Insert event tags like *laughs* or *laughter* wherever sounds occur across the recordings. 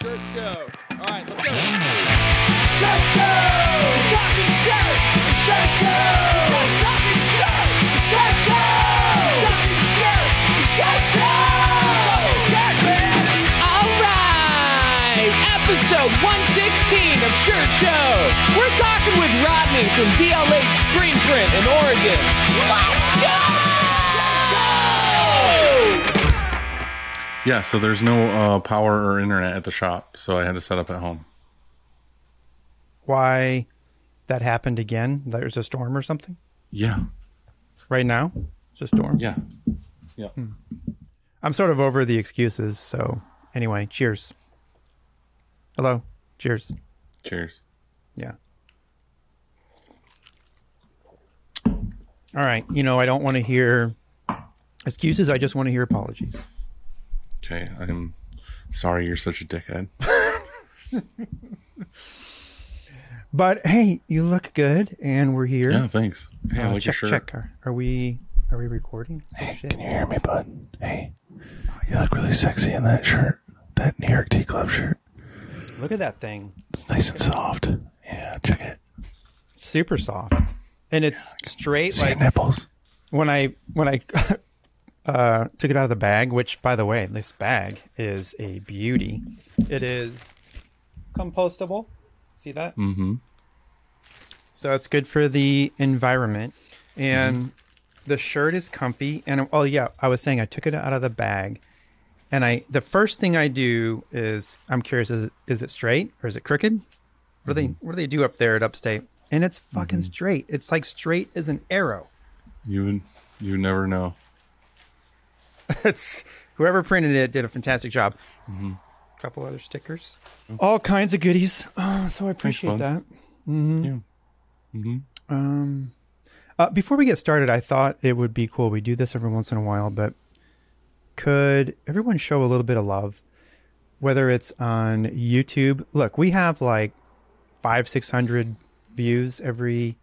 Shirt Show. All right, let's go. Shirt Show! Talking shirt! Shirt Show! Talking shirt! Shirt Show! Talking shirt! Shirt Show! Shirt man! All right, episode 116 of Shirt Show. We're talking with Rodney from DLH Screen Print in Oregon. Let's Yeah, so there's no uh, power or internet at the shop, so I had to set up at home. why that happened again. There's a storm or something Yeah, right now. It's a storm. yeah, yeah. I'm sort of over the excuses. So anyway, cheers. Hello. Cheers. Cheers. Yeah. All right. You know, I don't want to hear excuses. I just want to hear apologies. Okay, I'm sorry you're such a dickhead. *laughs* But hey, you look good, and we're here. Yeah, thanks. Hey, I Uh, like your check, shirt. check. Are, are we? Are we recording? Hey, Can you hear me, bud? Hey, you look really sexy in that shirt. That New York Tea Club shirt. Look at that thing. It's nice and soft. Yeah, check it. Super soft, and it's straight See like nipples. when I when I *laughs* uh, took it out of the bag. Which, by the way, this bag is a beauty. It is compostable. See that? Mm-hmm. So it's good for the environment, and the shirt is comfy. And oh yeah, I was saying I took it out of the bag, and I the first thing I do is I'm curious is is it straight or is it crooked? What do they what do they do up there at Upstate? And it's fucking straight. It's like straight as an arrow. You you never know. *laughs* it's whoever printed it did a fantastic job. Mm-hmm. couple other stickers, all kinds of goodies. Oh, so I appreciate that. Mm-hmm. Yeah. Mm-hmm. Um, uh, before we get started, I thought it would be cool. We do this every once in a while, but could everyone show a little bit of love? Whether it's on YouTube, look, we have like five, six hundred views every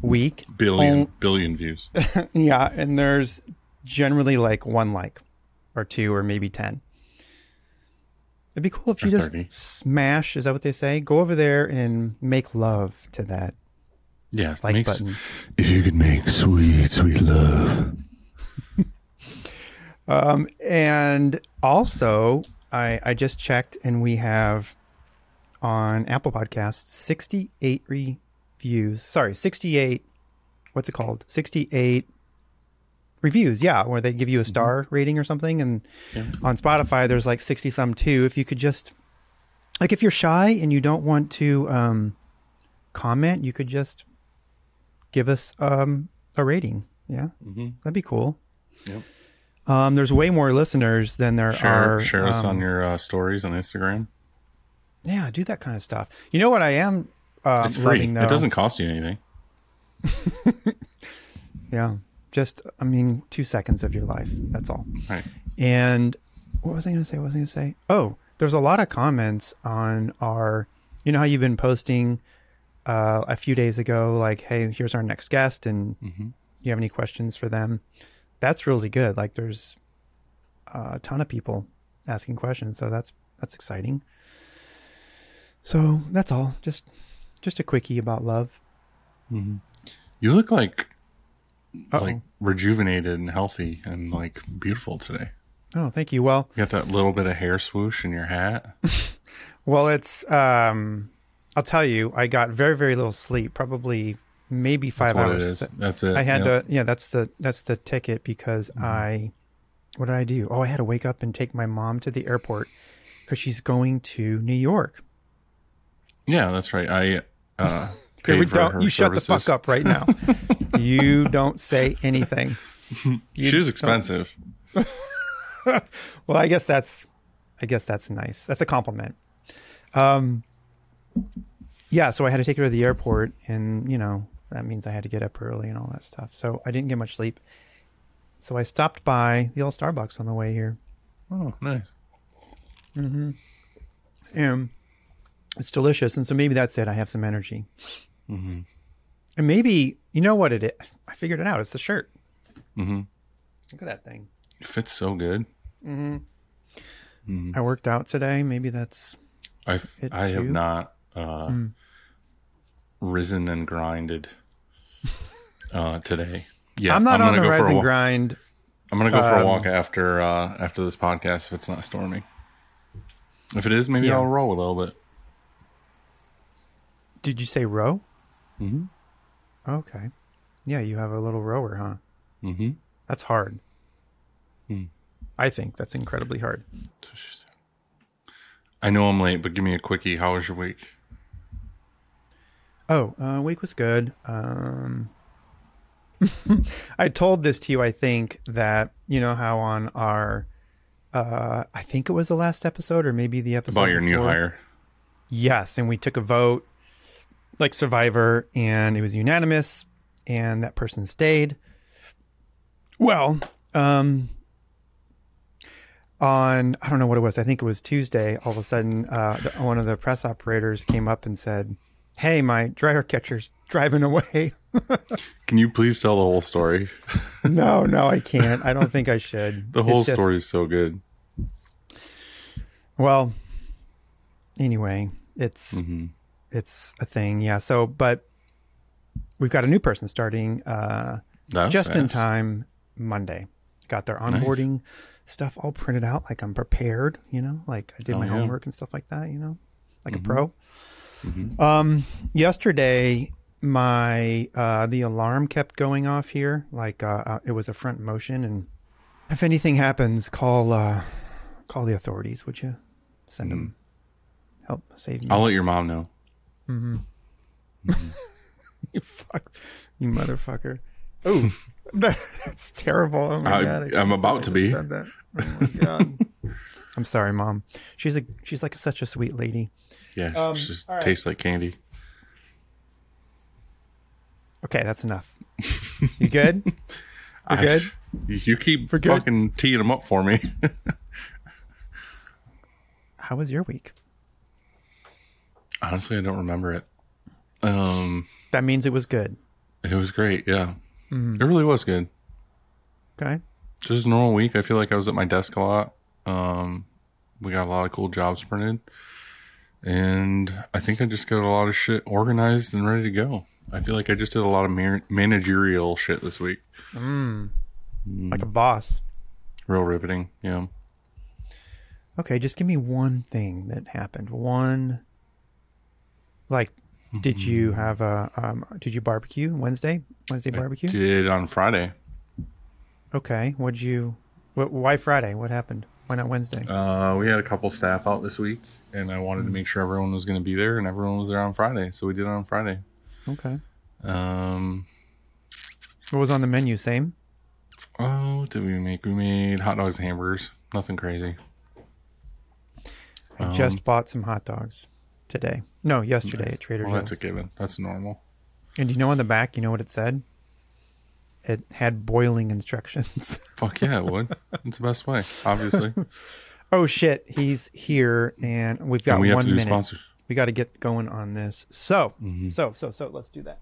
week. Billion, On- billion views. *laughs* yeah, and there's generally like one like, or two, or maybe ten. It'd be cool if you just 30. smash. Is that what they say? Go over there and make love to that Yes, like makes button. If you could make sweet, sweet love. Um, and also, I I just checked, and we have on Apple Podcasts sixty eight reviews. Sorry, sixty eight. What's it called? Sixty eight reviews. Yeah, where they give you a star rating or something. And Yeah. on Spotify, there's like sixty some too. If you could just like, if you're shy and you don't want to um, comment, you could just give us um, a rating. Yeah, Mm-hmm. that'd be cool. Yep. Um, there's way more listeners than there Share, are. share us um, on your uh, stories on Instagram. Yeah, do that kind of stuff. You know what I am uh, It's free. loving. It doesn't cost you anything. *laughs* Yeah, just I mean, two seconds of your life. That's all. Right. And what was I going to say? What was I going to say? Oh, there's a lot of comments on our. You know how you've been posting uh, a few days ago, like, "Hey, here's our next guest," and Mm-hmm. you have any questions for them? That's really good. Like, there's a ton of people asking questions, so that's that's exciting. So that's all. Just just a quickie about love. Mm-hmm. You look like Uh-oh. like rejuvenated and healthy and like beautiful today. Oh, thank you. Well, You got that little bit of hair swoosh in your hat. *laughs* Well, it's um I'll tell you, I got very very little sleep, probably maybe 5 That's what hours. it is. That's it. I had Yep. to yeah, that's the that's the ticket because I what did I do? Oh, I had to wake up and take my mom to the airport cuz she's going to New York. Yeah, that's right. I uh, *laughs* Here we don't you shut the fuck up right now. *laughs* you don't say anything. You expensive. *laughs* Well, I guess that's I guess that's nice. That's a compliment. Um yeah, so I had to take her to the airport and, you know, that means I had to get up early and all that stuff. So I didn't get much sleep. So I stopped by the old Starbucks on the way here. Oh, nice. Mm-hmm. And it's delicious. And so maybe that's it. I have some energy. Mm-hmm. And maybe, you know what it is? I figured it out. It's the shirt. Mm-hmm. Look at that thing. It fits so good. Mm-hmm. I worked out today. Maybe that's I've, I have not uh, risen and grinded *laughs* uh, today. Yeah, I'm not on gonna the rise a and walk. grind. I'm gonna go for a Um, walk after uh, after this podcast if it's not storming. If it is, maybe Yeah. I'll roll a little bit. Did you say row? Mm-hmm. Okay. Yeah, you have a little rower, huh? Mm-hmm. That's hard. Hmm. I think that's incredibly hard. I know I'm late, but give me a quickie. How was your week? Oh, uh, week was good. Um, *laughs* I told this to you. I think that you know how on our, uh, I think it was the last episode or maybe the episode About your new hire. Yes, and we took a vote, like Survivor, and it was unanimous, and that person stayed. Well, um, on I don't know what it was. I think it was Tuesday. All of a sudden, uh, the, one of the press operators came up and said, "Hey, my dryer catcher's driving away." *laughs* Can you please tell the whole story? *laughs* no, no, I can't. I don't think I should. *laughs* The whole just- story is so good. Well, anyway, it's Mm-hmm. It's a thing. Yeah. So, but we've got a new person starting uh, just in time Monday. Got their onboarding stuff all printed out, like I'm prepared. You know, like I did Oh, my yeah. homework and stuff like that. You know, like Mm-hmm. a pro. Um, yesterday my uh the alarm kept going off here like uh, uh it was a front motion and if anything happens call uh call the authorities would you send them help save me I'll let your mom know. *laughs* you fuck you motherfucker oh *laughs* that's terrible oh my I, god, I I'm about to be. said that. oh my *laughs* god i'm sorry mom she's a she's like such a sweet lady Yeah, Um, it just all right. tastes like candy. okay that's enough you good You're I- good You you keep good? fucking teeing them up for me. how was your week Honestly, I don't remember it. Um, that means it was good it was great. Yeah, Mm-hmm. it really was good. okay Just a normal week. I feel like I was at my desk a lot. Um, we got a lot of cool jobs printed, and I think I just got a lot of shit organized and ready to go. I feel like I just did a lot of man- managerial shit this week. like a boss Real riveting. Yeah. Okay, just give me one thing that happened. One, like, did Mm-hmm. you have a? Um, did you barbecue Wednesday? Wednesday barbecue. Did on Friday. Okay, what'd you? What? Why Friday? What happened? Why not Wednesday? Uh, we had a couple staff out this week, and I wanted to make sure everyone was going to be there, and everyone was there on Friday, so we did it on Friday. Okay. Um, What was on the menu? Same. oh, what did we make? We made hot dogs and hamburgers. Nothing crazy. I Um, just bought some hot dogs today. No, yesterday at Trader Well, Joe's. that's a given. That's normal. And do you know on the back? You know what it said? It had boiling instructions. *laughs* Fuck yeah, it would. it's the best way, obviously. *laughs* oh shit, he's here, and we've got and we have one minute. sponsors. we got to get going on this. So, Mm-hmm. so, so, so, let's do that.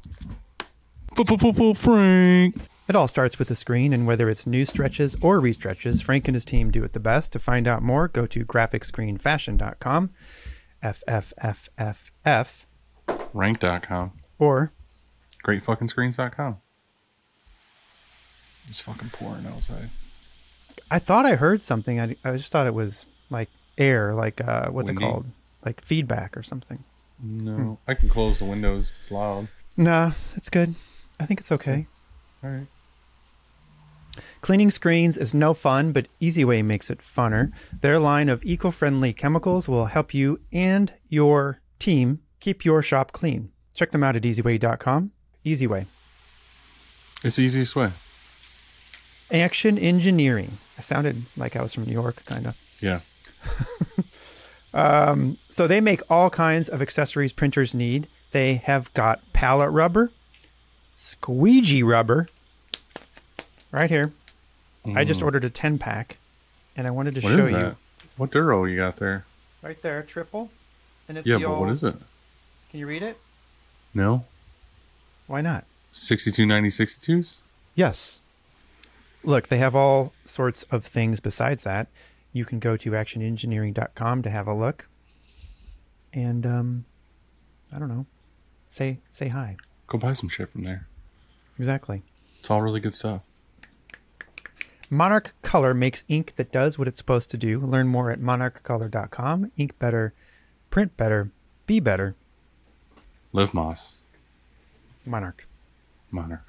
Frank. It all starts with the screen, and whether it's new stretches or restretches, Frank and his team do it the best. To find out more, go to graphicscreenfashion.com, FFFFF, Rank.com. or GreatFuckingScreens.com. It's fucking pouring outside. I thought I heard something. I, I just thought it was like air, like uh, what's Windy? it called? Like feedback or something. No, I can close the windows if it's loud. Nah, it's good. I think it's okay. All right. Cleaning screens is no fun, but Easiway makes it funner. Their line of eco friendly chemicals will help you and your team keep your shop clean. Check them out at easiway.com. Easiway. It's the easiest way. Action Engineering. I sounded like I was from New York, kind of. Yeah. *laughs* Um, so they make all kinds of accessories printers need. They have got pallet rubber, squeegee rubber, right here. I just ordered a 10 pack, and I wanted to Mm. What show you. What Duro you got there? Right there, triple. And it's Yeah, the but what old- is it? Can you read it? No? Why not? 6290 62s? Yes. Look, they have all sorts of things besides that. you can go to actionengineering.com to have a look. And um, I don't know, say say hi. Go buy some shit from there. Exactly. It's all really good stuff. Monarch Color makes ink that does what it's supposed to do. Learn more at monarchcolor.com. Ink better, print better, be better. Live Moss. Monarch. Monarch.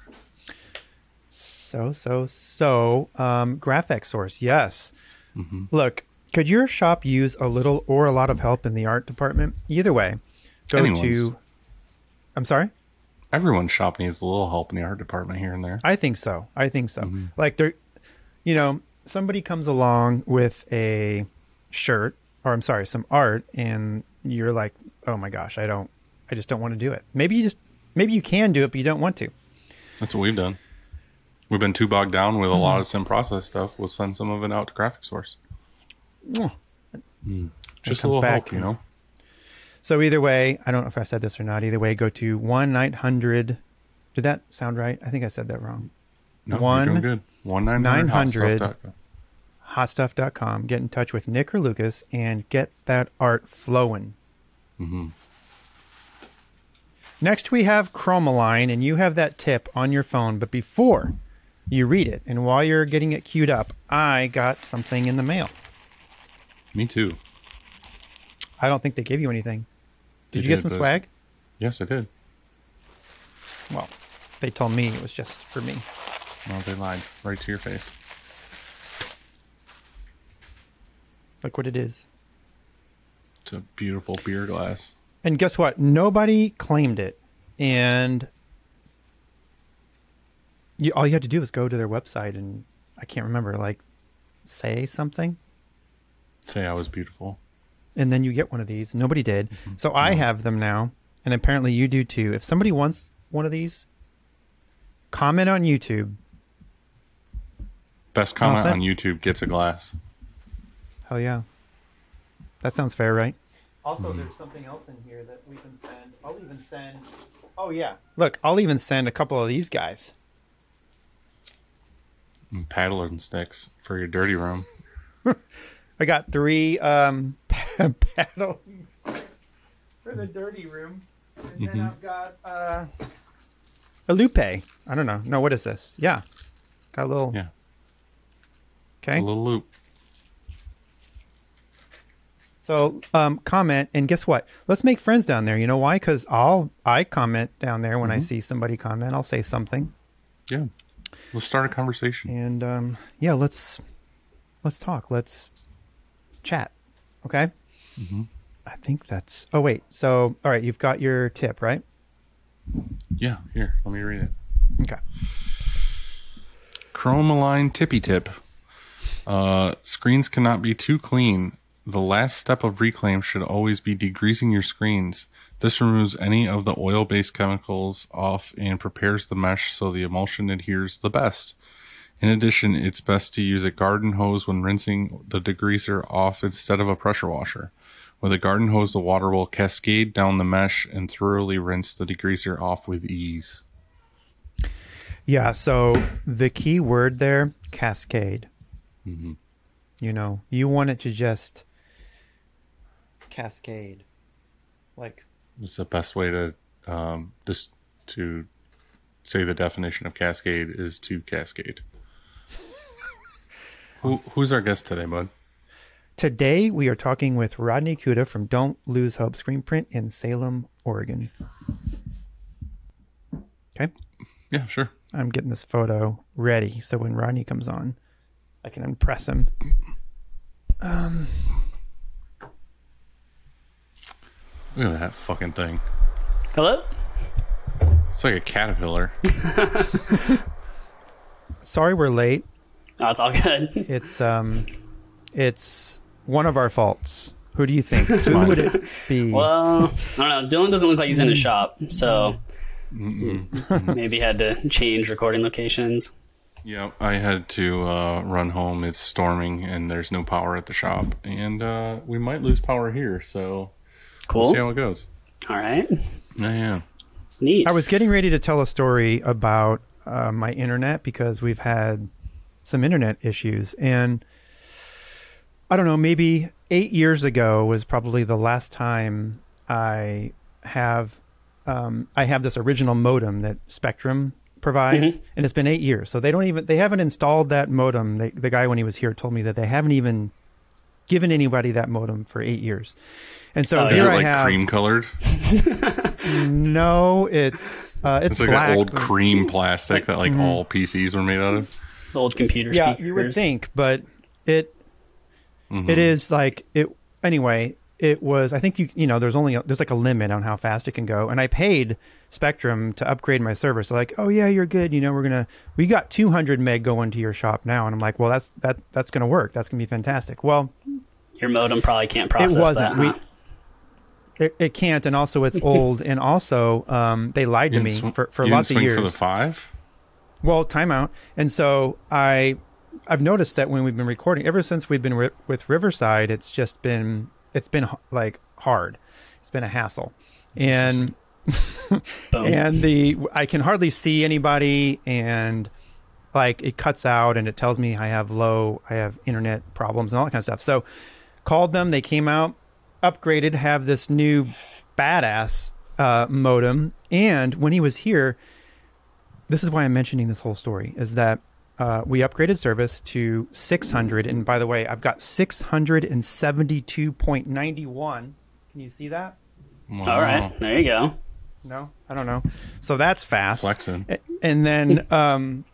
So, so, so, um, graphic source, yes. Look, could your shop use a little or a lot of help in the art department? Either way, go Anyone's. to. I'm sorry? Everyone's shop needs a little help in the art department here and there. I think so. I think so. Like there, you know, somebody comes along with a shirt, or I'm sorry, some art, and you're like, oh my gosh, I don't, I just don't want to do it. Maybe you just, maybe you can do it, but you don't want to. That's what we've done. We've been too bogged down with a lot of mm-hmm. sim process stuff. We'll send some of it out to Graphic Source. Oh. Mm. Just a comes little back, help, you know. So either way, I don't know if I said this or not. Either way, go to one nine hundred. Did that sound right? I think I said that wrong. No, One- you're doing good. One nine 900. hundred. Hotstuff.com. Get in touch with Nick or Lucas and get that art flowing. Mm-hmm. Next, we have Chromaline, and you have that tip on your phone. But before you read it, and while you're getting it queued up, I got something in the mail. Me too. I don't think they gave you anything. Did They you get some swag? Yes, I did. Well, they told me it was just for me. Well, they lied right to your face. Look what it is. It's a beautiful beer glass. And guess what? Nobody claimed it. And you, all you had to do was go to their website and I can't remember, like say something. Say I was beautiful. And then you get one of these. Nobody did. *laughs* So I have them now. And apparently you do too. If somebody wants one of these, comment on YouTube. Best comment on YouTube gets a glass. Hell yeah. That sounds fair, right? Also, there's something else in here that we can send. I'll even send. Oh, yeah. Look, I'll even send a couple of these guys. And paddling sticks for your dirty room. *laughs* I got three um, *laughs* paddling sticks for the dirty room. And then I've got uh, a loupe. I don't know. No, what is this? Yeah. Got a little. Yeah. Okay. A little loupe. So um, comment and guess what? Let's make friends down there. You know why? Because I'll I comment down there when I see somebody comment. I'll say something, Yeah. Let's start a conversation. and um, yeah, let's let's talk. Let's chat. Okay. Mhm. I think that's. Oh wait. So all right, you've got your tip, right? Yeah. Here, let me read it. Okay. Chromaline tippy tip. Uh, screens cannot be too clean. The last step of reclaim should always be degreasing your screens. This removes any of the oil based chemicals off and prepares the mesh so the emulsion adheres the best. In addition, it's best to use a garden hose when rinsing the degreaser off instead of a pressure washer. With a garden hose, the water will cascade down the mesh and thoroughly rinse the degreaser off with ease. Yeah. So the key word there, cascade. You know, you want it to just cascade, like It's the best way to um, just to say the definition of cascade is to cascade. *laughs* Who, who's our guest today, bud? Today, we are talking with Rodney Kuda from Don't Lose Hope Screen Print in Salem, Oregon. Okay. Yeah, sure. I'm getting this photo ready so when Rodney comes on, I can impress him. Look at that fucking thing. Hello? It's like a caterpillar. *laughs* Sorry we're late. Oh, it's all good. *laughs* It's um it's one of our faults. Who do you think? *laughs* Who would it be? well, I don't know. Dylan doesn't look like he's in a shop, so maybe had to change recording locations. Yep, I had to uh, run home. It's storming and there's no power at the shop, and uh, we might lose power here. So Cool. we'll see how it goes. All right. Yeah, yeah. Neat. I was getting ready to tell a story about uh, my internet because we've had some internet issues, and I don't know, maybe eight years ago was probably the last time I have um, I have this original modem that Spectrum provides, and it's been eight years. So they don't even they haven't installed that modem. They, the guy when he was here told me that they haven't even given anybody that modem for eight years. And so Is here it I like have cream colored? *laughs* no, it's uh, it's, It's like black. that old cream plastic that like all PCs were made out of. The old computer yeah, speakers. you would think, but it Mm-hmm. it is like it anyway. It was I think you you know there's only a, there's like a limit on how fast it can go, and I paid Spectrum to upgrade my server. So like, oh yeah, you're good. You know, we're gonna we got 200 meg going to your shop now, and I'm like, well, that's that that's gonna work. That's gonna be fantastic. Well, Your modem probably can't process it wasn't. that. We it, it can't, and also it's old, and also um, they lied to me sw- for, for you didn't lots of years. for the five. Well, timeout. And so I, I've noticed that when we've been recording, ever since we've been ri- with Riverside, it's just been, it's been like hard. It's been a hassle, and Boom. And the I can hardly see anybody, and like it cuts out, and it tells me I have low, I have internet problems and all that kind of stuff. So called them. They came out, upgraded, have this new badass uh, modem, and when he was here this is why I'm mentioning this whole story is that uh, we upgraded service to 600, and by the way, I've got 672.91. Can you see that? All right, there you go. No, I don't know. So that's fast. Flexing. And then um,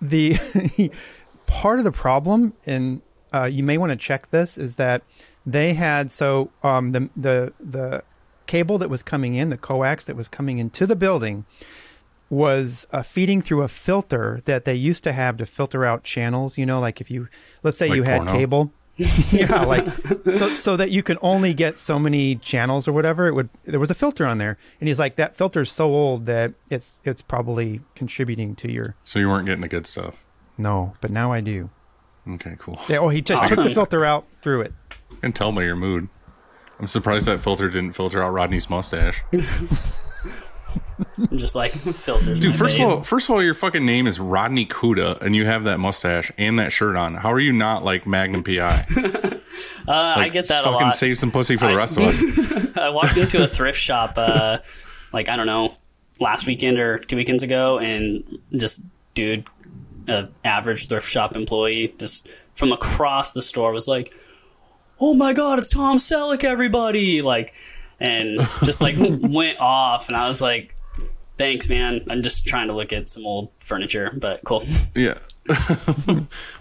the *laughs* part of the problem, and uh, you may want to check this, is that they had so um, the the the cable that was coming in, the coax that was coming into the building, was uh, feeding through a filter that they used to have to filter out channels. You know, like if you let's say Like you had porno? cable. *laughs* yeah, *laughs* like so so that you can only get so many channels or whatever. It would there was a filter on there, and he's like that filter's so old that it's it's probably contributing to your So you weren't getting the good stuff. no, but now I do. Okay, cool. Yeah, oh, he just took the filter out through it. And tell me your mood. I'm surprised that filter didn't filter out Rodney's mustache. *laughs* Just like *laughs* filters. Dude, first face. of all, first of all, your fucking name is Rodney Kuda, and you have that mustache and that shirt on. How are you not like Magnum PI? *laughs* uh, I Like, get that a fucking save some pussy for the rest of us. *laughs* I walked into a thrift shop, uh, like I don't know, last weekend or two weekends ago, and just dude, an average thrift shop employee, just from across the store was like, "Oh my god, it's Tom Selleck, everybody!" Like, and just like went off, and I was like. Thanks, man. I'm just trying to look at some old furniture, but cool. *laughs* Yeah. *laughs*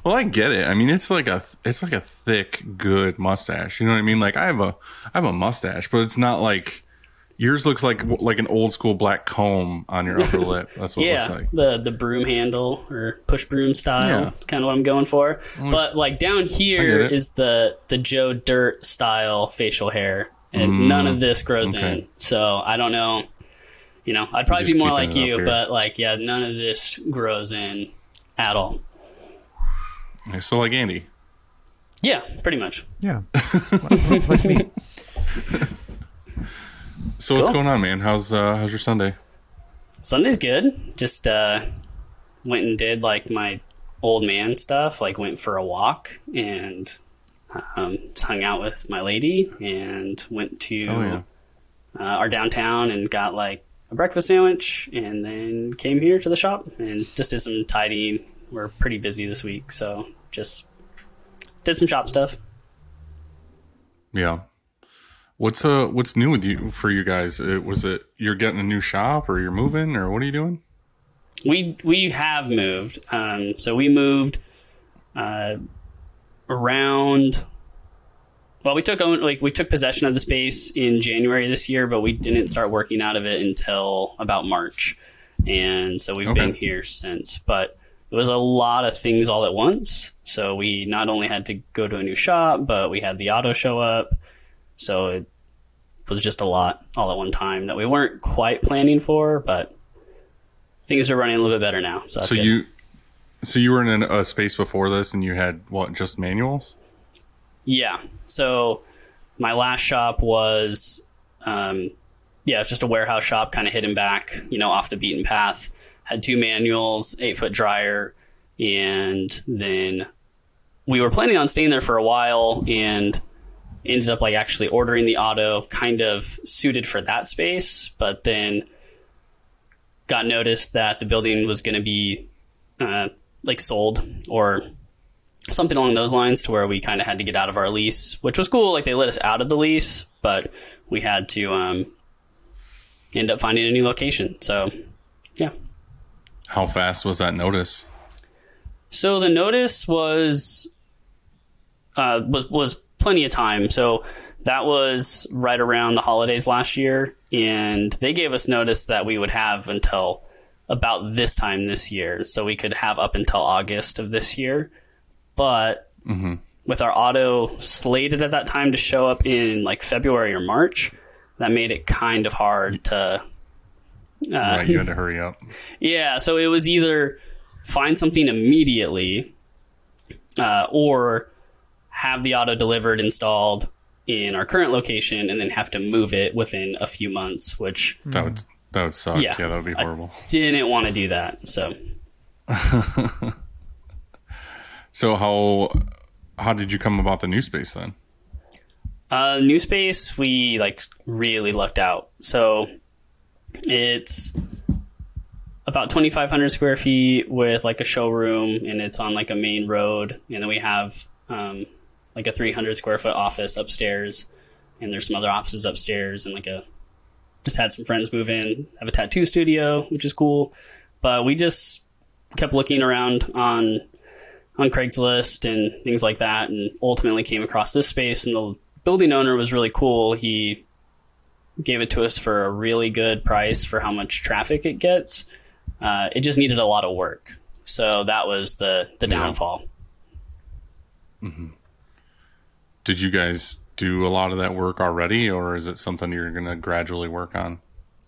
well, I get it. I mean, it's like a it's like a thick, good mustache. You know what I mean? Like I have a I have a mustache, but it's not like yours looks like like an old school black comb on your upper *laughs* lip. That's what it yeah, looks like. the the broom handle or push broom style, Yeah. kind of what I'm going for. But like down here it. is the the Joe Dirt style facial hair, and none of this grows Mm, okay. in. So I don't know. You know, I'd probably be more like you, but like yeah, none of this grows in at all. Okay, So like Andy. Yeah, pretty much. Yeah, like, like me. So what's going on, man? How's uh how's your Sunday? Sunday's good. Just uh, went and did like my old man stuff. Like went for a walk and um, just hung out with my lady and went to Oh, yeah. uh, our downtown and got like a breakfast sandwich and then came here to the shop and just did some tidying. We're pretty busy this week, so just did some shop stuff. Yeah. What's uh what's new with you for you guys? It, was it you're getting a new shop or you're moving or what are you doing? we we have moved. Um, so we moved uh, around. Well, we took own like we took possession of the space in January this year, but we didn't start working out of it until about March, and so we've Okay. been here since. But it was a lot of things all at once. So we not only had to go to a new shop, but we had the auto show up. So it was just a lot all at one time that we weren't quite planning for, but things are running a little bit better now. So that's so you so you were in a, a space before this and you had what just manuals? Yeah. So my last shop was, um, yeah, it's just a warehouse shop, kind of hidden back, you know, off the beaten path. Had two manuals, eight foot dryer, and then we were planning on staying there for a while and ended up like actually ordering the auto kind of suited for that space, but then got noticed that the building was going to be uh, like sold or something along those lines to where we kind of had to get out of our lease, which was cool. Like they let us out of the lease, but we had to um, end up finding a new location. So, yeah. How fast was that notice? So the notice was uh, was was plenty of time. So that was right around the holidays last year, and they gave us notice that we would have until about this time this year, so we could have up until August of this year. But with our auto slated at that time to show up in like February or March, that made it kind of hard to. Uh, right, you had to *laughs* hurry up. yeah, so it was either find something immediately uh, or have the auto delivered, installed in our current location, and then have to move it within a few months, which That would that would suck. Yeah. Yeah, that would be I- horrible. didn't want to do that. So *laughs* So how how did you come about the new space then? Uh, new space, we like really lucked out. So it's about 2,500 square feet with like a showroom, and it's on like a main road. And then we have um, like a 300 square foot office upstairs, and there's some other offices upstairs, and like a just had some friends move in, have a tattoo studio, which is cool. But we just kept looking around on on Craigslist and things like that, and ultimately came across this space. And the building owner was really cool. He gave it to us for a really good price for how much traffic it gets. Uh, it just needed a lot of work, so that was the the Yeah. downfall. Did you guys do a lot of that work already, or is it something you're going to gradually work on?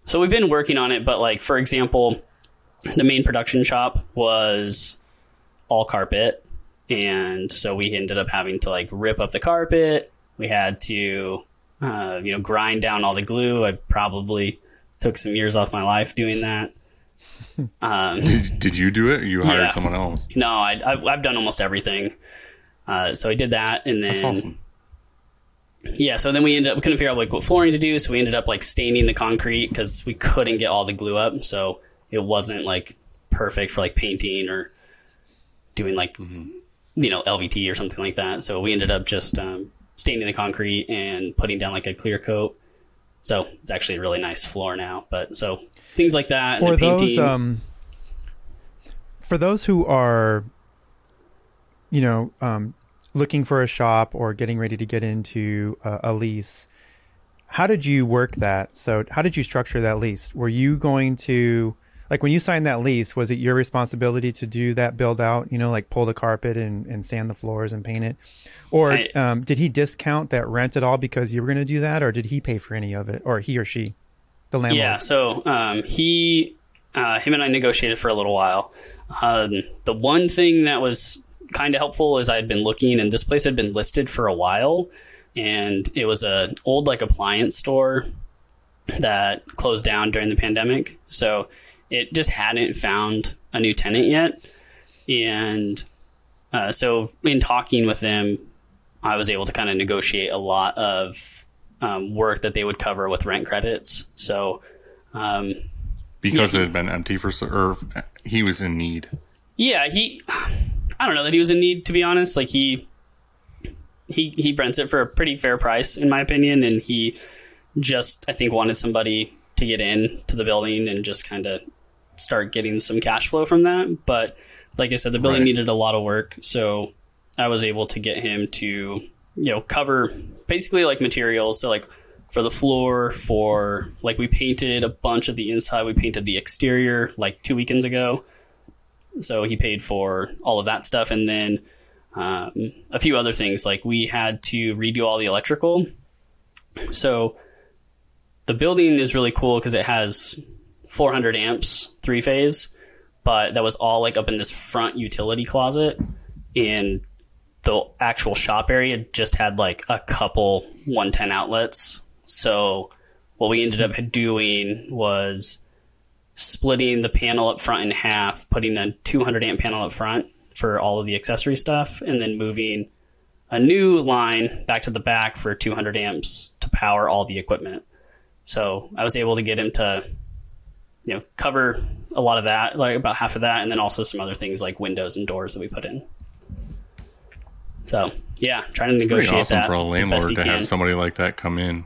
So we've been working on it, but like for example, the main production shop was all carpet, and so we ended up having to like rip up the carpet. We had to, uh, you know, grind down all the glue. I probably took some years off my life doing that. *laughs* Um, Did, did you do it? Or you hired Yeah. someone else. no, I, I, I've done almost everything. Uh, so I did that, and then That's awesome. yeah, so then we ended up we couldn't figure out like what flooring to do, so we ended up like staining the concrete because we couldn't get all the glue up, so it wasn't like perfect for like painting or doing like you know LVT or something like that. So we ended up just um, staining the concrete and putting down like a clear coat. So it's actually a really nice floor now. But so things like that for and those painting. um for those who are you know um looking for a shop or getting ready to get into a, a lease how did you work that so how did you structure that lease were you going to like when you signed that lease was it your responsibility to do that build out you know like pull the carpet and, and sand the floors and paint it or I- um, did he discount that rent at all because you were going to do that or did he pay for any of it or he or she the landlord Yeah, so um, he, uh, him and I negotiated for a little while. Um, the one thing that was kind of helpful is I had been looking, and this place had been listed for a while, and it was a old like appliance store that closed down during the pandemic. So it just hadn't found a new tenant yet, and uh, so in talking with them, I was able to kind of negotiate a lot of um, work that they would cover with rent credits. So, um, Because it had been empty for so, or he was in need. yeah, he, I don't know that he was in need to be honest. Like he, he he rents it for a pretty fair price in my opinion, and he just I think wanted somebody to get in to the building and just kind of start getting some cash flow from that. But like I said, the building Right. needed a lot of work, so I was able to get him to you know cover basically like materials. So like for the floor, for like we painted a bunch of the inside, we painted the exterior like two weekends ago. So he paid for all of that stuff, and then um, a few other things like we had to redo all the electrical. So the building is really cool because it has 400 amps, three phase, but that was all like up in this front utility closet, and the actual shop area just had like a couple 110 outlets. So what we ended up doing was splitting the panel up front in half, putting a 200 amp panel up front, for all of the accessory stuff, and then moving a new line back to the back for 200 amps to power all the equipment. So I was able to get him to, you know, cover a lot of that, like about half of that, and then also some other things like windows and doors that we put in. So yeah, trying to Pretty negotiate awesome that for a landlord to can. have somebody like that come in.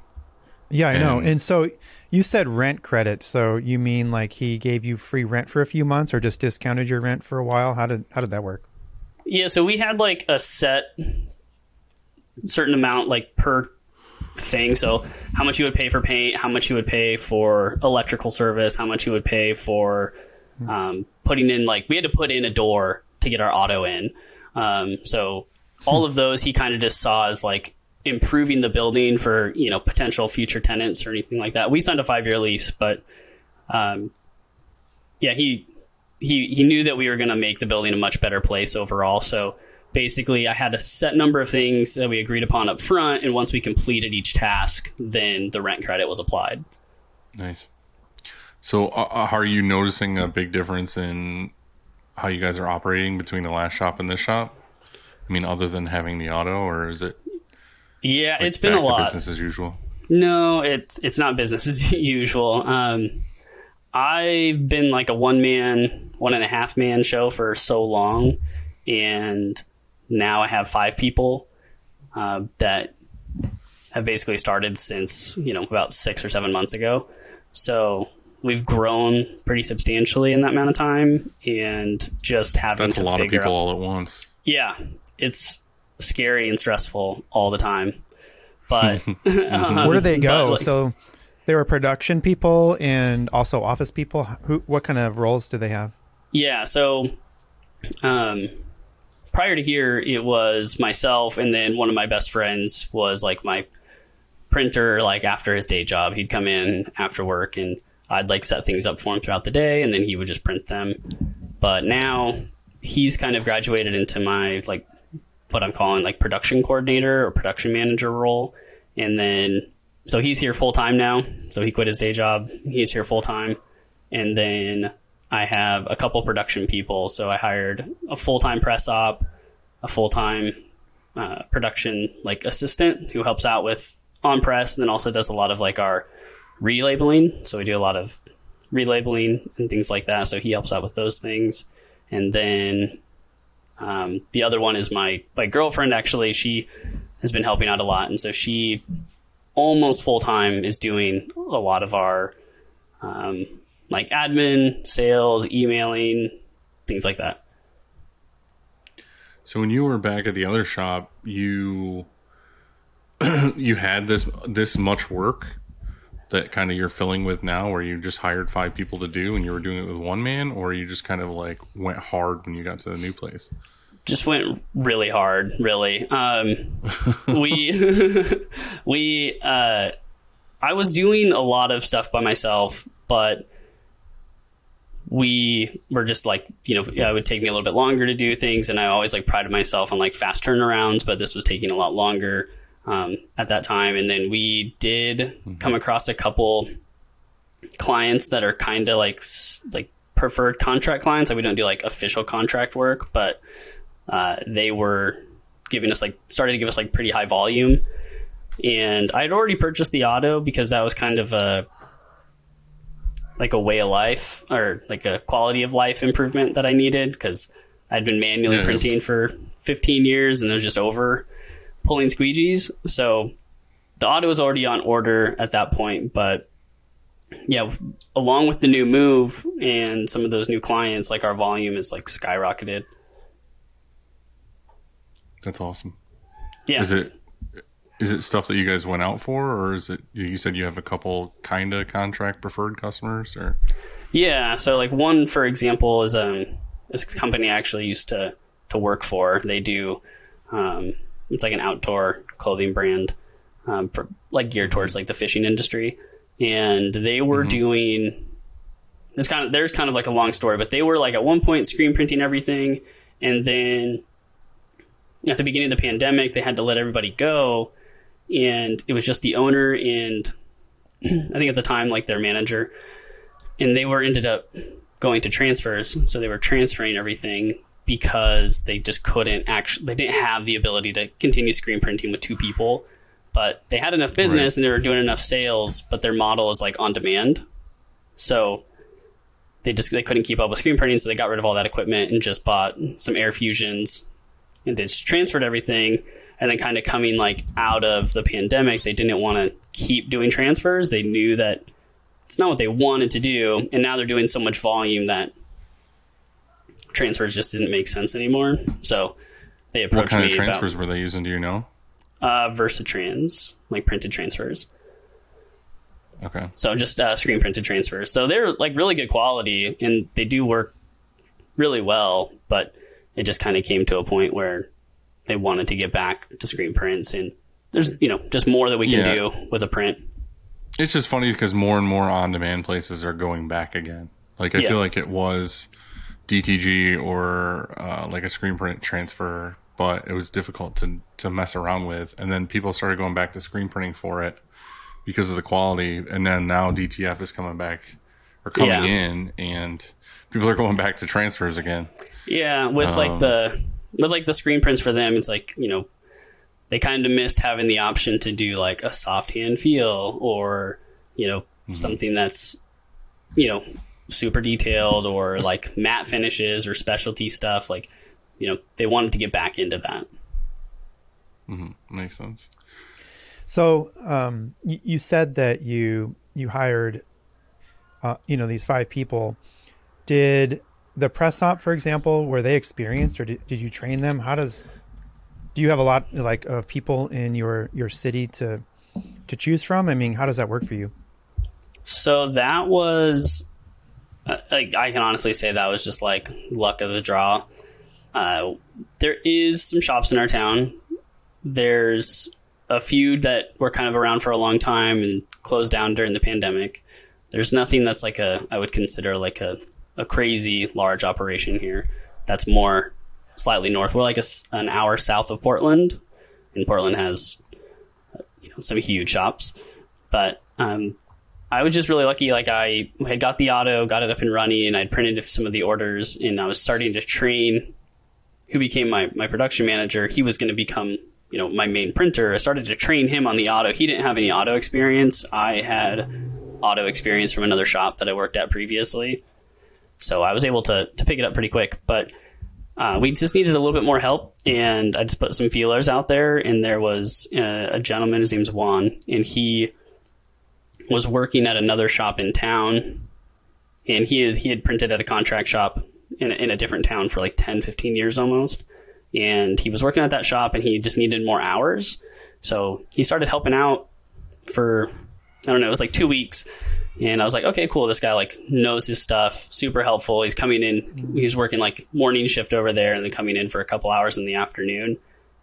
Yeah, I know. And- And so you said rent credit. So you mean like he gave you free rent for a few months, or just discounted your rent for a while? How did how did that work? Yeah, so we had like a set certain amount like per thing. So how much you would pay for paint, how much you would pay for electrical service, how much you would pay for um, putting in like we had to put in a door to get our auto in. Um, so all of those he kind of just saw as like improving the building for you know potential future tenants or anything like that. We signed a five year lease, but um, yeah, he he he knew that we were going to make the building a much better place overall. So basically, I had a set number of things that we agreed upon up front, and once we completed each task, then the rent credit was applied. Nice. So, uh, uh, are you noticing a big difference in how you guys are operating between the last shop and this shop? I mean, other than having the auto, or is it Yeah, like, it's been a lot. business as usual? No, it's it's not business as *laughs* usual. Um, I've been like a one man, one and a half man show for so long, and now I have five people uh, that have basically started since you know about six or seven months ago. So we've grown pretty substantially in that amount of time, and just having That's a lot of people out- all at once. yeah, it's scary and stressful all the time. But *laughs* *laughs* um, Where do they go? like- so they were production people and also office people. Who? What kind of roles do they have? Yeah, so um, prior to here, it was myself, and then one of my best friends was like my printer. Like after his day job, he'd come in after work, and I'd like set things up for him throughout the day, and then he would just print them. But now he's kind of graduated into my like what I'm calling like production coordinator or production manager role, and then so he's here full time now. So he quit his day job. He's here full time, and then I have a couple production people. So I hired a full time press op, a full time uh, production like assistant who helps out with on press, and then also does a lot of like our relabeling. So we do a lot of relabeling and things like that. So he helps out with those things, and then um, the other one is my my girlfriend. Actually, she has been helping out a lot, and so she almost full time is doing a lot of our um, like admin, sales, emailing, things like that. So when you were back at the other shop, you *clears throat* you had this this much work that kind of you're filling with now, where you just hired five people to do, and you were doing it with one man, or you just kind of like went hard when you got to the new place. just went really hard really um, *laughs* we *laughs* we uh, i was doing a lot of stuff by myself but we were just like you know it would take me a little bit longer to do things and i always like prided myself on like fast turnarounds but this was taking a lot longer um, at that time. And then we did come across a couple clients that are kind of like like preferred contract clients. Like we don't do like official contract work but uh, they were giving us like started to give us like pretty high volume. And i'd already purchased the auto because that was kind of a like a way of life or like a quality of life improvement that i needed because i'd been manually Yeah. printing for 15 years and it was just over pulling squeegees so the auto was already on order at that point but yeah along with the new move and some of those new clients like our volume is like skyrocketed That's awesome. yeah Is it is it stuff that you guys went out for, or is it you said you have a couple kind of contract preferred customers, or? Yeah, so like one for example is um this company I actually used to to work for. They do um it's like an outdoor clothing brand um for like geared towards like the fishing industry. And they were doing it's kind of there's kind of like a long story, but they were like at one point screen printing everything. And then at the beginning of the pandemic they had to let everybody go and it was just the owner and I think at the time like their manager. And they were ended up going to transfers. So they were transferring everything because they just couldn't actually they didn't have the ability to continue screen printing with two people. But they had enough business and they were doing enough sales but their model is like on demand. So they just they couldn't keep up with screen printing so they got rid of all that equipment and just bought some air fusions and they just transferred everything and then kind of coming like out of the pandemic they didn't want to keep doing transfers they knew that it's not what they wanted to do and now they're doing so much volume that transfers just didn't make sense anymore so they What approached kind me of transfers were they using? Do you know? about uh, Versatranz like printed transfers Okay. so just uh, screen printed transfers. So they're like really good quality and they do work really well, but it just kind of came to a point where they wanted to get back to screen prints and there's you know just more that we can Yeah. do with a print. It's just funny because more and more on demand places are going back again. Like I Yeah. feel like it was DTG or uh, like a screen print transfer, but it was difficult to to mess around with. And then people started going back to screen printing for it because of the quality. And then now DTF is coming back or coming Yeah. in, and people are going back to transfers again. Yeah, with like Um, the with like the screen prints for them, it's like you know they kind of missed having the option to do like a soft hand feel or you know something that's you know super detailed or like matte finishes or specialty stuff. Like you know they wanted to get back into that. Mm-hmm. Makes sense. So um, you, you said that you you hired, uh, you know, these five people. Did the press op, for example, were they experienced, or did, did you train them? How does do you have a lot like of people in your your city to to choose from? I mean, how does that work for you? So that was, uh, like, I can honestly say that was just like luck of the draw. Uh, there is some shops in our town. There's a few that were kind of around for a long time and closed down during the pandemic. There's nothing that's like a I would consider like a, a crazy large operation here. That's more slightly north. We're like a an hour south of Portland, and Portland has you know some huge shops. But um, I was just really lucky. Like I had got the auto, got it up and running, and I'd printed some of the orders, and I was starting to train. Who became my my production manager? He was going to become you know my main printer. I started to train him on the auto. He didn't have any auto experience. I had auto experience from another shop that I worked at previously, so I was able to to pick it up pretty quick. But uh, we just needed a little bit more help, and I just put some feelers out there. And there was uh, a gentleman, his name's Juan, and he was working at another shop in town and he he had printed at a contract shop in, in a different town for like 10 15 years almost and he was working at that shop and he just needed more hours so he started helping out for i don't know it was like two weeks and i was like okay cool. This guy like knows his stuff super helpful. He's coming in he's working like morning shift over there and then coming in for a couple hours in the afternoon.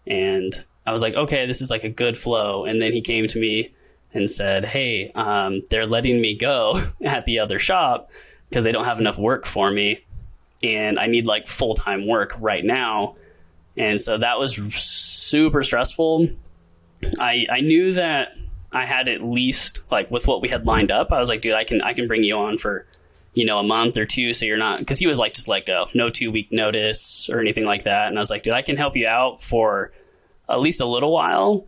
And i was like okay this is like a good flow. And then he came to me and said, "Hey, um, they're letting me go *laughs* at the other shop because they don't have enough work for me, and I need like full time work right now." And so that was super stressful. I I knew that I had at least like with what we had lined up. I was like, "Dude, I can I can bring you on for." You know, a month or two, so you're not because he was like just let go, no two week notice or anything like that. And I was like, dude, I can help you out for at least a little while,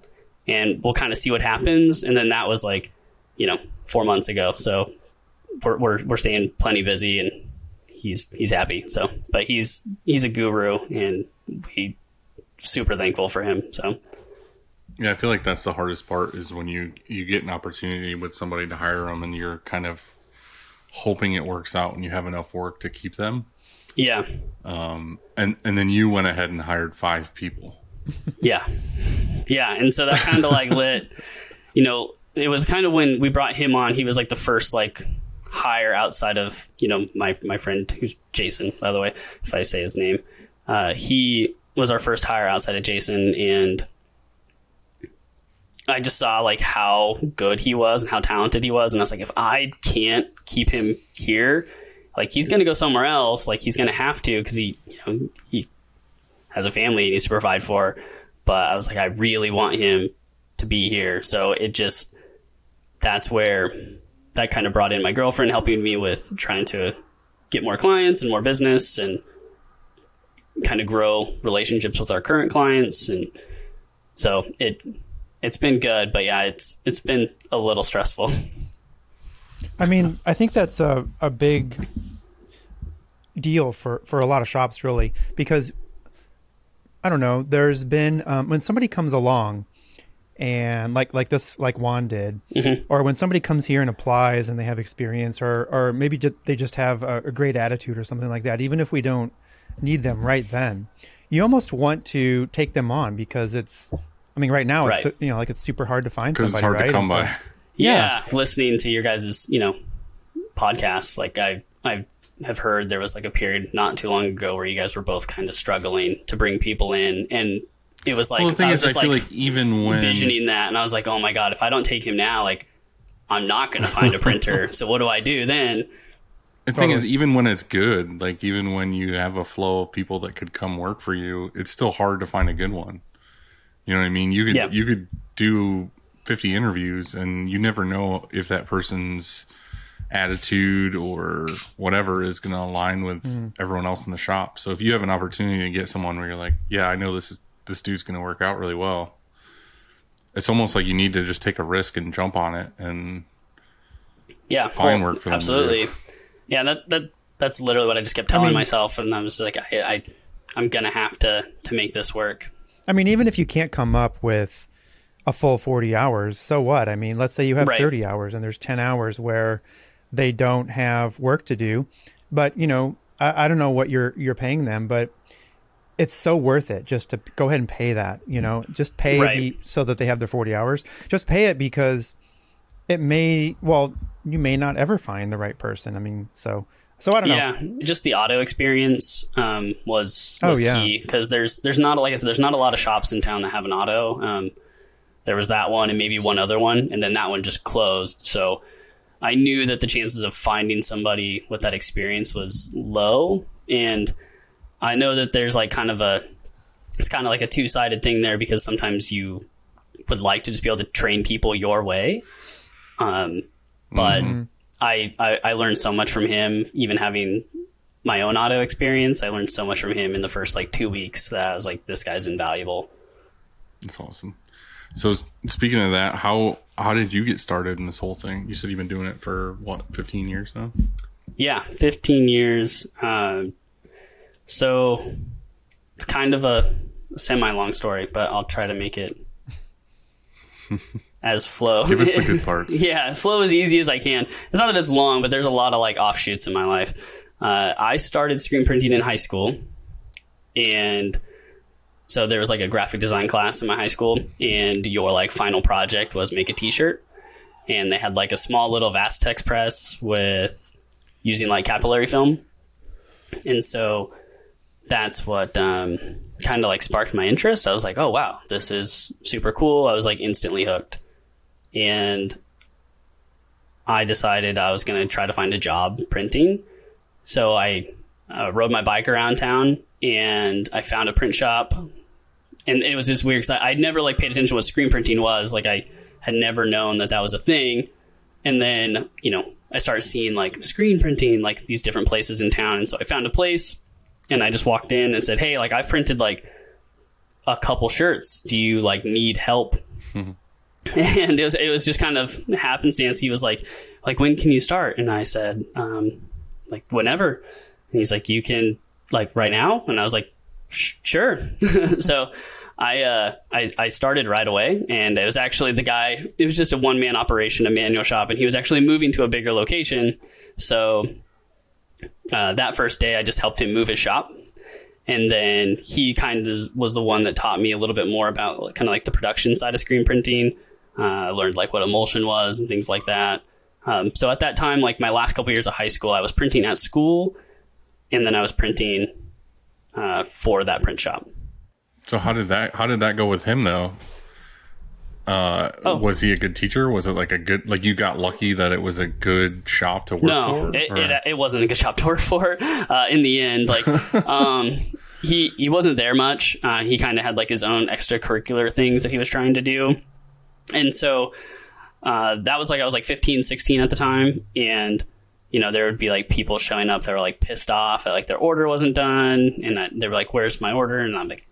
and we'll kind of see what happens. And then that was like, you know, four months ago. So we're we're, we're staying plenty busy, and he's he's happy. So, but he's he's a guru, and we super thankful for him. So Yeah, I feel like that's the hardest part is when you you get an opportunity with somebody to hire them and you're kind of hoping it works out and you have enough work to keep them. yeah, Um And and then you went ahead and hired five people. yeah, yeah. And so that kind of like *laughs* lit, you know, it was kind of when we brought him on. He was like the first like hire outside of you know my my friend who's Jason by the way if I say his name uh, he was our first hire outside of Jason and I just saw like how good he was and how talented he was and I was like if I can't keep him here like he's gonna go somewhere else like he's gonna have to because he you know he has a family he needs to provide for. But I was like I really want him to be here. So it just that's where that kind of brought in my girlfriend helping me with trying to get more clients and more business and kind of grow relationships with our current clients, and so it it's been good. But yeah, it's it's been a little stressful. I mean, I think that's a, a big deal for, for a lot of shops, really, because I don't know. There's been um, when somebody comes along, and like like this, like Juan did, or when somebody comes here and applies and they have experience, or or maybe they just have a, a great attitude or something like that. Even if we don't need them right then, you almost want to take them on because it's. I mean, right now it's you know like it's super hard to find because somebody, it's hard right? to come And so- by. yeah, listening to your guys' you know podcasts like i i have heard there was like a period not too long ago where you guys were both kind of struggling to bring people in and it was like Well, the thing I was is, I just feel like, like even when visioning that and i was like oh my god if i don't take him now like i'm not going to find a *laughs* printer so what do i do then The thing is, even when it's good, like even when you have a flow of people that could come work for you, it's still hard to find a good one. You know what I mean? You could Yeah. you could do fifty interviews, and you never know if that person's attitude or whatever is going to align with hmm. everyone else in the shop. So if you have an opportunity to get someone where you're like, yeah, I know this is this dude's going to work out really well. It's almost like you need to just take a risk and jump on it and yeah Find work for them to absolutely yeah that that that's literally what i just kept telling mean- myself and i was like I, I i'm going to have to to make this work I mean, even if you can't come up with a full 40 hours, so what? I mean, let's say you have Right. 30 hours and there's 10 hours where they don't have work to do. But, you know, I, I don't know what you're you're paying them, but it's so worth it just to go ahead and pay that, you know, just pay Right. the so that they have their 40 hours. Just pay it because it may well, you may not ever find the right person. I mean, so so I don't know. yeah just the auto experience um, was Oh, was yeah. key because there's there's not like i said there's not a lot of shops in town that have an auto um, there was that one and maybe one other one and then that one just closed so i knew that the chances of finding somebody with that experience was low and i know that there's like kind of a it's kind of like a two-sided thing there because sometimes you would like to just be able to train people your way um, but I, I I learned so much from him, even having my own auto experience. I learned so much from him in the first like two weeks that I was like, this guy's invaluable. That's awesome. So speaking of that, how how did you get started in this whole thing? You said you've been doing it for what, fifteen years now? Yeah, 15 years. Um, so it's kind of a semi long story, but I'll try to make it *laughs* as flow. Give us the *laughs* good parts. yeah, flow as easy as I can. It's not that it's long, but there's a lot of like offshoots in my life. Uh, I started screen printing in high school, and so there was like a graphic design class in my high school, and your like final project was make a T-shirt, and they had like a small little Vastex press with using like capillary film, and so that's what um, kind of like sparked my interest. I was like, oh wow, this is super cool. I was like instantly hooked, and I decided I was going to try to find a job printing. So I uh, rode my bike around town and I found a print shop. And it was just weird because I'd never like paid attention to what screen printing was. Like I had never known that that was a thing. And then, you know, I started seeing like screen printing, like these different places in town. And so I found a place and I just walked in and said, Hey, like I've printed like a couple shirts. Do you like need help? *laughs* *laughs* and it was it was just kind of happenstance. He was like, like when can you start? And I said, um, like whenever. And he's like, you can like right now. And I was like, sure. *laughs* so I, uh, I I started right away, and it was actually the guy. It was just a one man operation, a manual shop, and he was actually moving to a bigger location. So uh, that first day, I just helped him move his shop. And then he kind of was the one that taught me a little bit more about kind of like the production side of screen printing. Uh, I learned like what emulsion was and things like that. Um, so at that time, like my last couple years of high school, I was printing at school, and then I was printing uh, for that print shop. So how did that how did that go with him though? Uh, Oh. was he a good teacher? Was it like a good like you got lucky that it was a good shop to work No, for? it, it, it wasn't a good shop to work for. Uh, in the end, like *laughs* um, he he wasn't there much. Uh, he kind of had like his own extracurricular things that he was trying to do, and so uh, that was like I was like 15, 16 at the time, and you know, there would be like people showing up that were like pissed off that like their order wasn't done, and I, they were like, "Where's my order?" And I'm like,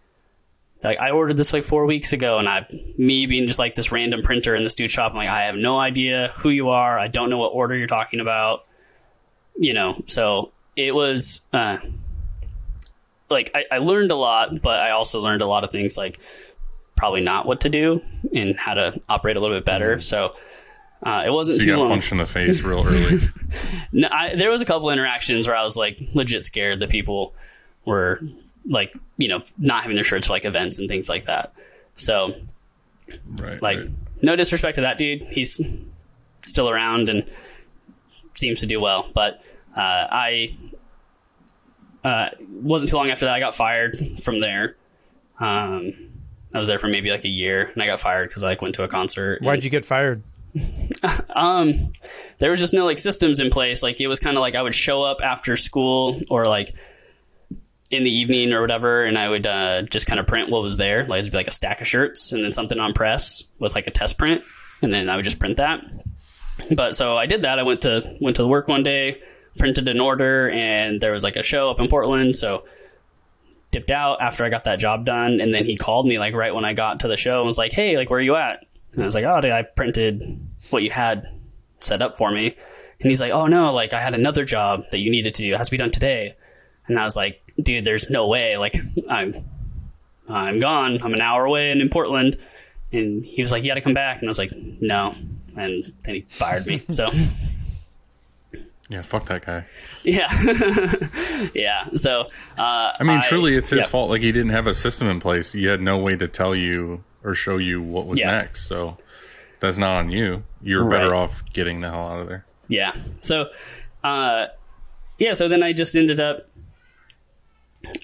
like I ordered this like four weeks ago, and I, me being just like this random printer in this dude shop, I'm like, I have no idea who you are. I don't know what order you're talking about. You know, so it was uh, like I, I learned a lot, but I also learned a lot of things like probably not what to do and how to operate a little bit better. So uh, it wasn't So you too got long. punched in the face real early. *laughs* No, I, there was a couple interactions where I was like legit scared that people were like you know not having their shirts for like events and things like that. So right. like right. no disrespect to that dude, he's still around and seems to do well. But uh, I uh, wasn't too long after that I got fired from there. Um, I was there for maybe like a year and I got fired because I like went to a concert. Why'd you get fired? *laughs* Um, there was just no like systems in place. Like it was kind of like I would show up after school or like in the evening or whatever, and I would uh, just kind of print what was there. Like it'd be like a stack of shirts and then something on press with like a test print, and then I would just print that. But so I did that. I went to went to work one day, printed an order, and there was like a show up in Portland. So dipped out after I got that job done, and then he called me like right when I got to the show and was like, "Hey, like where are you at?" And I was like, "Oh, dude, I printed what you had set up for me." And he's like, "Oh no, like I had another job that you needed to do. It has to be done today." And I was like, "Dude, there's no way. Like I'm I'm gone. I'm an hour away and in Portland." And he was like, "You got to come back." And I was like, "No." And then he fired me. So Yeah, fuck that guy. yeah, *laughs* yeah. So uh, I mean, truly, it's his yeah. fault. Like he didn't have a system in place. You had no way to tell you or show you what was Yeah. next. So that's not on you. You're better off getting the hell out of there. yeah so uh yeah so then i just ended up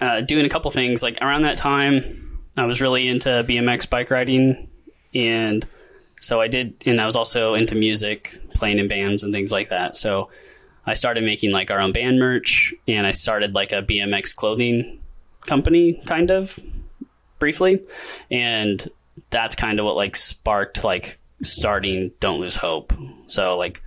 uh, doing a couple things like around that time i was really into bmx bike riding and so i did and i was also into music playing in bands and things like that so i started making like our own band merch and i started like a bmx clothing company kind of briefly and that's kind of what like sparked like starting don't lose hope so like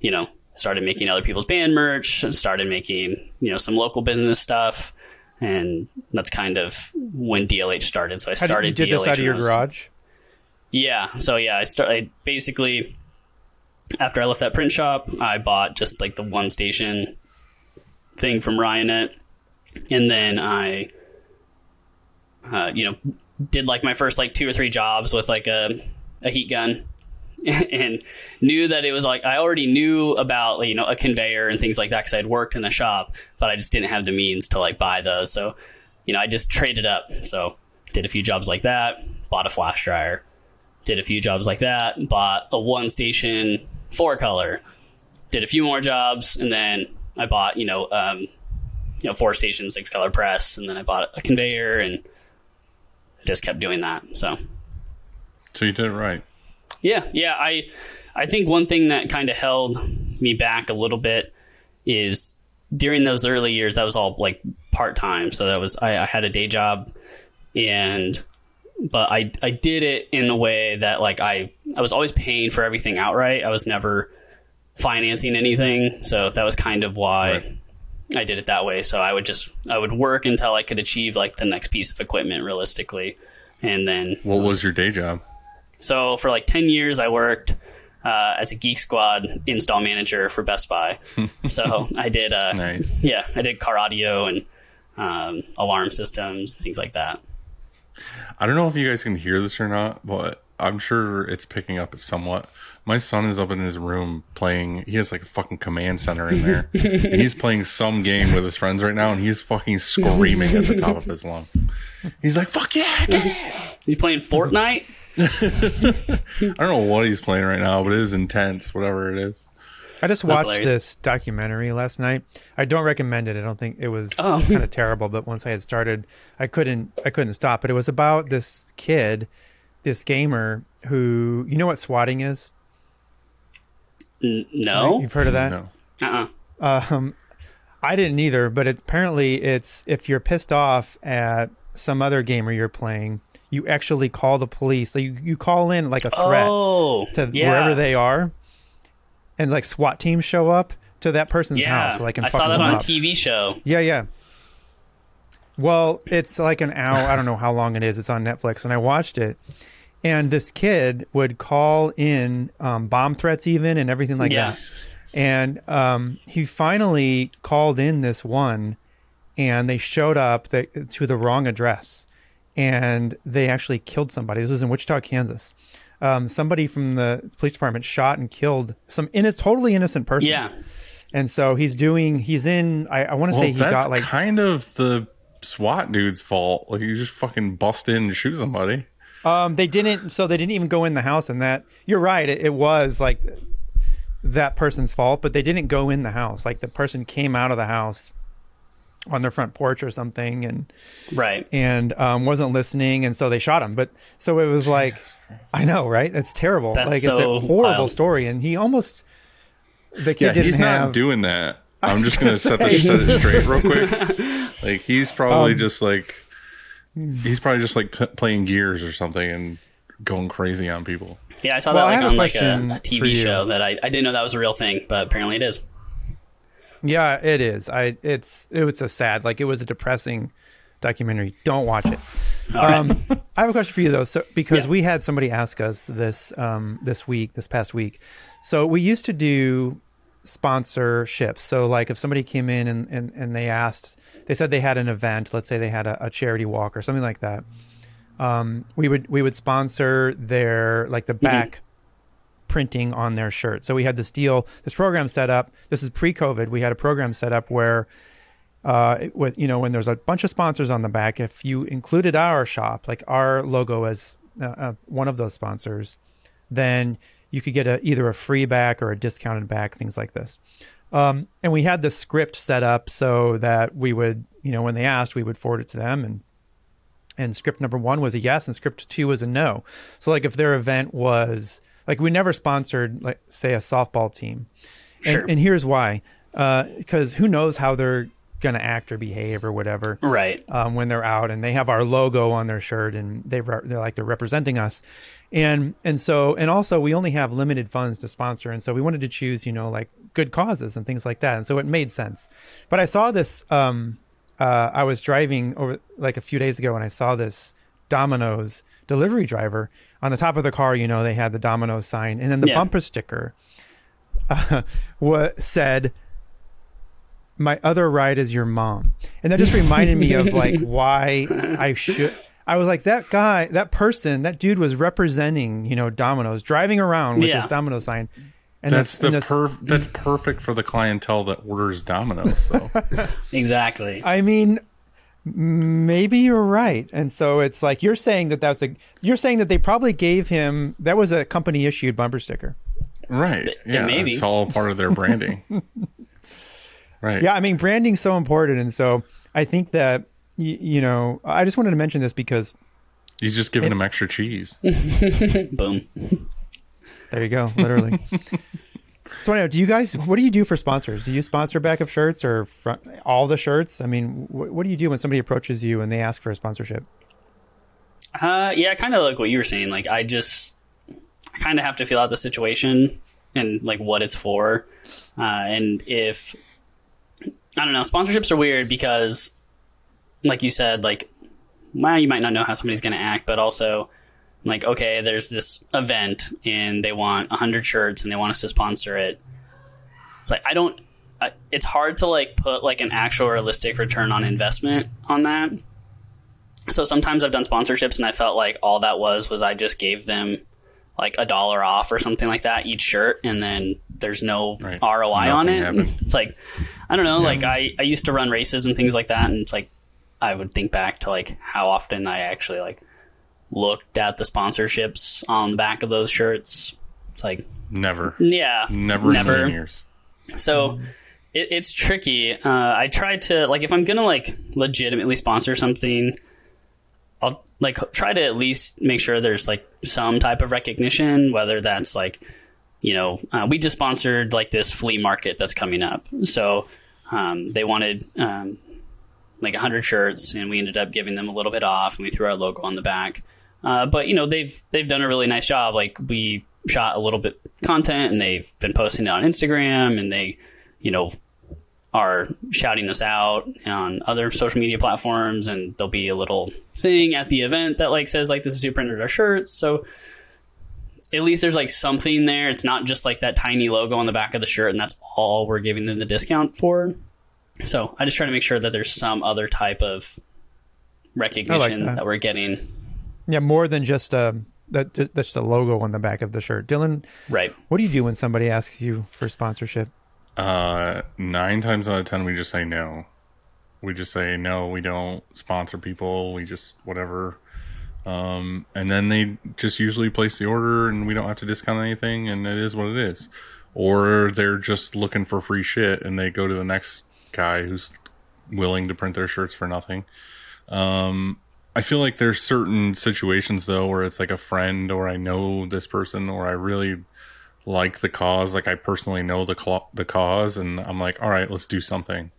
you know, started making other people's band merch, and started making, you know, some local business stuff. And that's kind of when DLH started. So I How did, started you did DLH this out of your was- garage? Yeah. So yeah, I started basically after I left that print shop, I bought just like the one station thing from Ryonet. And then I, uh, you know, did like my first like two or three jobs with like a, a heat gun *laughs* and knew that it was like I already knew about you know a conveyor and things like that because I'd worked in the shop, but I just didn't have the means to like buy those. So, you know, I just traded up. So, did a few jobs like that, bought a flash dryer, did a few jobs like that, bought a one station four color, did a few more jobs, and then I bought you know um, you know four station six color press, and then I bought a conveyor and just kept doing that. So. So you did it right. Yeah, yeah. I I think one thing that kind of held me back a little bit is during those early years, that was all like part time. So that was I, I had a day job, and but I I did it in a way that like I I was always paying for everything outright. I was never financing anything. So that was kind of why. Right. I did it that way. So I would just I would work until I could achieve like the next piece of equipment realistically, and then What was your day job? so for like 10 years, I worked uh, as a Geek Squad install manager for Best Buy. *laughs* so I did, uh, Nice. yeah, I did car audio and um, alarm systems, things like that. I don't know if you guys can hear this or not, but I'm sure it's picking up somewhat. My son is up in his room playing. He has like a fucking command center in there. *laughs* he's playing some game with his friends right now, and he's fucking screaming at the top of his lungs. He's like, "Fuck yeah!" yeah." You playing Fortnite? *laughs* I don't know what he's playing right now, but it is intense. Whatever it is. I just watched hilarious. this documentary last night. I don't recommend it. I don't think it was Oh. kind of terrible, but once I had started, I couldn't I couldn't stop. But it was about this kid, this gamer who you know what swatting is? N- no. You've heard of that? No. Uh-uh. Um, I didn't either, but it, apparently it's if you're pissed off at some other gamer you're playing, you actually call the police. So you, you call in like a threat Oh, to yeah. wherever they are, and like SWAT teams show up to that person's Yeah, house. Like, and I saw that on a. TV show. Yeah, yeah. Well, it's like an hour. I don't know how long it is. It's on Netflix, and I watched it. And this kid would call in um, bomb threats, even and everything like Yeah. that. And um, he finally called in this one, and they showed up that, to the wrong address, and they actually killed somebody. This was in Wichita, Kansas. Um, somebody from the police department shot and killed some innocent, totally innocent person. Yeah, And so he's doing. He's in. I, I want to Well, say he that's got like kind of the SWAT dude's fault. Like you just fucking bust in and shoot somebody. Um, they didn't. So they didn't even go in the house, and that you're right. It, it was like that person's fault, but they didn't go in the house. Like the person came out of the house on their front porch or something, and right. and um, wasn't listening, and so they shot him. But so it was like, I know, right? That's terrible. That's like so it's a horrible wild. story, and he almost the kid Yeah, didn't he's have. not doing that. *laughs* I'm just gonna gonna set, the, say. set it straight real quick. *laughs* Like he's probably Um, just like he's probably just like p- playing Gears or something and going crazy on people. Yeah, I saw Well, that like have a on like a, a TV show that I, I didn't know that was a real thing, but apparently it is. Yeah, it is. I it's it was a sad, like it was a depressing documentary. Don't watch it. Um, I have a question for you though, so because Yeah. we had somebody ask us this um, this week, this past week. So we used to do sponsorships. So like if somebody came in and, and, and they asked, they said they had an event, let's say they had a, a charity walk or something like that. Um, we would we would sponsor their like the back printing on their shirt. So we had this deal, this program set up. This is pre-COVID. We had a program set up where, uh, with you know, when there's a bunch of sponsors on the back, if you included our shop, like our logo as uh, uh, one of those sponsors, then you could get a either a free back or a discounted back, things like this. Um, and we had the script set up so that we would, you know, when they asked, we would forward it to them and and script number one was a yes and script two was a no so like if their event was like we never sponsored like say a softball team. And, Sure. and here's why. Because who knows how they're gonna act or behave or whatever Right. um, when they're out and they have our logo on their shirt and they re- they're like they're representing us. And and so and also we only have limited funds to sponsor and so we wanted to choose you know like good causes and things like that. And so it made sense. But i saw this um uh, i was driving over like a few days ago and i saw this domino's delivery driver on the top of the car you know they had the domino's sign and then the Yeah. bumper sticker uh, *laughs* what said my other ride is your mom and that just *laughs* reminded me of like why i should i was like that guy that person that dude was representing you know domino's driving around with Yeah. this domino sign and That's this- the and this- perf- That's perfect for the clientele that orders Domino's, though. *laughs* Exactly. i mean maybe you're right and so it's like you're saying that that's a you're saying that they probably gave him that was a company issued bumper sticker right? Yeah, maybe. it's all part of their branding. *laughs* right. Yeah, I mean, branding's so important, and so I think that y- you know, I just wanted to mention this because He's just giving him extra cheese. *laughs* Boom. there you go, literally. *laughs* so anyway, do you guys? What do you do for sponsors? Do you sponsor back of shirts or front, all the shirts? I mean, wh- what do you do when somebody approaches you and they ask for a sponsorship? Uh, yeah, kind of like what you were saying. Like, I just I kind of have to feel out the situation and like what it's for. Uh, and if I don't know, sponsorships are weird because, like you said, like well, you might not know how somebody's going to act, but also like okay, there's this event and they want hundred shirts and they want us to sponsor it. It's like I don't. I- It's hard to like put like an actual realistic return on investment on that so sometimes I've done sponsorships and I felt like all that was was I just gave them like a dollar off or something like that each shirt and then there's no Right. ROI on it. *laughs* It's like I don't know, like I, I used to run races and things like that and it's like I would think back to like how often I actually like looked at the sponsorships on the back of those shirts. It's like Never. yeah, Never, million years. so it, it's tricky. Uh, I try to like if I'm gonna like legitimately sponsor something, I'll like try to at least make sure there's like some type of recognition, whether that's like you know uh, we just sponsored like this flea market that's coming up, so um, they wanted. Um, like 100 shirts and we ended up giving them a little bit off and we threw our logo on the back uh, but you know they've they've done a really nice job like we shot a little bit content and they've been posting it on instagram and they you know, are shouting us out on other social media platforms, and there'll be a little thing at the event that like says like this is who printed our shirts. So at least there's like something there. It's not just like that tiny logo on the back of the shirt, and that's all we're giving them the discount for. So I just try to make sure that there's some other type of recognition that. that. we're getting. Yeah, more than just a that that's just a logo on the back of the shirt. Dylan, Right. what do you do when somebody asks you for sponsorship? Uh, nine times out of ten, we just say no. We just say no. We don't sponsor people. We just whatever. Um, and then they just usually place the order, and we don't have to discount anything, and it is what it is. Or they're just looking for free shit, and they go to the next guy who's willing to print their shirts for nothing. Um, I feel like there's certain situations though where it's like a friend, or I know this person, or I really like the cause. Like i personally know the cl- the cause and i'm like all right let's do something.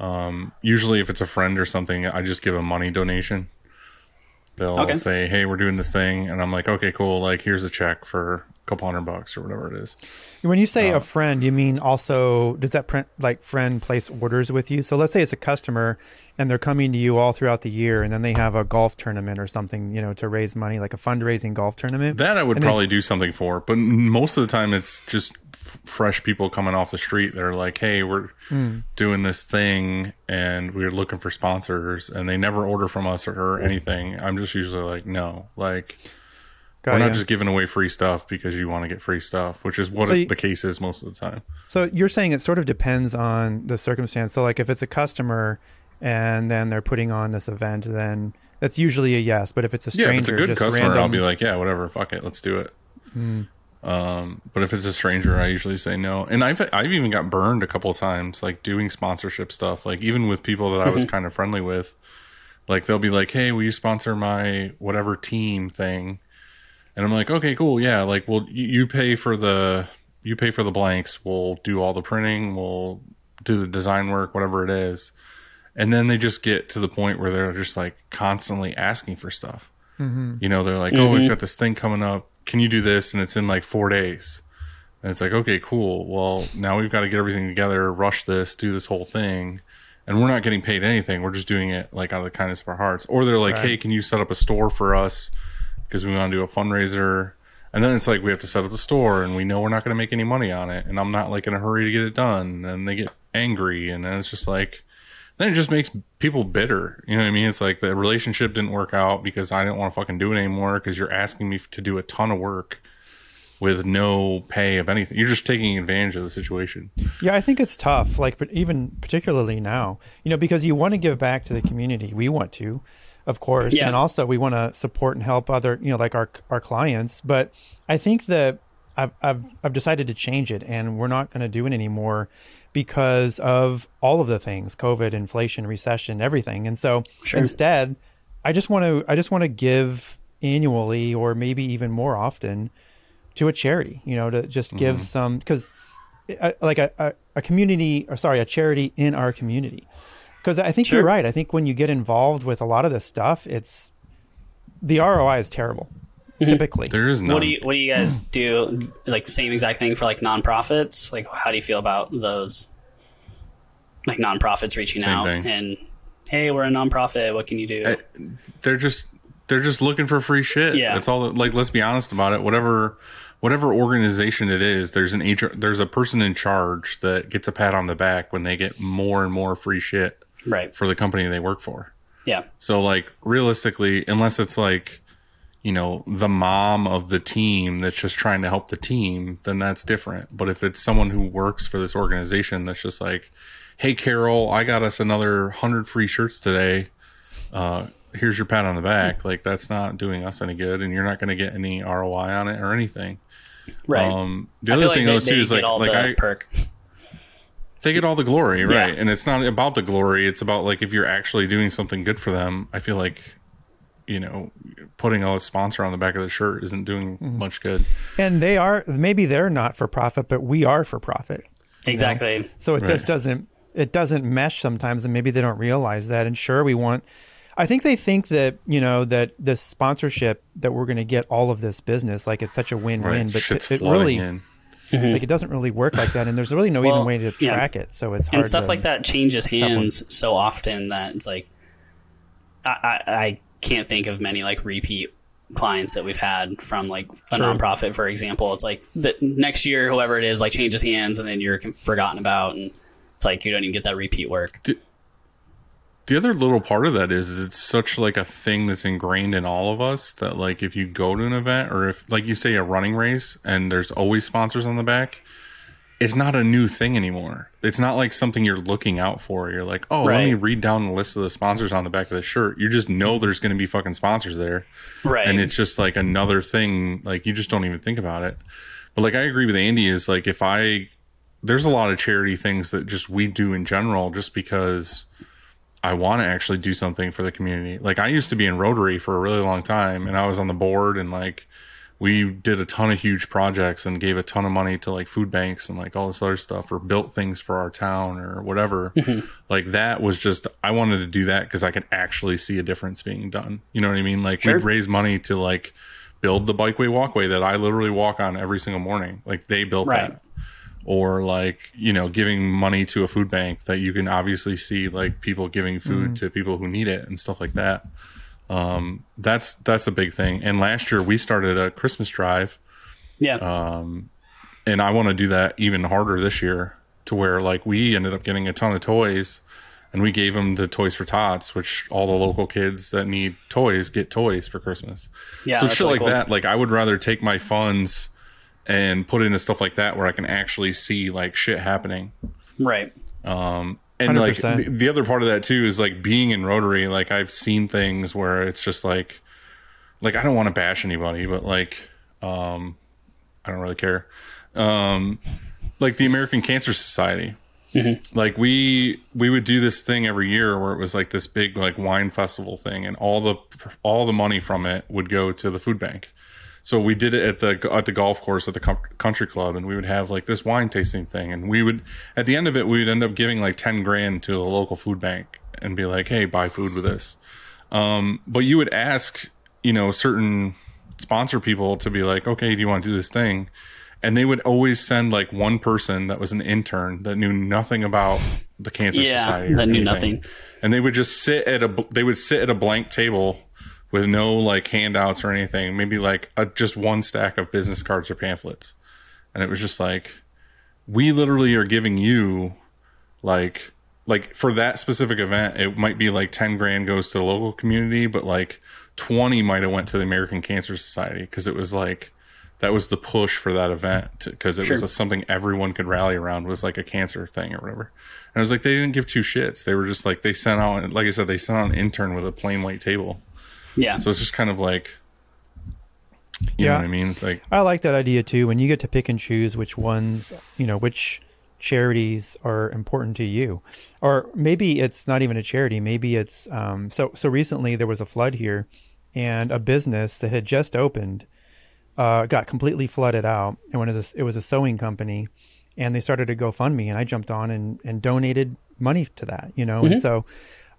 Um usually if it's a friend or something i just give a money donation. They'll Okay. say hey we're doing this thing. And i'm like okay cool. Like here's a check for couple hundred bucks or whatever it is When you say a friend, you mean also does that print like friend place orders with you? So let's say it's a customer and they're coming to you all throughout the year, and then they have a golf tournament or something, you know, to raise money, like a fundraising golf tournament. that i would And probably do something for but most of the time it's just f- fresh people coming off the street that are like hey we're Hmm. doing this thing and we're looking for sponsors and they never order from us or, or anything i'm just usually like no like Got We're not just giving away free stuff because you want to get free stuff, which is what So it- you- the case is most of the time. So you're saying it sort of depends on the circumstance. So like if it's a customer and then they're putting on this event, then that's usually a yes. But if it's a stranger, yeah, if it's a good just customer, I'll be like, yeah, whatever, fuck it, let's do it. Hmm. Um, but if it's a stranger, I usually say no. And I've I've even got burned a couple of times, like doing sponsorship stuff, like even with people that I was kind of friendly with. Like they'll be like, "Hey, will you sponsor my whatever team thing?" And I'm like, "Okay, cool, yeah. Like, well, you, you pay for the you pay for the blanks. We'll do all the printing. We'll do the design work, whatever it is." And then they just get to the point where they're just like constantly asking for stuff. Mm-hmm. You know, they're like, "Oh, we've mm-hmm. got this thing coming up. Can you do this?" And it's in like four days. And it's like, okay, cool. Well, now we've got to get everything together, rush this, do this whole thing. And we're not getting paid anything. We're just doing it like out of the kindness of our hearts. Or they're like, Right. hey, can you set up a store for us? Because we want to do a fundraiser. And then it's like, we have to set up the store and we know we're not going to make any money on it. And I'm not like in a hurry to get it done. And they get angry. And then it's just like, then it just makes people bitter. You know what I mean? It's like the relationship didn't work out because I didn't want to fucking do it anymore because you're asking me to do a ton of work with no pay of anything. You're just taking advantage of the situation. Yeah, I think it's tough. Like, but even particularly now, you know, because you want to give back to the community. We want to, of course, Yeah. and also we want to support and help other, you know, like our our clients. But I think that I've I've I've decided to change it, and we're not going to do it anymore because of all of the things: COVID, inflation, recession, everything. And so Sure. instead, I just want to I just want to give annually, or maybe even more often, to a charity. You know, to just give mm-hmm. some because uh, like a, a, a community or sorry a charity in our community because i think Sure. you're right i think when you get involved with a lot of this stuff it's the roi is terrible mm-hmm. typically There is none. What do you What do you guys hmm. do? Like the same exact thing for like nonprofits. Like, how do you feel about those? Like nonprofits reaching Same out thing. and, hey, we're a nonprofit. What can you do? I- they're just they're just looking for free shit. Yeah. That's all. Like, let's be honest about it. Whatever whatever organization it is, there's an HR, there's a person in charge that gets a pat on the back when they get more and more free shit right. for the company they work for. Yeah. So like realistically, unless it's like, you know, the mom of the team that's just trying to help the team, then that's different. But if it's someone who works for this organization that's just like, hey Carol, I got us another hundred free shirts today. Uh, here's your pat on the back. Like that's not doing us any good, and you're not going to get any ROI on it or anything. Right. Um, the I other thing like though too is like like I perk. They get all the glory, right? Yeah. And it's not about the glory. It's about like if you're actually doing something good for them. I feel like, you know, putting a sponsor on the back of the shirt isn't doing Mm-hmm. much good. and they are maybe they're not for profit but we are for profit Exactly. so it Right. just doesn't it doesn't mesh sometimes and maybe they don't realize that and sure we want i think they think that you know that this sponsorship that we're going to get all of this business like it's such a win-win Right? but Shit's it, it really in. Mm-hmm. Like it doesn't really work like that, and there's really no Well, even way to yeah. track it. So it's hard and stuff to- like that changes with- hands so often that it's like I, I, I can't think of many like repeat clients that we've had from like a Sure. nonprofit for example it's like the next year whoever it is like changes hands and then you're forgotten about and it's like you don't even get that repeat work The other little part of that is, is it's such like a thing that's ingrained in all of us that like if you go to an event or if like you say a running race and there's always sponsors on the back, it's not a new thing anymore. It's not like something you're looking out for. You're like, oh, let me Right. read down the list of the sponsors on the back of the shirt. You just know there's going to be fucking sponsors there. right and it's just like another thing like you just don't even think about it but like i agree with andy is like if i there's a lot of charity things that just we do in general just because i want to actually do something for the community. Like i used to be in rotary for a really long time and i was on the board and like we did a ton of huge projects and gave a ton of money to like food banks and like all this other stuff or built things for our town or whatever. Mm-hmm. Like that was just i wanted to do that because i could actually see a difference being done. You know what i mean? Like Sure. we'd raise money to like build the bikeway walkway that i literally walk on every single morning. Like they built Right. that or like you know giving money to a food bank that you can obviously see like people giving food to people who need it and stuff like that. Um that's that's a big thing. And last year we started a christmas drive. Yeah. Uh, and I want to do that even harder this year to where like we ended up getting a ton of toys and we gave them to Toys for Tots, which all the local kids that need toys get toys for Christmas. yeah so shit really like cool. that, like I would rather take my funds and put into stuff like that where I can actually see like shit happening. right And like 100%. the, the other part of that too is like being in Rotary, like I've seen things where it's just like like I don't want to bash anybody, but like um I don't really care. Um like the American Cancer Society. Like we we would do this thing every year where it was like this big like wine festival thing and all the all the money from it would go to the food bank. So we did it at the at the golf course at the country club, and we would have like this wine tasting thing, and we would at the end of it we would end up giving like ten grand to the local food bank and be like, hey, buy food with this. Um, but you would ask, you know, certain sponsor people to be like, okay, do you want to do this thing? And they would always send like one person that was an intern that knew nothing about the cancer Yeah, society. or that knew anything. nothing. And they would just sit at a they would sit at a blank table with no like handouts or anything. Maybe like a, just one stack of business cards or pamphlets. And it was just like, we literally are giving you like like for that specific event it might be like 10 grand goes to the local community but like 20 might have went to the american cancer society because it was like that was the push for that event because it was Sure. something everyone could rally around was like a cancer thing or whatever and it was like they didn't give two shits they were just like they sent out like i said they sent out an intern with a plain white table yeah so it's just kind of like you Yeah. know what i mean it's like I like that idea too. When you get to pick and choose which ones, you know, which charities are important to you, or maybe it's not even a charity. Maybe it's um, so. So recently there was a flood here, and a business that had just opened uh, got completely flooded out, and when it was a, it was a sewing company, and they started a GoFundMe, and I jumped on and and donated money to that, you know, and so.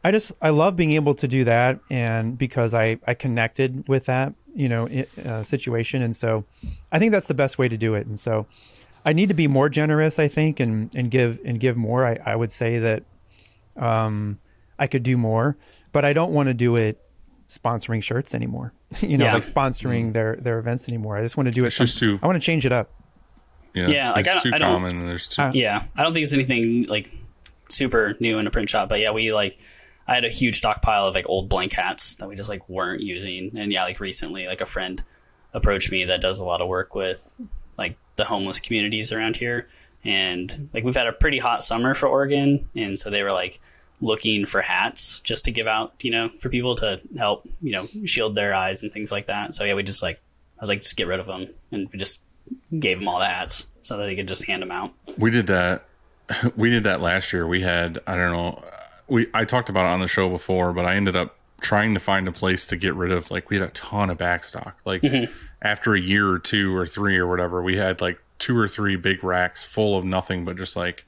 I just I love being able to do that, and because I I connected with that you know i- uh, situation, and so I think that's the best way to do it. And so I need to be more generous, I think, and and give and give more. I I would say that um I could do more, but I don't want to do it sponsoring shirts anymore. *laughs* you know, Yeah. like sponsoring their their events anymore. I just want to do it. It's just some- too- I want to change it up. yeah, Yeah, like, I it's don't- too I don't- common there's too Uh, Yeah, I don't think it's anything like super new in a print shop, but yeah, we like I had a huge stockpile of like old blank hats that we just like weren't using, and yeah, like recently, like a friend approached me that does a lot of work with like the homeless communities around here, and like we've had a pretty hot summer for Oregon, and so they were like looking for hats just to give out, you know, for people to help, you know, shield their eyes and things like that. So yeah, we just like I was like just get rid of them, and we just gave them all the hats so that they could just hand them out. We did that. *laughs* We did that last year. We had I don't know. We I talked about it on the show before, but I ended up trying to find a place to get rid of. Like we had a ton of backstock. Like mm-hmm. after a year or two or three or whatever, we had like two or three big racks full of nothing but just like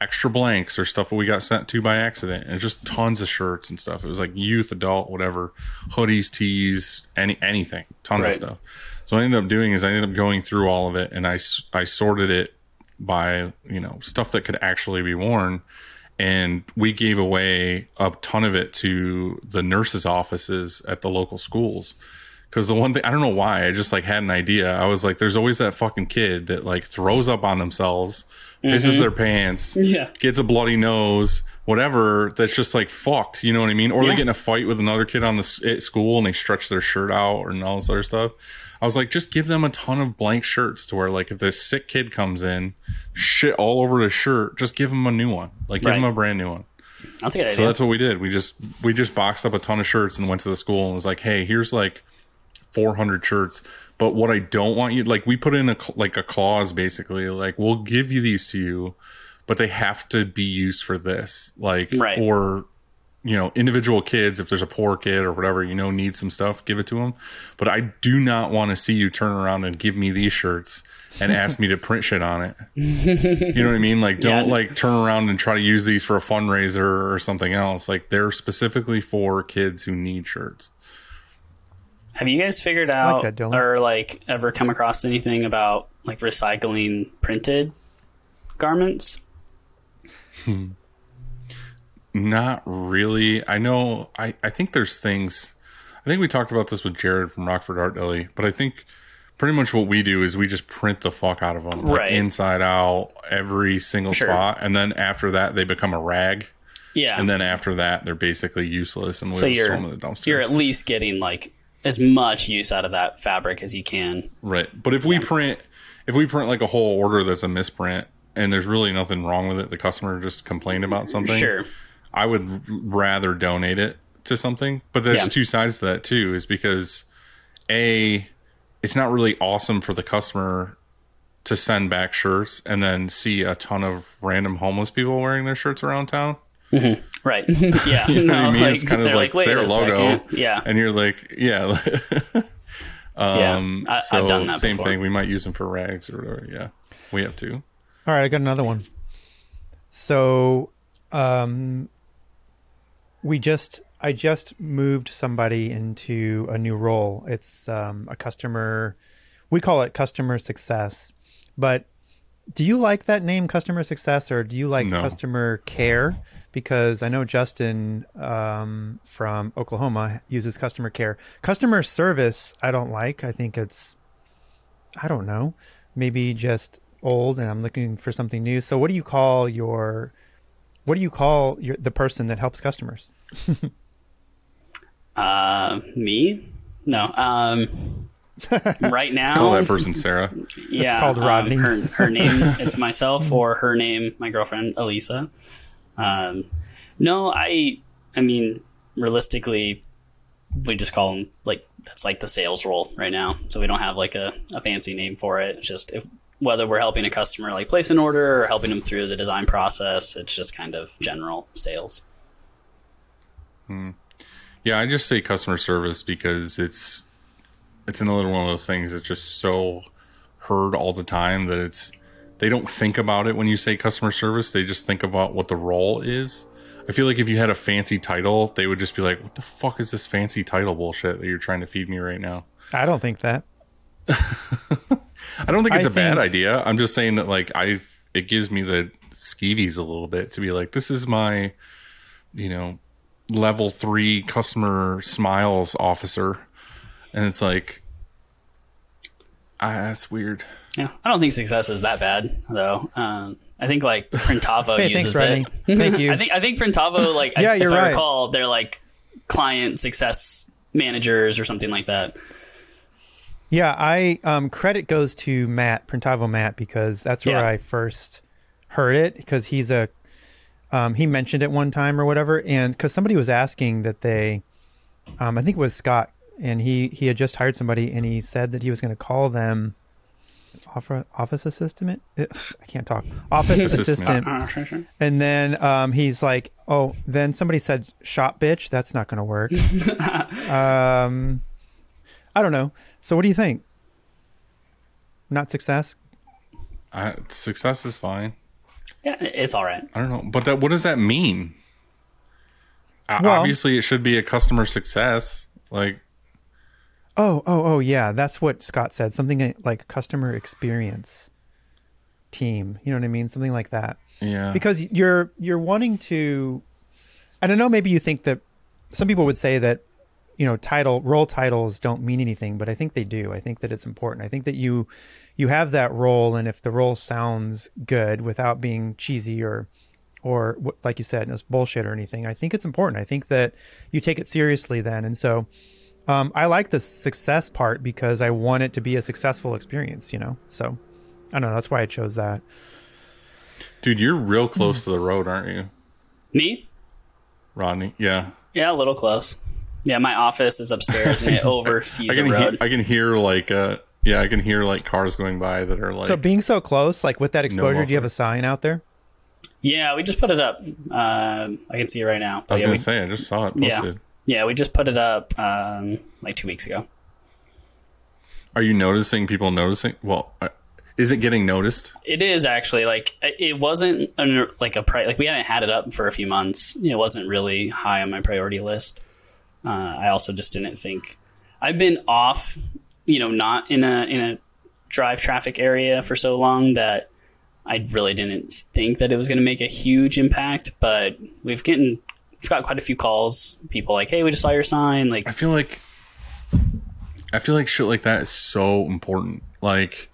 extra blanks or stuff that we got sent to by accident and just tons of shirts and stuff. It was like youth, adult, whatever, hoodies, tees, any anything, tons Right. of stuff. So what I ended up doing is I ended up going through all of it and I I sorted it by, you know, stuff that could actually be worn. And we gave away a ton of it to the nurses' offices at the local schools. Cause the one thing, I don't know why, I just like had an idea. I was like, there's always that fucking kid that like throws up on themselves, pisses mm-hmm. their pants, Yeah. gets a bloody nose, whatever. That's just like fucked. You know what I mean? Or they get in a fight with another kid on the at school and they stretch their shirt out and all this other stuff. I was like, just give them a ton of blank shirts to where like if this sick kid comes in, shit all over the shirt, just give him a new one. Like give Right. him a brand new one. That's a good idea. So that's what we did. We just we just boxed up a ton of shirts and went to the school and was like, "Hey, here's like 400 shirts, but what I don't want you like we put in a like a clause basically like we'll give you these to you, but they have to be used for this. Like Right. or you know, individual kids if there's a poor kid or whatever, you know, needs some stuff, give it to them. But I do not want to see you turn around and give me these shirts and ask me to print shit on it. *laughs* You know what I mean? Like, don't Yeah. like turn around and try to use these for a fundraiser or something else. Like, they're specifically for kids who need shirts. Have you guys figured like out that, or like ever come across anything about like recycling printed garments? Hmm. Not really. I know. I I think there's things. I think we talked about this with Jared from Rockford Art Deli, but I think pretty much what we do is we just print the fuck out of them, like Right. inside out, every single Sure. spot, and then after that they become a rag, Yeah. and then after that they're basically useless and so you're, the dumpster. you're at least getting like as much use out of that fabric as you can. Right. But if we print if we print like a whole order that's a misprint and there's really nothing wrong with it, the customer just complained about something. Sure. I would rather donate it to something. But there's Yeah. two sides to that too, is because A, it's not really awesome for the customer to send back shirts and then see a ton of random homeless people wearing their shirts around town. Right. *laughs* yeah. You know no, what I *laughs* mean? like, it's kind of they're like, wait their a logo. second. Yeah. And you're like, yeah. *laughs* um, yeah. I, so I've done that same before. thing. We might use them for rags or whatever. Yeah. We have to. All right, I got another one. So, um, we just I just moved somebody into a new role. It's um, a customer. We call it customer success. But do you like that name, customer success, or do you like No. customer care? Because I know Justin um, from Oklahoma uses customer care. Customer service, I don't like. I think it's I don't know, maybe just old and I'm looking for something new. So what do you call your what do you call your the person that helps customers? *laughs* Uh, me? No. Um, *laughs* right now, Call that person Sarah. yeah, called um, Rodney. her, her name, *laughs* it's myself, or her name, my girlfriend, Elisa. Um, no, I, I mean, realistically, we just call them like that's like the sales role right now. So we don't have like a, a fancy name for it. It's just if whether we're helping a customer like place an order or helping them through the design process, it's just kind of general sales. Hmm. Yeah, I just say customer service because it's it's another one of those things that's just so heard all the time that it's they don't think about it when you say customer service. They just think about what the role is. I feel like if you had a fancy title, they would just be like, "What the fuck is this fancy title bullshit that you're trying to feed me right now?" I don't think that. *laughs* I don't think it's I a bad idea. I'm just saying that like I it gives me the skeevies a little bit to be like, this is my, you know, level three customer smiles officer, and it's like, ah, that's weird. Yeah, I don't think success is that bad though. Um, I think like Printavo *laughs* Hey, uses thanks, it. Rodney. Thank you. *laughs* I think I think Printavo like I- Yeah, if you're I right. recall, they're like client success managers or something like that. Yeah, I um, credit goes to Matt Printavo Matt because that's where Yeah. I first heard it because he's a um, he mentioned it one time or whatever, and because somebody was asking that they, um, I think it was Scott, and he he had just hired somebody, and he said that he was going to call them office office assistant. *laughs* I can't talk. Office Assistant. Uh, sure. And then um, he's like, "Oh, then somebody said shop bitch. That's not going to work." *laughs* um, I don't know. So, what do you think? Not success. I, success is fine. Yeah, it's all right. I don't know, but that what does that mean? Well- Obviously, it should be a customer success. Like, Oh, oh, oh, yeah. That's what Scott said. Something uh, like customer experience team. You know what I mean? Something like that. Yeah. Because you're you're wanting to. and I don't know. Maybe you think that some people would say that you know title role titles don't mean anything, but I think they do. I think that it's important. I think that you you have that role, and if the role sounds good without being cheesy or or like you said, it's bullshit or anything, I think it's important. I think that you take it seriously then, and so. Um, I like the success part because I want it to be a successful experience, you know. So, I don't know. That's why I chose that. Dude, you're real *clears throat* close to the road, aren't you, Me? Rodney? Yeah. Yeah, a little close. Yeah, my office is upstairs and it *laughs* I oversees a can hear, road. I can hear like uh yeah, I can hear like cars going by that are like so being so close, like with that exposure, do you have a sign out there? yeah, we just put it up. Um, I can see it right now. I was But yeah, gonna we, say, I just saw it Yeah. posted. yeah, we just put it up um, like two weeks ago. Are you noticing people noticing? Well, uh, is it getting noticed? It is actually like it wasn't under like a pri- like we hadn't had it up for a few months. It wasn't really high on my priority list. Uh, I also just didn't think I've been off, you know, not in a in a drive traffic area for so long that I really didn't think that it was going to make a huge impact. But we've getting we've got quite a few calls. People like, hey, we just saw your sign. Like, I feel like I feel like shit like that is so important. Like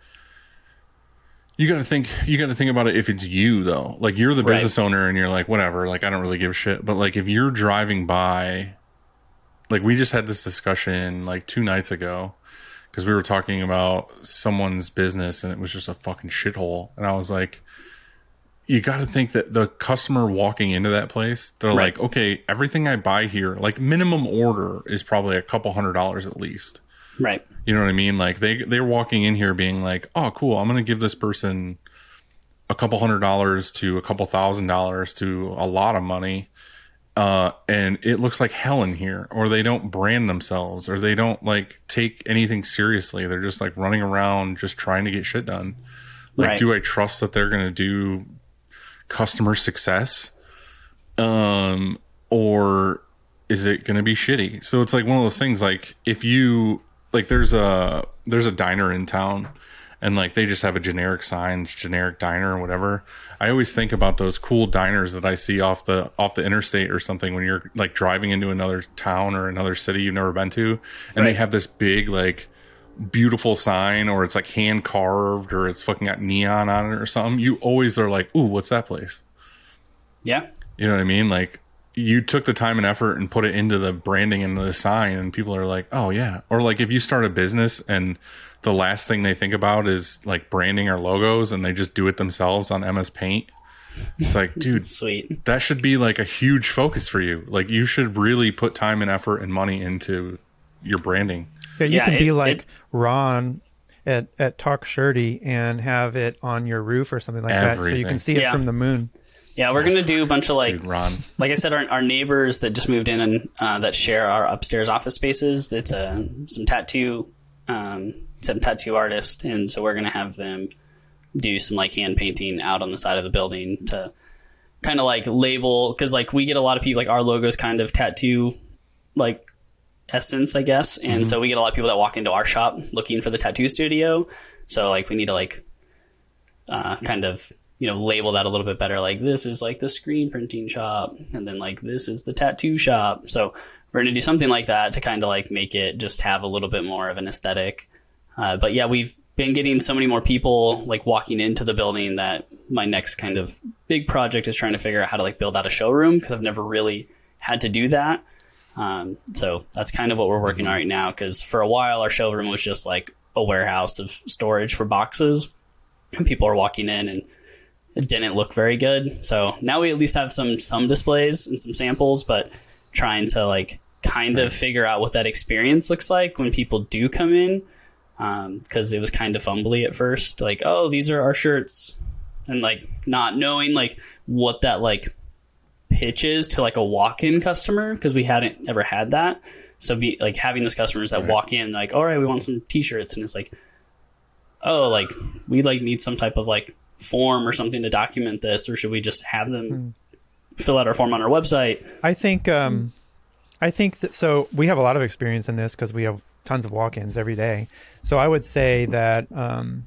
you got to think you got to think about it if it's you though. Like you're the Right. business owner and you're like whatever, like I don't really give a shit. But like if you're driving by like we just had this discussion like 2 nights ago because we were talking about someone's business and it was just a fucking shithole and I was like you got to think that the customer walking into that place, they're Right. like, okay, everything I buy here, like minimum order is probably a couple hundred dollars at least. right, You know what I mean? Like they they're walking in here being like, oh, cool, I'm gonna give this person a couple hundred dollars to a couple thousand dollars to a lot of money, uh, and it looks like hell in here, or they don't brand themselves, or they don't like take anything seriously. They're just like running around, just trying to get shit done. Like, Right. do I trust that they're gonna do customer success? Um, or is it going to be shitty? So it's like one of those things. Like if you like, there's a there's a diner in town, and like they just have a generic sign, generic diner or whatever. I always think about those cool diners that I see off the off the interstate or something when you're like driving into another town or another city you've never been to, and they have this big like beautiful sign or it's like hand carved or it's fucking got neon on it or something. You always are like, ooh, what's that place? yeah, You know what I mean? Like you took the time and effort and put it into the branding and the sign and people are like, "Oh yeah." Or like if you start a business and the last thing they think about is like branding or logos and they just do it themselves on MS Paint. It's like, dude, *laughs* sweet. that should be like a huge focus for you. Like you should really put time and effort and money into your branding. Yeah, you Yeah, can be like it- Ron at at Talk Shirty and have it on your roof or something like that, so you can see it Yeah. from the moon. Yeah, we're gonna do a bunch of like Dude, Ron. like I said, our, our neighbors that just moved in and uh, that share our upstairs office spaces. It's a some tattoo, um, some tattoo artist, and so we're gonna have them do some like hand painting out on the side of the building to kind of like label because like we get a lot of people like our logos kind of tattoo like essence, I guess, and so we get a lot of people that walk into our shop looking for the tattoo studio. So like we need to like uh, kind of you know label that a little bit better. Like this is like the screen printing shop and then like this is the tattoo shop. So we're going to do something like that to kind of like make it just have a little bit more of an aesthetic uh, but yeah we've been getting so many more people like walking into the building that my next kind of big project is trying to figure out how to like build out a showroom because i've never really had to do that. Um, so that's kind of what we're working on right now because for a while our showroom was just like a warehouse of storage for boxes and people are walking in and it didn't look very good. So now we at least have some some displays and some samples, but trying to like kind of figure out what that experience looks like when people do come in, because it was kind of fumbly at first. Like, oh, these are our shirts, and like not knowing like what that like pitch is to like a walk-in customer because we hadn't ever had that. So be like having those customers that walk in like, all right, we want some t-shirts, and it's like, oh, like we like need some type of like form or something to document this, or should we just have them fill out our form on our website? I think um, I think that so we have a lot of experience in this because we have tons of walk-ins every day. So I would say that um,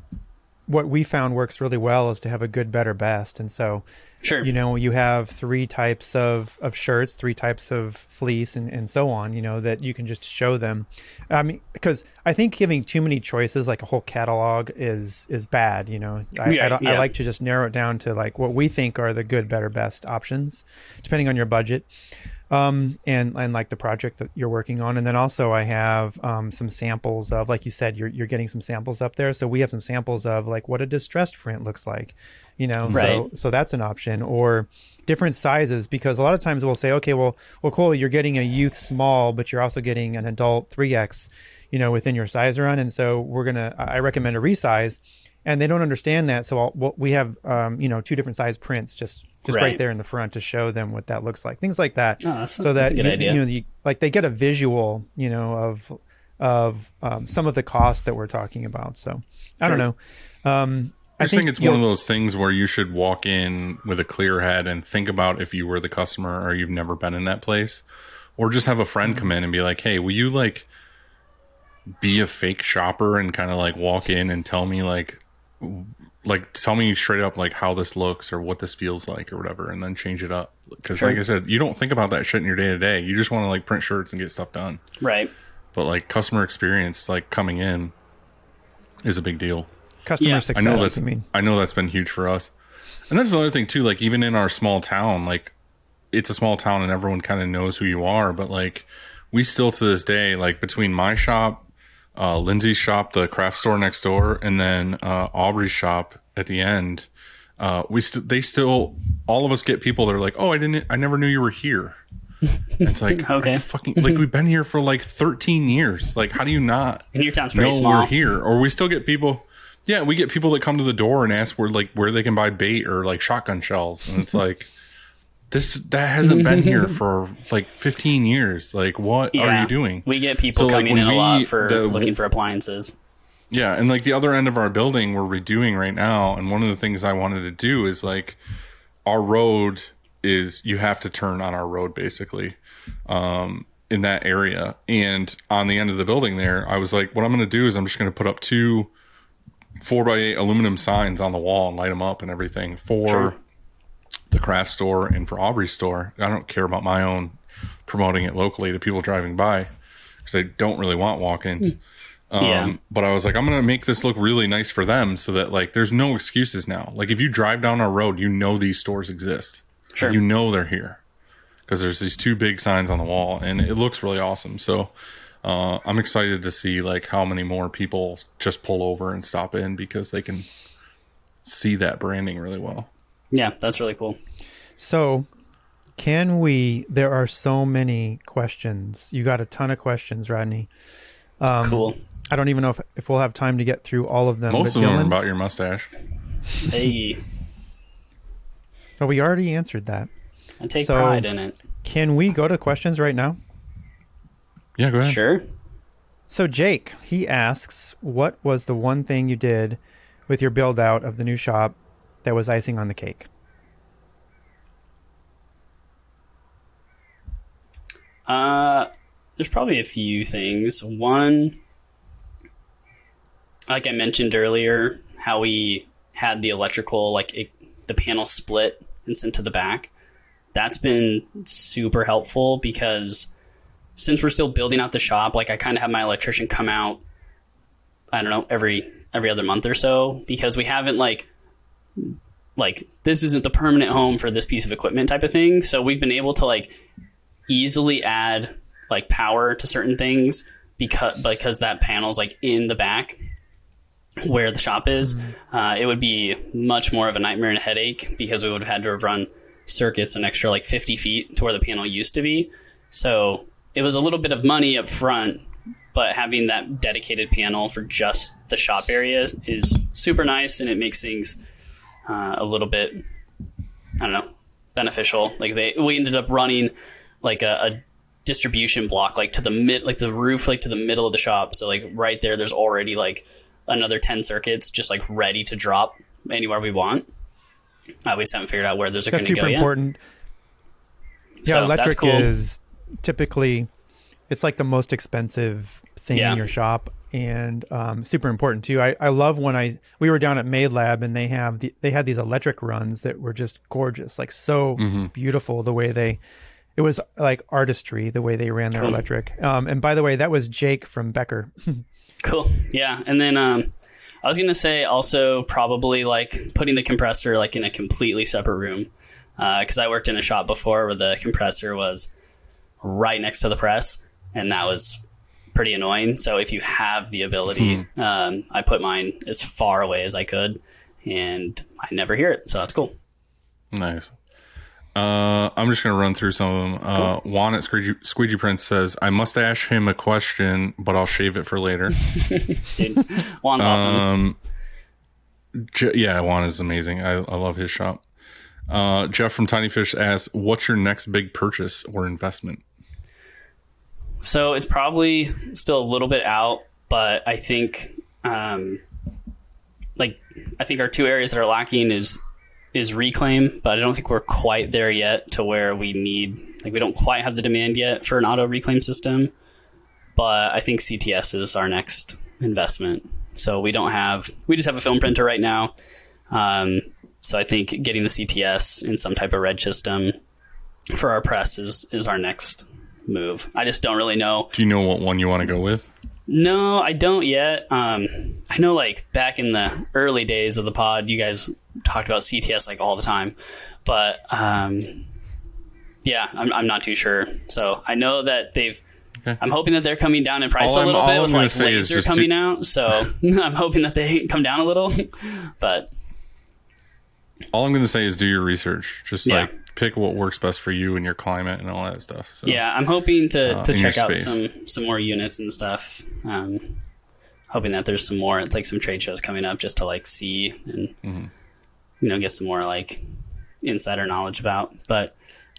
what we found works really well is to have a good, better, best. And so Sure. you know you have three types of, of shirts three types of fleece and, and so on you know that you can just show them i mean because i think giving too many choices like a whole catalog is is bad you know I, Yeah, I, don't- I like to just narrow it down to like what we think are the good better best options depending on your budget um, and and like the project that you're working on, and then also I have um, some samples of, like you said, you're you're getting some samples up there. So we have some samples of like what a distressed print looks like, you know. So Right. so that's an option, or different sizes because a lot of times we'll say, okay, well, well, cool, you're getting a youth small, but you're also getting an adult three X, you know, within your size run, and so we're gonna I recommend a resize. And they don't understand that, so I'll, well, we have, um, you know, two different size prints just just right. Right. there in the front to show them what that looks like, things like that. Oh, so that you, you know you, like they get a visual you know of of um, some of the costs that we're talking about. So i don't know. Um I i just think it's one you'll- of those things where you should walk in with a clear head and think about if you were the customer or you've never been in that place, or just have a friend come in and be like, "Hey, will you like be a fake shopper and kind of like walk in and tell me like like tell me straight up like how this looks or what this feels like or whatever and then change it up because like i said you don't think about that shit in your day to day you just want to like print shirts and get stuff done Right. but like customer experience like coming in is a big deal customer Yeah. Success I I, know that's mean I know that's been huge for us. And that's another thing too, like even in our small town, like it's a small town and everyone kind of knows who you are, but like we still to this day, like between my shop, uh Lindsay's shop, the craft store next door, and then uh Aubrey's shop at the end, uh we st- they still all of us get people that are like, "Oh, I didn't I never knew you were here." *laughs* And it's like, Okay. okay. fucking like we've been here for like 13 years. Like how do you not And your town's know pretty small. we're here or we still get people yeah we get people that come to the door and ask where like where they can buy bait or like shotgun shells and it's *laughs* like this that hasn't been here *laughs* for like 15 years like what are you doing We get people So, coming when in a lot for the- looking for appliances. yeah and like the other end of our building we're redoing right now and one of the things i wanted to do is like our road is you have to turn on our road basically um in that area and on the end of the building there i was like what i'm going to do is i'm just going to put up two four by eight aluminum signs on the wall and light them up and everything for Sure. The craft store and for aubrey's store i don't care about my own promoting it locally to people driving by because they don't really want walk-ins um, Yeah. but I was like, I'm gonna make this look really nice for them, so that like there's no excuses now. Like if you drive down our road, you know these stores exist. Sure. You know they're here because there's these two big signs on the wall, and it looks really awesome. So uh, I'm excited to see like how many more people just pull over and stop in because they can see that branding really well. Yeah, that's really cool. so can we there are so many questions you got a ton of questions rodney Um, cool. i don't even know if, if we'll have time to get through all of them Most but of them are about your mustache. Hey, but we already answered that I take So- pride in it. can we go to questions right now Yeah, go ahead. Sure. So Jake, he asks, what was the one thing you did with your build out of the new shop that was icing on the cake? Uh, there's probably a few things. One, like I mentioned earlier, how we had the electrical, like it, the panel split and sent to the back. That's been super helpful because since we're still building out the shop, like I kind of have my electrician come out. I don't know every every other month or so because we haven't like like this isn't the permanent home for this piece of equipment type of thing. So we've been able to like easily add like power to certain things because because that panel's like in the back where the shop is. Uh, it would be much more of a nightmare and a headache because we would have had to have run circuits an extra like 50 feet to where the panel used to be. So it was a little bit of money up front but having that dedicated panel for just the shop area is super nice and it makes things uh, a little bit i don't know beneficial like they we ended up running like a, a distribution block like to the mid like the roof like to the middle of the shop so like right there there's already like another 10 circuits just like ready to drop anywhere we want uh, we just haven't figured out where those are going That's to super go yet important. Yeah, So that's electric cool. is typically it's like the most expensive thing Yeah. in your shop and um, super important too. I, I love when I we were down at Made Lab and they have the, they had these electric runs that were just gorgeous, like so beautiful the way they it was like artistry the way they ran their electric. Um, and by the way, that was Jake from Becker. *laughs* Cool. Yeah, and then um, I was gonna say also probably like putting the compressor like in a completely separate room because I worked in a shop before where the compressor was right next to the press, and that was pretty annoying. So if you have the ability, um, I put mine as far away as I could, and I never hear it. So that's cool. Nice. Uh, I'm just gonna run through some of them. Uh, Juan at Squeegee, Squeegee Prints says, "I must ask him a question, but I'll shave it for later." *laughs* Dude, Juan's awesome. Um, Je- yeah, Juan is amazing. I, I love his shop. Uh, Jeff from Tiny Fish asks, "What's your next big purchase or investment?" So it's probably still a little bit out, but I think, um, like, I think our two areas that are lacking is is reclaim, but I don't think we're quite there yet to where we need like we don't quite have the demand yet for an auto reclaim system. But I think CTS is our next investment. So we don't have we just have a film printer right now. Um, so I think getting the CTS in some type of red system for our press is is our next move. I just don't really know. Do you know what one you want to go with? No, I don't yet. Um, I know, like back in the early days of the pod, you guys talked about CTS like all the time, but um, yeah, I'm, I'm not too sure. So I know that they've. Okay. I'm hoping that they're coming down in price All a I'm- little all bit I'm with gonna like say laser coming do- out. So *laughs* I'm hoping that they come down a little, *laughs* but All I'm going to say is do your research. Just Yeah. like pick what works best for you and your climate and all that stuff. So, Yeah, I'm hoping to, Uh, to check out some some more units and stuff. Um, hoping that there's some more, it's like some trade shows coming up just to like see and Mm-hmm. you know get some more like insider knowledge about. But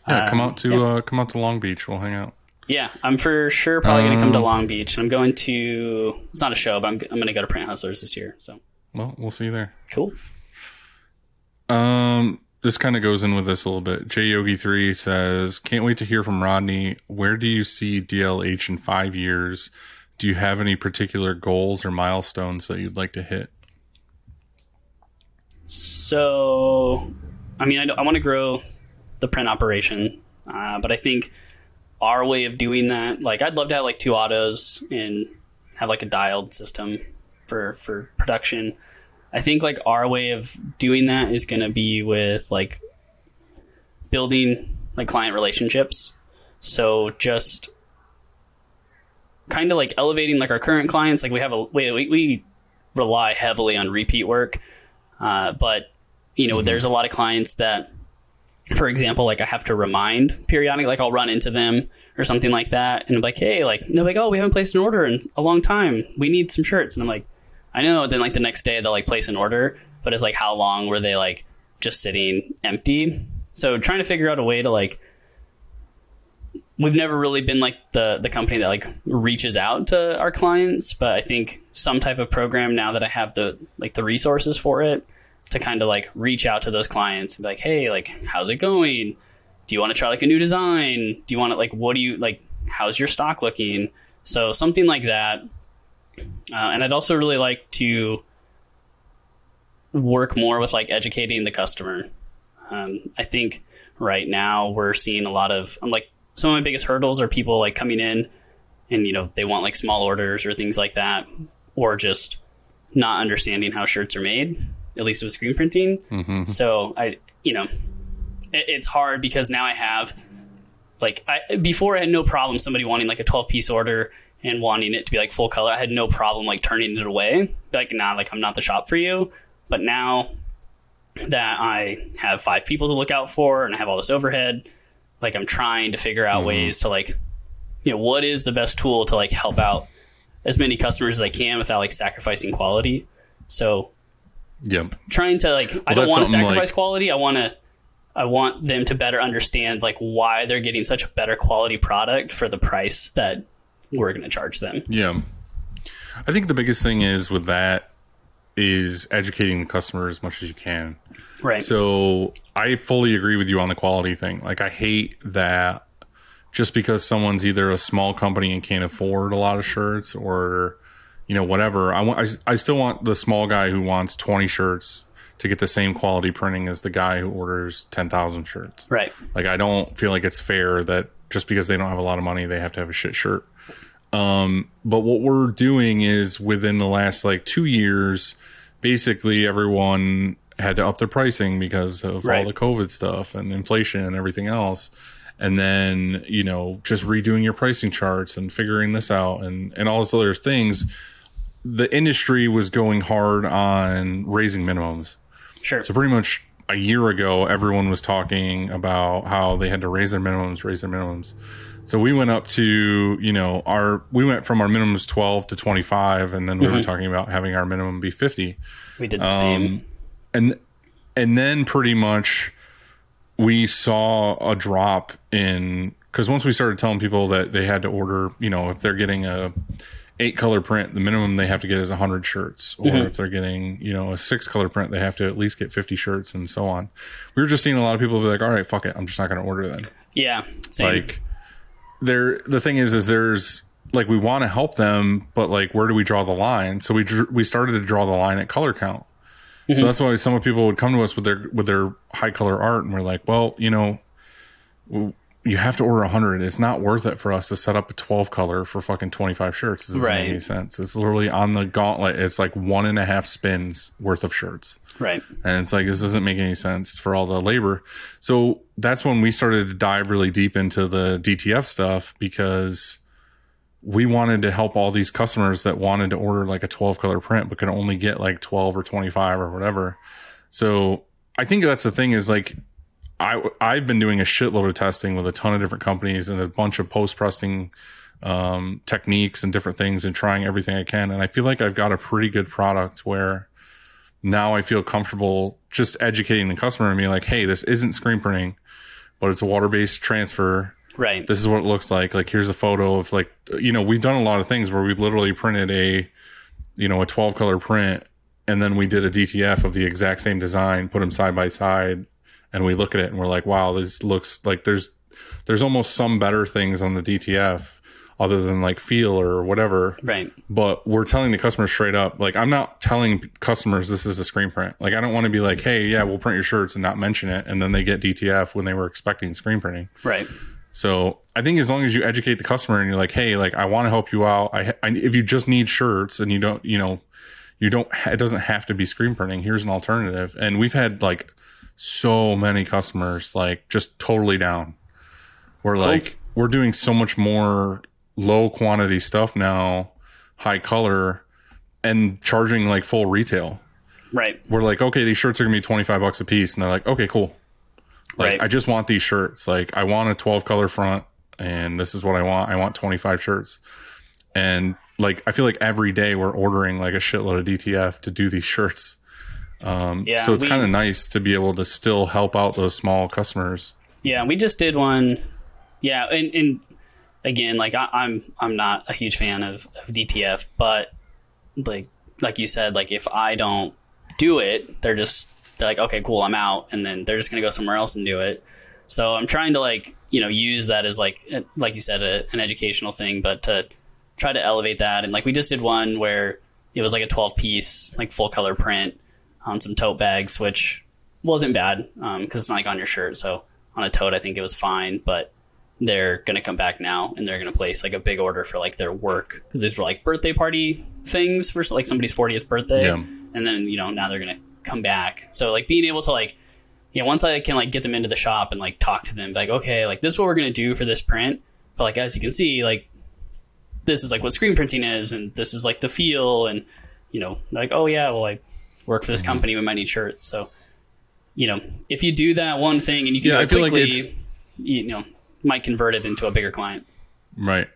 yeah. Come um, out to yeah. uh, come out to Long Beach. We'll hang out. yeah, I'm for sure probably going to come to Um, Long Beach. I'm going to. It's not a show, but I'm I'm going to go to Print Hustlers this year. So Well, we'll see you there. cool. Um, this kind of goes in with this a little bit. J Yogi three says, "Can't wait to hear from Rodney. Where do you see DLH in five years? Do you have any particular goals or milestones that you'd like to hit?" So, I mean, I, I want to grow the print operation, uh, but I think our way of doing that, like, I'd love to have like two autos and have like a dialed system for for production. I think like our way of doing that is going to be with like building like client relationships. So just kind of like elevating like our current clients. Like we have a we we, we rely heavily on repeat work. Uh, but you know, there's a lot of clients that, for example, like I have to remind periodically, like I'll run into them or something like that, and I'm like, hey, like they're like, oh, we haven't placed an order in a long time. We need some shirts, and I'm like, I know. Then like the next day they'll like place an order, but it's like how long were they like just sitting empty? So trying to figure out a way to like. We've never really been like the the company that like reaches out to our clients, but I think some type of program now that I have the like the resources for it to kind of like reach out to those clients and be like, hey, like how's it going? Do you want to try like a new design? Do you want to like what do you like? How's your stock looking? So something like that. Uh, and I'd also really like to work more with like educating the customer. Um, I think right now we're seeing a lot of I'm like some of my biggest hurdles are people like coming in and you know they want like small orders or things like that or just not understanding how shirts are made at least with screen printing so i you know it, it's hard because now i have like I, before i had no problem somebody wanting like a 12 piece order and wanting it to be like full color i had no problem like turning it away like nah like i'm not the shop for you but now that i have five people to look out for and i have all this overhead like i'm trying to figure out mm-hmm. ways to like you know what is the best tool to like help out as many customers as I can without like sacrificing quality. So Yep. trying to like I don't want to sacrifice like- quality. I want to I want them to better understand like why they're getting such a better quality product for the price that we're going to charge them. Yeah. I think the biggest thing is with that is educating the customer as much as you can. Right. So I fully agree with you on the quality thing. Like I hate that just because someone's either a small company and can't afford a lot of shirts or you know whatever i want I, I still want the small guy who wants 20 shirts to get the same quality printing as the guy who orders 10,000 shirts Right. like I don't feel like it's fair that just because they don't have a lot of money, they have to have a shit shirt. Um, but what we're doing is within the last like two years, basically everyone had to up their pricing because of all the COVID stuff and inflation and everything else. And then, you know, just redoing your pricing charts and figuring this out and, and all these other things. The industry was going hard on raising minimums. Sure. So pretty much a year ago, everyone was talking about how they had to raise their minimums, raise their minimums. So we went up to, you know, our we went from our minimums 12 to 25 and then we were mm-hmm. talking about having our minimum be 50. we did the same. Um, and and then pretty much we saw a drop in cuz once we started telling people that they had to order, you know, if they're getting a eight color print, the minimum they have to get is 100 shirts. Or mm-hmm. if they're getting, you know, a six color print, they have to at least get 50 shirts and so on. We were just seeing a lot of people be like, all right, fuck it. I'm just not going to order then. Yeah. Same. Like, there, the thing is, is there's like, we want to help them, but like, where do we draw the line? So we, we started to draw the line at color count. So mm-hmm. that's why some people would come to us with their, with their high color art and we're like, well, you know, you have to order 100 it's not worth it for us to set up a 12 color for fucking 25 shirts. It doesn't Right. make any sense. It's literally on the gauntlet. It's like one and a half spins worth of shirts. Right. and it's like this doesn't make any sense for all the labor. So that's when we started to dive really deep into the dtf stuff because we wanted to help all these customers that wanted to order like a 12 color print but could only get like 12 or 25 or whatever. So i think that's the thing is like I, I've been doing a shitload of testing with a ton of different companies and a bunch of post pressing um, techniques and different things and trying everything I can. And I feel like I've got a pretty good product where now I feel comfortable just educating the customer and being like, hey, this isn't screen printing, but it's a water based transfer. Right. This is what it looks like. Like, here's a photo of like, you know, we've done a lot of things where we've literally printed a, you know, a 12 color print and then we did a DTF of the exact same design, put them side by side, and we look at it and we're like, wow, this looks like there's there's almost some better things on the DTF other than like feel or whatever. right. But we're telling the customer straight up, like I'm not telling customers this is a screen print. Like I don't want to be like, hey, yeah, we'll print your shirts and not mention it, and then they get DTF when they were expecting screen printing. Right. So I think as long as you educate the customer and you're like, hey, like I want to help you out. I, I if you just need shirts and you don't, you know, you don't. It doesn't have to be screen printing. Here's an alternative. And we've had like so many customers like just totally down. We're like we're doing so much more low quantity stuff now, high color, and charging like full retail. Right. We're like, okay, these shirts are gonna be twenty five bucks a piece, and they're like, okay, cool. Like Right. I just want these shirts. Like I want a 12 color front and this is what I want. I want 25 shirts. And like I feel like every day we're ordering like a shitload of DTF to do these *laughs* shirts. Um Yeah, so it's kind of nice to be able to still help out those small customers. Yeah, we just did one. Yeah, and, and again, like I, I'm I'm not a huge fan of, of DTF, but like like you said, like if I don't do it, they're just they're like, okay, cool, I'm out, and then they're just gonna go somewhere else and do it. So I'm trying to like you know use that as like like you said a, an educational thing, but to try to elevate that. And like we just did one where it was like a 12 piece like full color print on some tote bags, which wasn't bad um, because it's not like on your shirt. So on a tote, I think it was fine, but they're gonna come back now and they're gonna place like a big order for like their work because these were like birthday party things for like somebody's 40th birthday, Yeah. and then you know now they're gonna come back. So like being able to like you know once I can like get them into the shop and like talk to them, like okay, like this is what we're gonna do for this print. But like as you can see, like this is like what screen printing is, and this is like the feel, and you know like oh yeah, well I work for this Mm-hmm. company, we might need shirts, so you know, if you do that one thing and you can Yeah, I feel like quickly, it's- you know, might convert it into a bigger client. Right.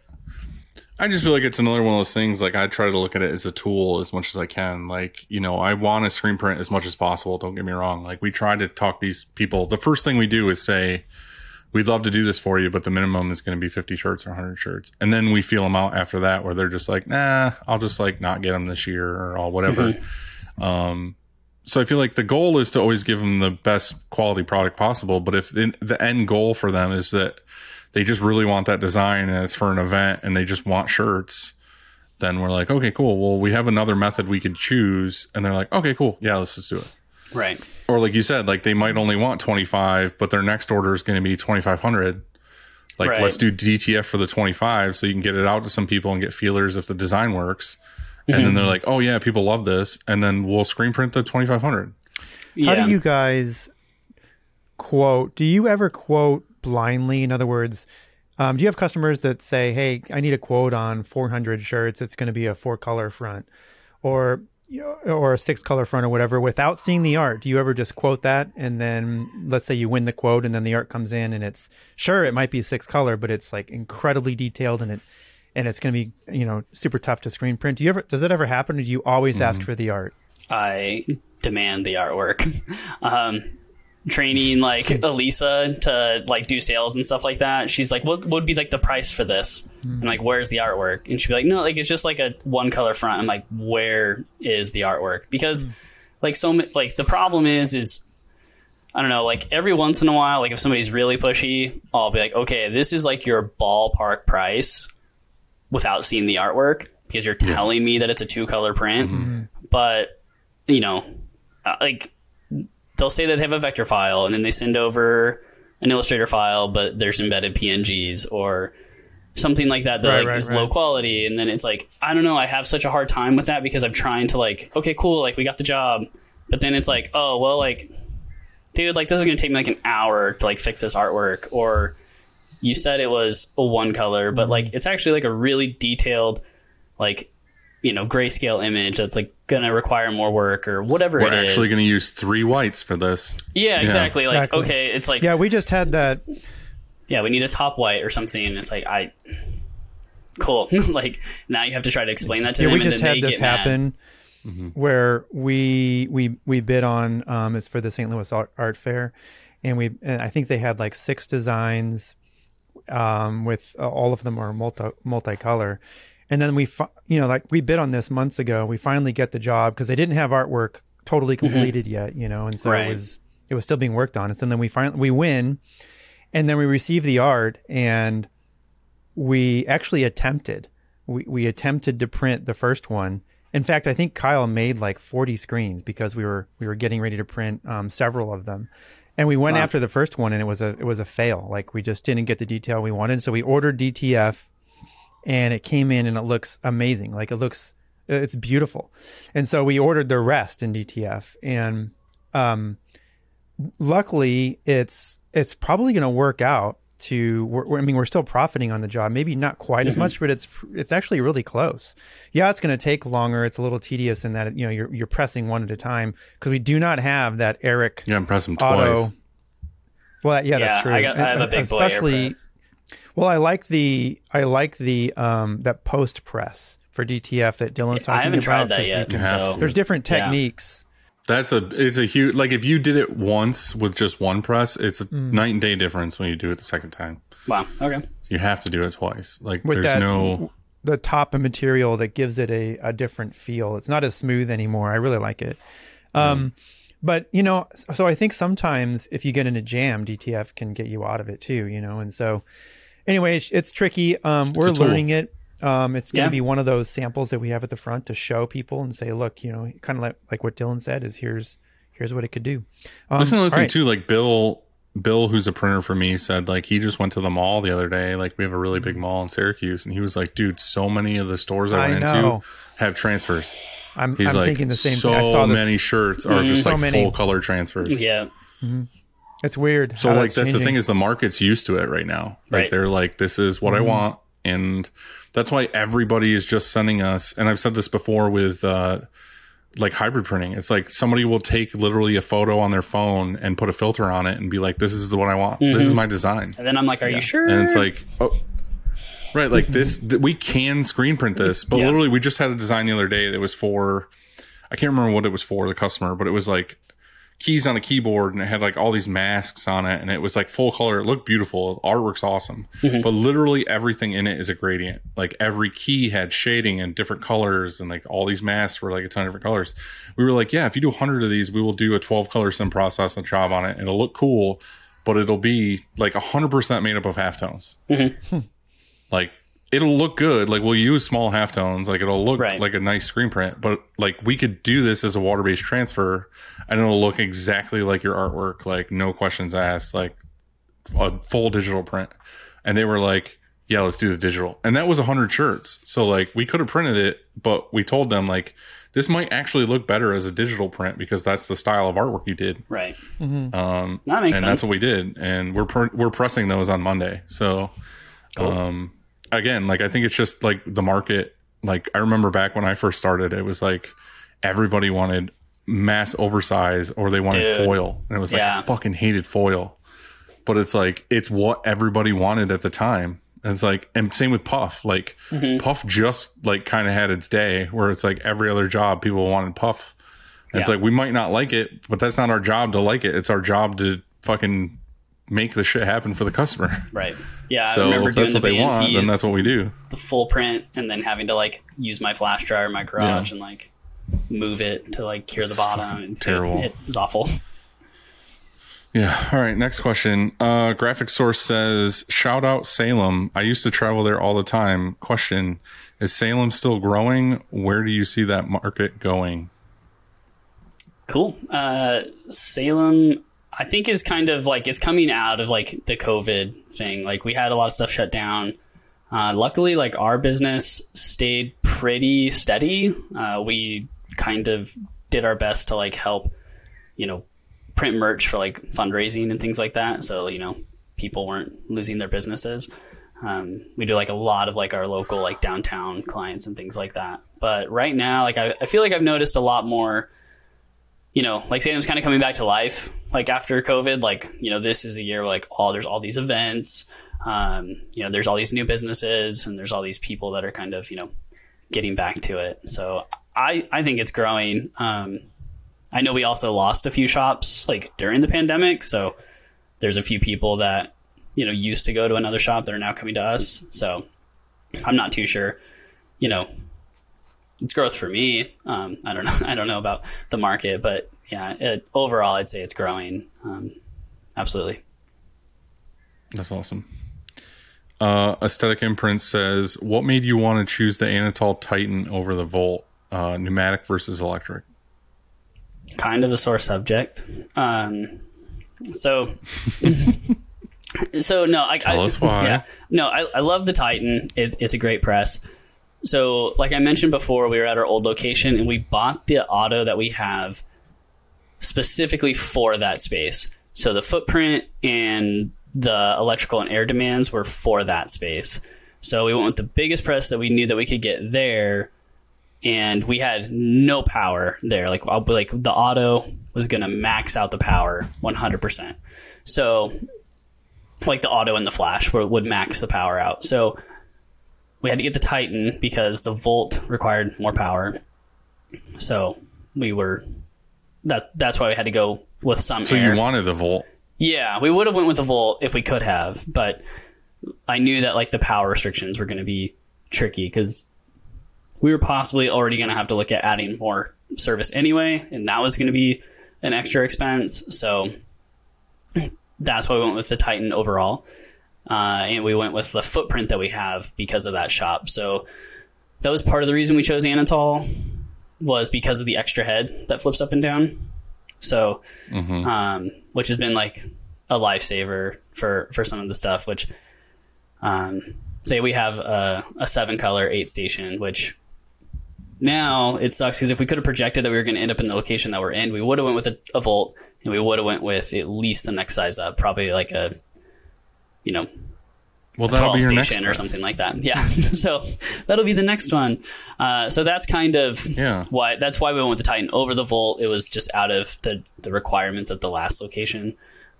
I just feel like it's another one of those things. Like I try to look at it as a tool as much as I can. Like you know, I want to screen print as much as possible. Don't get me wrong. Like we try to talk these people. The first thing we do is say, "We'd love to do this for you, but the minimum is going to be fifty shirts or hundred shirts." And then we feel them out after that, where they're just like, "Nah, I'll just like not get them this year or all whatever." Um, so I feel like the goal is to always give them the best quality product possible. But if the, end goal for them is that they just really want that design and it's for an event and they just want shirts, then we're like, okay, cool. Well, we have another method we could choose. And they're like, okay, cool. Yeah, let's just do it. Right. Or like you said, like they might only want 25, but their next order is going to be 2,500. Like, Right. let's do DTF for the 25 so you can get it out to some people and get feelers if the design works. And then they're like, oh, yeah, people love this. And then we'll screen print the 2,500. Yeah. How do you guys quote? Do you ever quote blindly? In other words, um, do you have customers that say, "Hey, I need a quote on 400 shirts. It's going to be a four color front, or or a six color front, or whatever," without seeing the art? Do you ever just quote that, and then let's say you win the quote, and then the art comes in, and it's sure it might be six color, but it's like incredibly detailed, and it and it's going to be you know super tough to screen print. Do you ever does it ever happen, or do you always ask mm-hmm. for the art? I demand the artwork. *laughs* um, training like *laughs* Elisa to like do sales and stuff like that. She's like, "What would be like the price for this?" Hmm. And like, "Where's the artwork?" And she'd be like, "No, like it's just like a one color front." I'm like, "Where is the artwork?" Because hmm. like so like the problem is is I don't know, like every once in a while, like if somebody's really pushy, I'll be like, "Okay, this is like your ballpark price." Without seeing the artwork, because you're telling me that it's a two color print, but you know, uh, like they'll say that they have a vector file and then they send over an Illustrator file, but there's embedded PNGs or something like that that Right, like right, is right. low quality. And then it's like I don't know. I have such a hard time with that because I'm trying to like okay, cool, like we got the job, but then it's like oh well, like dude, like this is gonna take me like an hour to like fix this artwork or you said it was a one color, but like it's actually like a really detailed like you know grayscale image that's like gonna require more work or whatever We're it is. actually going to use three whites for this. yeah, exactly. Like Exactly. okay, it's like Yeah, we just had that. yeah, we need a top white or something, and it's like I cool. *laughs* like now you have to try to explain that to yeah, them, we just then had they this get mad. happen where we we we bid on um it's for the St. Louis Art, Art Fair and we and I think they had like six designs um with uh, all of them are multi multicolor. And then we fi- you know like we bid on this months ago we finally get the job because they didn't have artwork totally completed yet you know and so Right. it was it was still being worked on. And so then we finally we win and then we receive the art and we actually attempted we, we attempted to print the first one. In fact i think kyle made like 40 screens because we were we were getting ready to print um, several of them and we went after the first one and it was a it was a fail. Like we just didn't get the detail we wanted. So we ordered dtf and it came in and it looks amazing. Like it looks it's beautiful. And so we ordered the rest in dtf and um luckily it's it's probably going to work out to we're, we're- I mean we're still profiting on the job maybe not quite as much but it's it's actually really close yeah it's going to take longer it's a little tedious in that you know you're you're pressing one at a time because we do not have that Eric Yeah, and press them twice. well yeah, Yeah, that's true I got I have a big boy especially well I like the I like the um that post press for DTF that Dylan's talking about. I haven't about tried that 'cause you yet. can- So there's different Yeah. techniques That's a it's a huge like if you did it once with just one press, it's a Mm. night and day difference when you do it the second time. wow. Okay. You have to do it twice. Like With there's that- no the top of material that gives it a, a different feel. It's not as smooth anymore. I really like it. Um, But you know, so I think sometimes if you get in a jam, DTF can get you out of it too. You know, and so anyway, it's, it's tricky. Um, we're learning it. Um, it's going to Yeah. be one of those samples that we have at the front to show people and say, look, you know, kind of like like what Dylan said is here's here's what it could do. Um, That's another all thing right. too. Like Bill, Bill, who's a printer for me, said like he just went to the mall the other day. Like we have a really big mall in Syracuse, and he was like, "Dude, so many of the stores I I went know. into have transfers." I'm, He's I'm like, thinking the same so thing. I saw this. many shirts are just So like many. full color transfers. Yeah. It's weird. So like that's the thing is the market's used to it right now. Like Right. they're like, this is what I want, and that's why everybody is just sending us. And I've said this before with uh, like hybrid printing. It's like somebody will take literally a photo on their phone and put a filter on it and be like, this is the one I want. This is my design. And then I'm like, are you sure? And it's like, oh, right, like this. Th- we can screen print this, but Yeah. literally, we just had a design the other day that was for. I can't remember what it was for the customer, but it was like keys on a keyboard and it had like all these masks on it and it was like full color. It looked beautiful. Artwork's awesome. Mm-hmm. But literally everything in it is a gradient. Like every key had shading and different colors and like all these masks were like a ton of different colors. We were like, yeah, if you do 100 of these, we will do a 12 color sim process and job on it. It'll look cool, but it'll be like 100% made up of halftones. Mm-hmm. Like it'll look good. Like we'll use small halftones. Like it'll look Right. like a nice screen print. But like we could do this as a water based transfer, and it'll look exactly like your artwork. Like no questions asked. Like a full digital print. And they were like, "Yeah, let's do the digital." And that was a hundred shirts. So like we could have printed it, but we told them like this might actually look better as a digital print because that's the style of artwork you did. Right. Um, That makes and sense. that's what we did and we're pr- we're pressing those on monday so um again like i think it's just like the market like i remember back when i first started it was like everybody wanted mass oversize or they wanted Dude. foil and it was like Yeah. I fucking hated foil but it's like it's what everybody wanted at the time and it's like and same with puff like Mm-hmm. puff just like kind of had its day where it's like every other job people wanted puff it's Yeah. like we might not like it, but that's not our job to like it. It's our job to fucking make the shit happen for the customer. *laughs* Right. Yeah, I So remember if that's doing the what they want, then that's what we do. the full print, and then having to like use my flash dryer in my garage and like move it to like cure the bottom. And terrible. It, it was awful. *laughs* Yeah. All right. Next question. Uh, Graphic Source says, "Shout out Salem. I used to travel there all the time. Question: Is Salem still growing? Where do you see that market going? Cool. Uh, Salem, I think, is kind of like it's coming out of like the COVID thing. Like we had a lot of stuff shut down. Uh, luckily, like our business stayed pretty steady. Uh, we kind of did our best to like help, you know, print merch for like fundraising and things like that. So you know, people weren't losing their businesses. Um, we do like a lot of like our local like downtown clients and things like that. But right now, like I, I feel like I've noticed a lot more you know, like Salem's kind of coming back to life, like after COVID. Like, you know, this is a year where, like all there's all these events, um, you know, there's all these new businesses, and there's all these people that are kind of, you know, getting back to it. So I I think it's growing. Um, I know we also lost a few shops like during the pandemic, so there's a few people that you know used to go to another shop that are now coming to us. So I'm not too sure, you know, it's growth for me. Um, I don't know. *laughs* I don't know about the market, but yeah, it, overall, I'd say it's growing. Um, absolutely. That's awesome." Uh, Aesthetic Imprint says, "What made you want to choose the Anatol Titan over the Volt? Uh, pneumatic versus electric?" Kind of a sore subject. Um, so, *laughs* so no, I, Tell I, us *laughs* why. Yeah, no, I, I love the Titan. It's, it's a great press. So, like I mentioned before, we were at our old location and we bought the auto that we have specifically for that space. So the footprint and the electrical and air demands were for that space. So we went with the biggest press that we knew that we could get there, and we had no power there. Like like the auto was gonna max out the power 100%. So like the auto and the flash would max the power out. So we had to get the Titan because the Volt required more power. So we were that that's why we had to go with some So air. you wanted the Volt. Yeah, we would have went with the Volt if we could have, but I knew that like the power restrictions were going to be tricky because we were possibly already going to have to look at adding more service anyway, and that was going to be an extra expense. So that's why we went with the Titan overall, uh, and we went with the footprint that we have because of that shop. So that was part of the reason we chose Anatol was because of the extra head that flips up and down. So um, which has been like a lifesaver for for some of the stuff. Which, um, say we have a, a seven color eight station, which now it sucks because if we could have projected that we were going to end up in the location that we're in, we would have went with a, a volt and we would have went with at least the next size up, probably like a, you know, Well, that'll 12 be your next station or something like that. Yeah. *laughs* so that'll be the next one. Uh, so that's kind of Yeah. why that's why we went with the Titan over the Volt. It was just out of the, the requirements of the last location.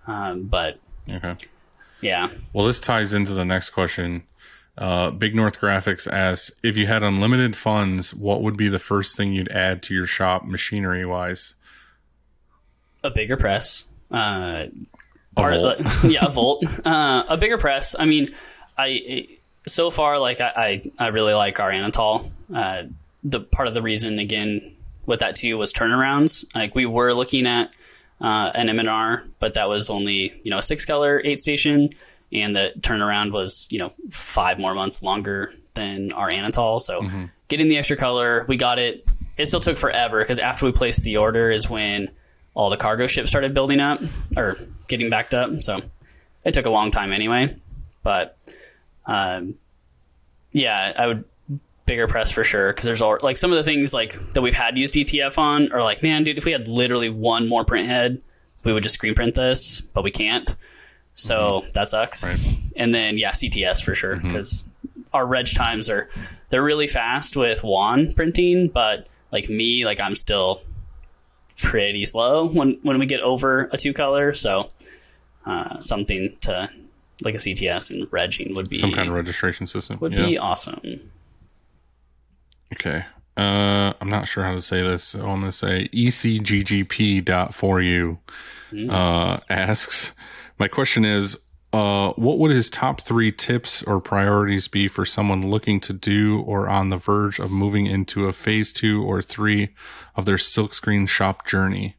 Um, but Okay. yeah. Well, this ties into the next question. Uh, Big North Graphics asks if you had unlimited funds, what would be the first thing you'd add to your shop machinery wise? a bigger press. Uh, part volt. Of the, *laughs* yeah, a volt. Uh, a bigger press. I mean, I so far like I I, I really like our Anatol. Uh, the part of the reason again with that too was turnarounds. Like we were looking at uh, an M&R, but that was only you know a six color eight station, and the turnaround was you know five more months longer than our Anatol. So getting the extra color, we got it. It still took forever because after we placed the order is when all the cargo ships started building up or getting backed up. So it took a long time anyway. But um, yeah, I would bigger press for sure because there's all like some of the things like that we've had used DTF on are like, man, dude, if we had literally one more print head, we would just screen print this, but we can't. So that sucks. Right. And then yeah, CTS for sure because our reg times are they're really fast with WAN printing, but like me, like I'm still pretty slow when when we get over a two color. So uh, something to like a CTS and regging would be Some kind of registration system. would yeah. be awesome. Okay. Uh, I'm not sure how to say this. So I'm going to say E ecggp.4u uh, asks, my question is, uh, what would his top three tips or priorities be for someone looking to do or on the verge of moving into a phase two or three of their silkscreen shop journey?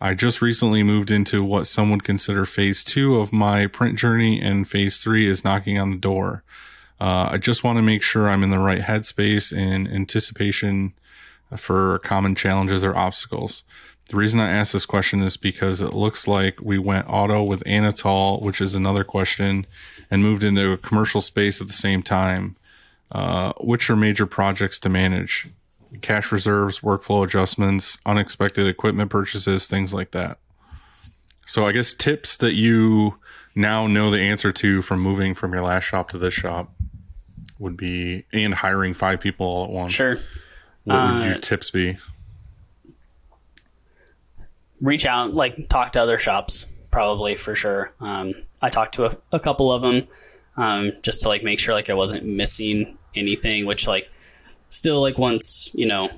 I just recently moved into what some would consider phase two of my print journey, and phase three is knocking on the door. Uh, I just want to make sure I'm in the right headspace in anticipation for common challenges or obstacles. The reason I ask this question is because it looks like we went auto with Anatol, which is another question, and moved into a commercial space at the same time. Uh, which are major projects to manage? Cash reserves, workflow adjustments, unexpected equipment purchases, things like that. So I guess tips that you now know the answer to from moving from your last shop to this shop would be and hiring five people all at once. Sure. What would Uh, your tips be? Reach out, like talk to other shops, probably for sure. Um, I talked to a, a couple of them um, just to like make sure like I wasn't missing anything. Which like still like once you know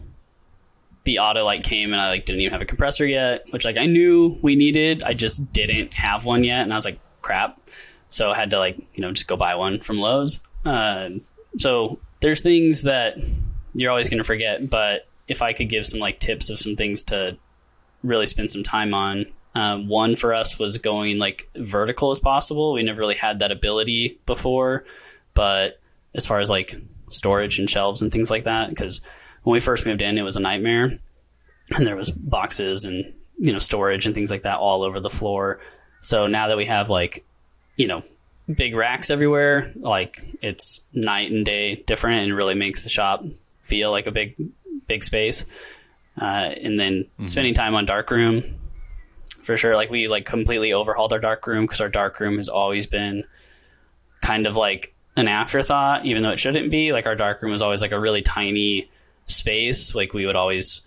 the auto light came and I like didn't even have a compressor yet, which like I knew we needed, I just didn't have one yet, and I was like crap. So I had to like you know just go buy one from Lowe's. Uh, so there's things that you're always going to forget, but if I could give some like tips of some things to really spend some time on. Um, one for us was going like vertical as possible. We never really had that ability before, but as far as like storage and shelves and things like that, because when we first moved in, it was a nightmare, and there was boxes and you know storage and things like that all over the floor. So now that we have like you know big racks everywhere, like it's night and day different, and really makes the shop feel like a big big space uh, and then spending time on darkroom for sure. Like we like completely overhauled our darkroom because our darkroom has always been kind of like an afterthought even though it shouldn't be. Like our darkroom was always like a really tiny space. Like we would always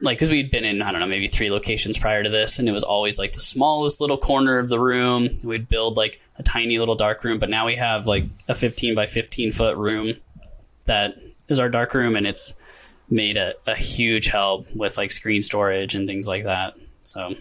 like because we'd been in i don't know maybe three locations prior to this and it was always like the smallest little corner of the room. We'd build like a tiny little dark room but now we have like a 15 by 15 foot room that is our dark room and it's made a, a huge help with like screen storage and things like that so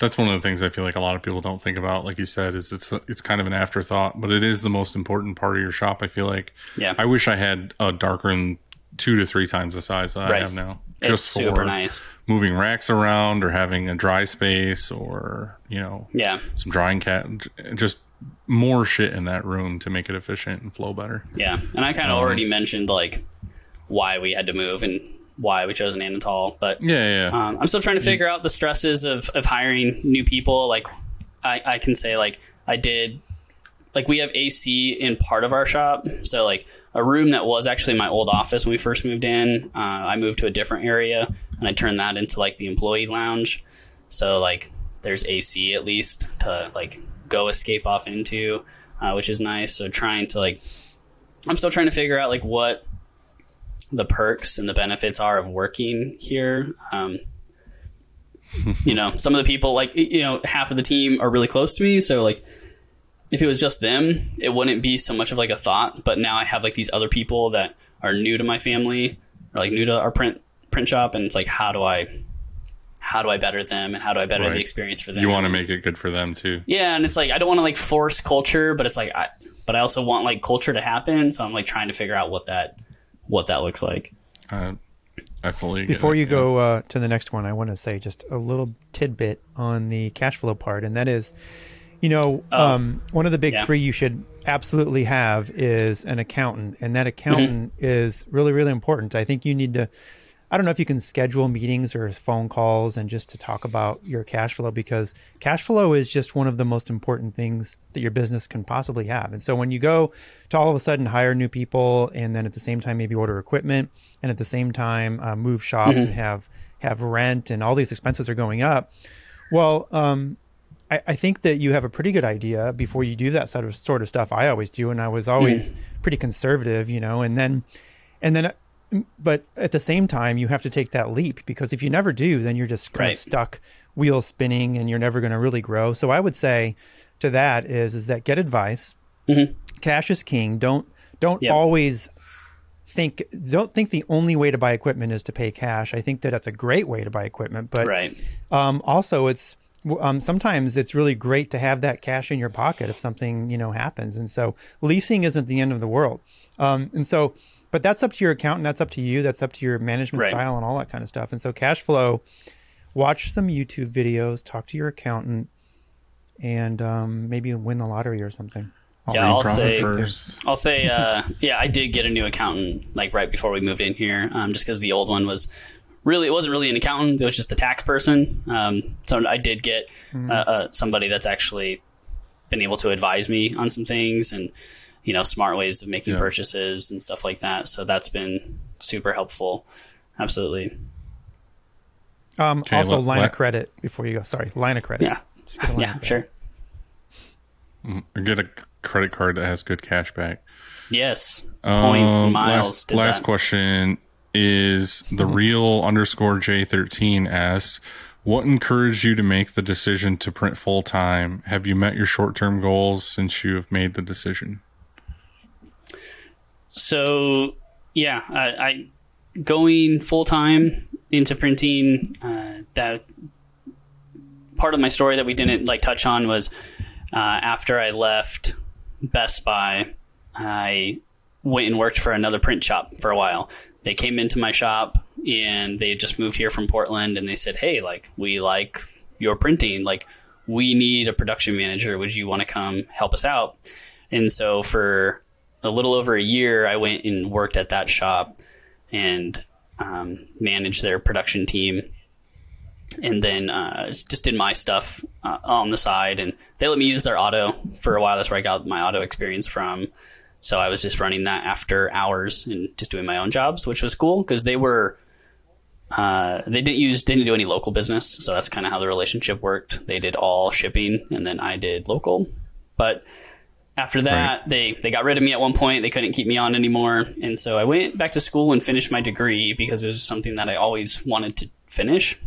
That's one of the things I feel like a lot of people don't think about. Like you said, is it's it's kind of an afterthought, but it is the most important part of your shop. I feel like. Yeah. I wish I had a darkroom two to three times the size that I have now. it's super nice moving racks around or having a dry space or you know yeah some drying cat just more shit in that room to make it efficient and flow better yeah and i kind of um, already mentioned like why we had to move and why we chose Anatol but yeah yeah. Um, I'm still trying to figure out the stresses of, of hiring new people. Like, I, I can say, like, I did, like, we have AC in part of our shop. So, like, a room that was actually my old office when we first moved in, uh, I moved to a different area and I turned that into, like, the employee lounge. So, like, there's AC at least to, like, go escape off into, uh, which is nice. So, trying to, like, I'm still trying to figure out, like, what the perks and the benefits are of working here. Um, you know, some of the people, like, you know, half of the team are really close to me. So, like, if it was just them, it wouldn't be so much of like a thought. But now I have like these other people that are new to my family or like new to our print print shop, and it's like, how do I, how do I better them and how do I better Right. the experience for them. You want to make it good for them too. Yeah, and it's like I don't want to like force culture, but it's like I but I also want like culture to happen, so I'm like trying to figure out what that what that looks like. Uh, I fully get Before it, you yeah. go uh, to the next one, I want to say just a little tidbit on the cash flow part, and that is, you know, um, one of the big yeah. three you should absolutely have is an accountant, and that accountant Mm-hmm. is really, really important. I think you need to. I don't know if you can schedule meetings or phone calls and just to talk about your cash flow because cash flow is just one of the most important things that your business can possibly have. And so when you go to all of a sudden hire new people and then at the same time maybe order equipment and at the same time uh, move shops and have have rent and all these expenses are going up, well, um, I, I think that you have a pretty good idea before you do that sort of sort of stuff. I always do, and I was always pretty conservative, you know. And then, and then, but at the same time, you have to take that leap because if you never do, then you're just kind Right. of stuck, wheels spinning, and you're never going to really grow. So I would say to that is is that get advice. Cash is king. Don't don't Yep. always think don't think the only way to buy equipment is to pay cash. I think that that's a great way to buy equipment, but Right. um, also it's um, sometimes it's really great to have that cash in your pocket if something you know happens and so leasing isn't the end of the world um, and so but that's up to your accountant that's up to you that's up to your management Right. style and all that kind of stuff and so cash flow watch some youtube videos talk to your accountant and um, maybe win the lottery or something Yeah, I'll say first. I'll say, uh, yeah, I did get a new accountant like right before we moved in here, um, just because the old one was really it wasn't really an accountant; it was just a tax person. Um, so I did get uh, uh, somebody that's actually been able to advise me on some things and you know smart ways of making Yeah. purchases and stuff like that. So that's been super helpful. Absolutely, um, Okay, also let- line let- of credit before you go sorry line of credit yeah, Just get a line yeah, credit. sure, get a credit card that has good cash back. yes, points, Um, miles. Last, did last that. question is the real underscore J13 asks, what encouraged you to make the decision to print full time? Have you met your short term goals since you have made the decision? So yeah, I, I going full time into printing. Uh, that part of my story that we didn't like touch on was uh, after I left Best Buy, I went and worked for another print shop for a while. They came into my shop and they just moved here from Portland, and they said, "Hey, like we like your printing. Like we need a production manager. Would you want to come help us out?" And so for a little over a year, I went and worked at that shop and um, managed their production team. And then uh, just did my stuff uh, on the side, and they let me use their auto for a while. That's where I got my auto experience from. So I was just running that after hours and just doing my own jobs, which was cool because they were uh, they didn't use didn't do any local business, so that's kind of how the relationship worked. They did all shipping, and then I did local. But after that, they they got rid of me at one point. They couldn't keep me on anymore, and so I went back to school and finished my degree because it was something that I always wanted to finish.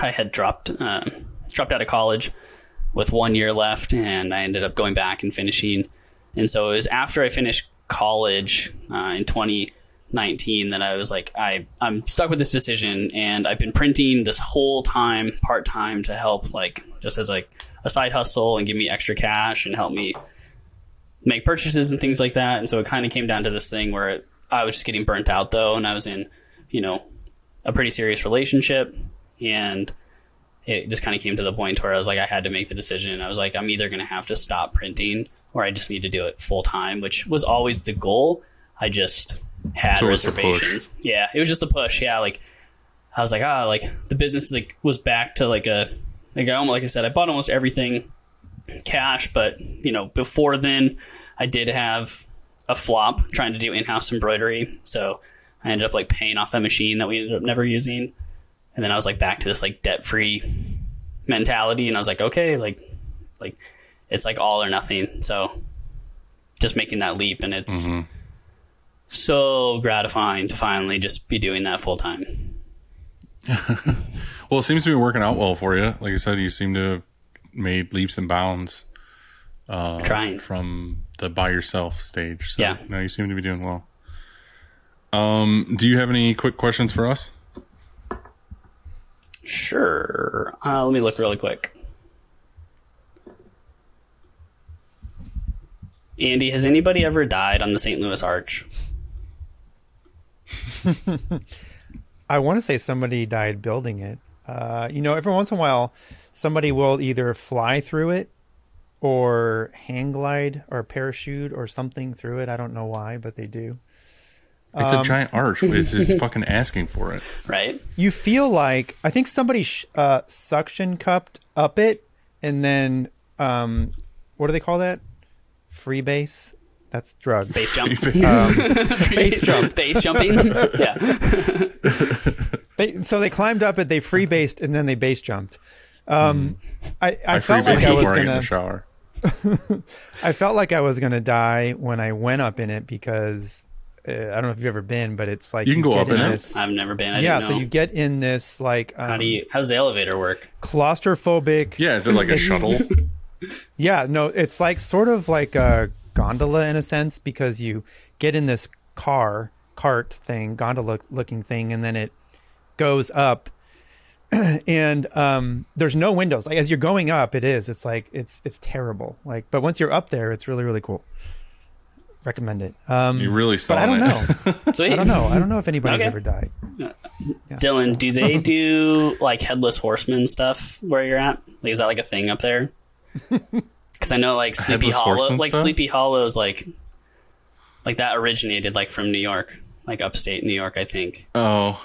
I had dropped uh, dropped out of college with one year left, and I ended up going back and finishing. And so it was after I finished college uh, in 2019 that I was like, I I'm stuck with this decision, and I've been printing this whole time part time to help, like just as like a side hustle and give me extra cash and help me make purchases and things like that. And so it kind of came down to this thing where it, I was just getting burnt out though, and I was in, you know, a pretty serious relationship, and it just kind of came to the point where I was like, I had to make the decision. I was like, I'm either going to have to stop printing or I just need to do it full time, which was always the goal. I just had So it's a push. reservations. Yeah, it was just a push. Yeah, like I was like, ah, like the business like was back to like a like I almost like I said, I bought almost everything cash, but you know, before then, I did have a flop trying to do in-house embroidery, so I ended up like paying off that machine that we ended up never using, and then I was like back to this like debt-free mentality, and I was like, okay, like, like it's like all or nothing. So just making that leap, and it's mm-hmm. so gratifying to finally just be doing that full time. *laughs* Well, it seems to be working out well for you. Like I said, you seem to made leaps and bounds Trying. from the by yourself stage. So, Yeah. No, you seem to be doing well. Um, do you have any quick questions for us? Sure. Uh, let me look really quick. Andy, has anybody ever died on the St. Louis Arch? *laughs* I want to say somebody died building it. Uh, you know, every once in a while, somebody will either fly through it or hang glide or parachute or something through it. I don't know why, but they do. It's Um, a giant arch. It's just *laughs* fucking asking for it. Right? You feel like I think somebody sh- uh, suction cupped up it, and then um, what do they call that? Freebase. That's drugs. Base jump. *laughs* Base jump. Base jumping. yeah. *laughs* They, so they climbed up it, they free based, and then they base jumped. Um, I, I. I felt like I was before I get in gonna. the shower. *laughs* I felt like I was gonna die when I went up in it because uh, I don't know if you've ever been, but it's like You can go get up in it? this. I've never been. I yeah, didn't so you get in this like um, How do you? How does the elevator work? claustrophobic. Yeah, is it like a *laughs* shuttle? *laughs* Yeah, no, it's like sort of like a gondola in a sense because you get in this car cart thing, gondola looking thing, and then it goes up. *clears throat* and um, there's no windows. Like as you're going up, it is. It's like it's it's terrible. Like, but once you're up there, it's really really cool. Recommend it. Um, You really but I don't it. know. *laughs* Sweet. I don't know. I don't know if anybody's Okay. ever died. Dylan, do they *laughs* do like headless horseman stuff where you're at? Like, is that like a thing up there? *laughs* Because I know like Sleepy Headless Hollow, like stuff? Sleepy Hollow is like, like that originated like from New York, like upstate New York, I think. Oh.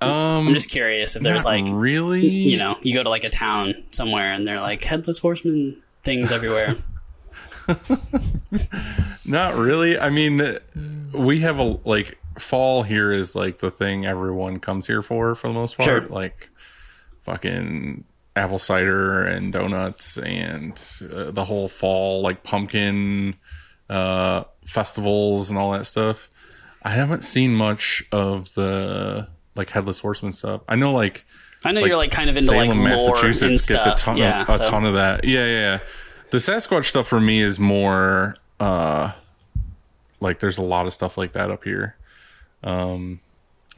Um, I'm just curious if there's like, really. you know, you go to like a town somewhere and they're like headless horseman things everywhere. *laughs* Not really. I mean, we have a like fall here is like the thing everyone comes here for for the most part. Sure. Like fucking apple cider and donuts and uh, the whole fall like pumpkin uh festivals and all that stuff. I haven't seen much of the like headless horseman stuff. I know like I know Like, you're like kind of into Salem, like Massachusetts gets a ton yeah, of a so- ton of that. Yeah, yeah, yeah. The Sasquatch stuff for me is more uh like there's a lot of stuff like that up here. Um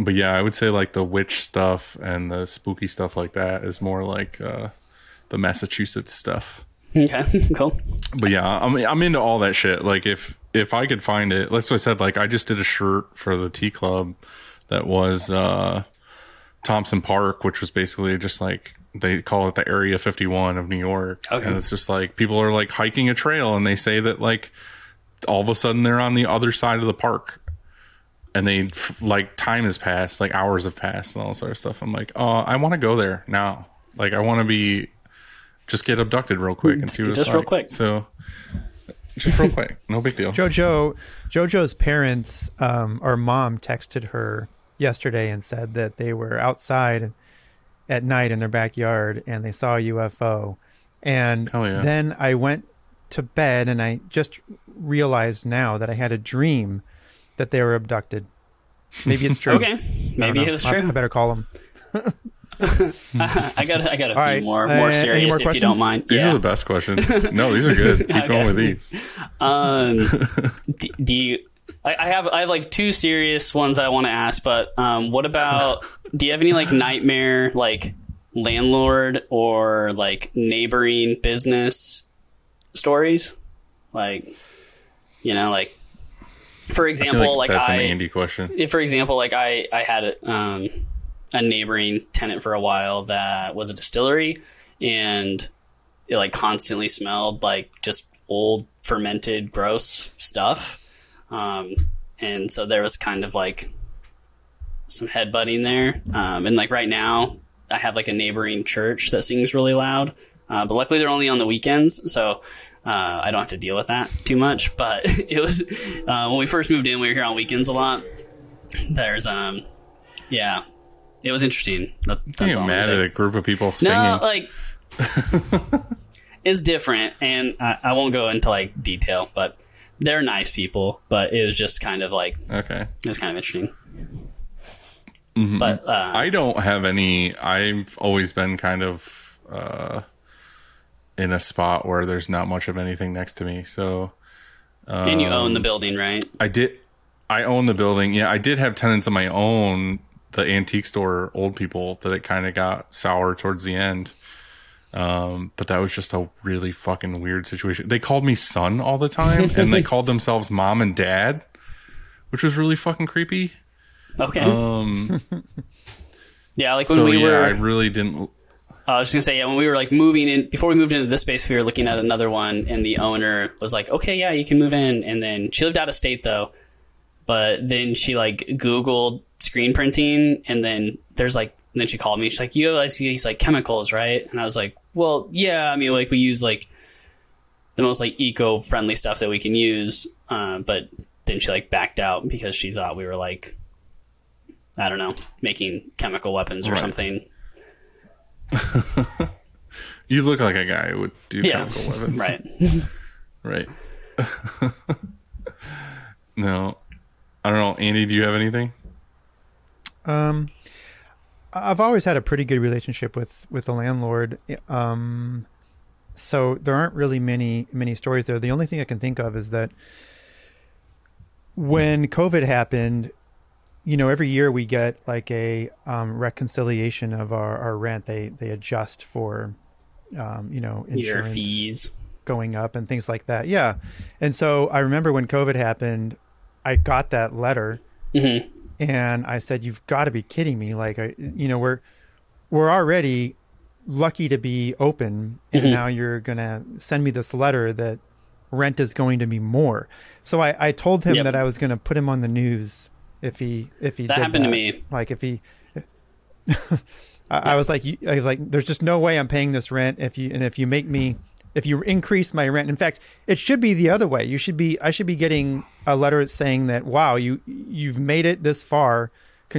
but yeah, I would say like the witch stuff and the spooky stuff like that is more like uh the Massachusetts stuff. Okay, *laughs* cool. But yeah, I'm I'm into all that shit. Like if if I could find it, like so I said, like I just did a shirt for the tea Club that was uh Thompson Park, which was basically just like they call it the Area 51 of New York, Okay. and it's just like people are like hiking a trail, and they say that like all of a sudden they're on the other side of the park, and they like time has passed, like hours have passed, and all this other stuff. I'm like, oh, I want to go there now. Like I want to be just get abducted real quick and see what it's Just real like. quick. So just real quick, no big deal. *laughs* Jojo, Jojo's parents um, or mom texted her yesterday and said that they were outside at night in their backyard and they saw a UFO. And yeah. then I went to bed and I just realized now that I had a dream that they were abducted. Maybe it's *laughs* true. Okay, maybe know. it was true. I better call them. *laughs* I got I got a few right, more uh, more any serious more if you don't mind. These yeah. are the best questions. *laughs* No, these are good. Keep Okay. going with these. Um, do, do you? I, I have I have like two serious ones I want to ask, but um, what about? do you have any like nightmare like landlord or like neighboring business stories? Like, you know, like for I feel example, like, that's I an Andy question. if, for example, like I, I had a, um, a neighboring tenant for a while that was a distillery and it like constantly smelled like just old fermented gross stuff. Um, and so there was kind of like some headbutting there. Um, and like right now I have like a neighboring church that sings really loud. Uh, but luckily they're only on the weekends. So, uh, I don't have to deal with that too much, *laughs* but it was, uh, when we first moved in, we were here on weekends a lot there's um yeah it was interesting that's, that's all mad at a group of people singing. no like *laughs* it's different and I, I won't go into like detail but they're nice people but it was just kind of like okay. it was kind of interesting but uh, Mm-hmm. I don't have any. I've always been kind of uh, in a spot where there's not much of anything next to me. So and you um, own the building right I did. I own the building. Yeah, I did have tenants of my own the antique store old people that it kind of got sour towards the end. Um, but that was just a really fucking weird situation. They called me son all the time, and they *laughs* called themselves mom and dad, which was really fucking creepy. Okay. Um, *laughs* yeah, like when so we yeah, were. I really didn't. I was just gonna say, yeah, when we were like moving in before we moved into this space, we were looking at another one, and the owner was like, "Okay, yeah, you can move in." And then she lived out of state though, but then she like Googled screen printing, and then there's like, and then she called me. She's like, "You guys use like chemicals, right?" And I was like, "Well, yeah. I mean, like we use like the most like eco-friendly stuff that we can use." Uh, but then she like backed out because she thought we were like, I don't know, making chemical weapons or Right. something. *laughs* You look like a guy who would do Yeah. chemical weapons, *laughs* Right. *laughs* Right. no, I don't know. Andy, do you have anything? Um, I've always had a pretty good relationship with with the landlord. Um, so there aren't really many many stories there. The only thing I can think of is that when COVID happened, you know, every year we get like a um, reconciliation of our, our rent. They they adjust for, um, you know, Your insurance fees. going up and things like that. Yeah, and so I remember when COVID happened, I got that letter hmm and I said, "You've got to be kidding me! Like, I, you know, we're we're already lucky to be open, and Mhm. now you're gonna send me this letter that rent is going to be more." So I, I told him Yep. that I was going to put him on the news if he if he That happened to me. Like if he. *laughs* I, I was like, you- I was like, there's just no way I'm paying this rent if you and if you make me, if you increase my rent. In fact, it should be the other way. You should be, I should be getting a letter saying that, wow, you you've made it this far.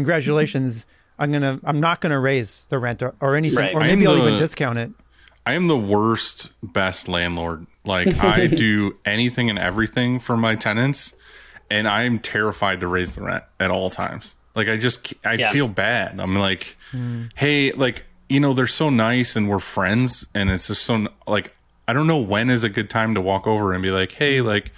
Congratulations. I'm gonna, I'm not gonna raise the rent or, or anything, Right. or maybe am I'll even discount it. I am the worst, best landlord. Like I *laughs* do anything and everything for my tenants, and I'm terrified to raise the rent at all times. Like I just, I Yeah. feel bad. I'm like, hmm. hey, like you know, they're so nice and we're friends, and it's just so like I don't know when is a good time to walk over and be like, hey, like.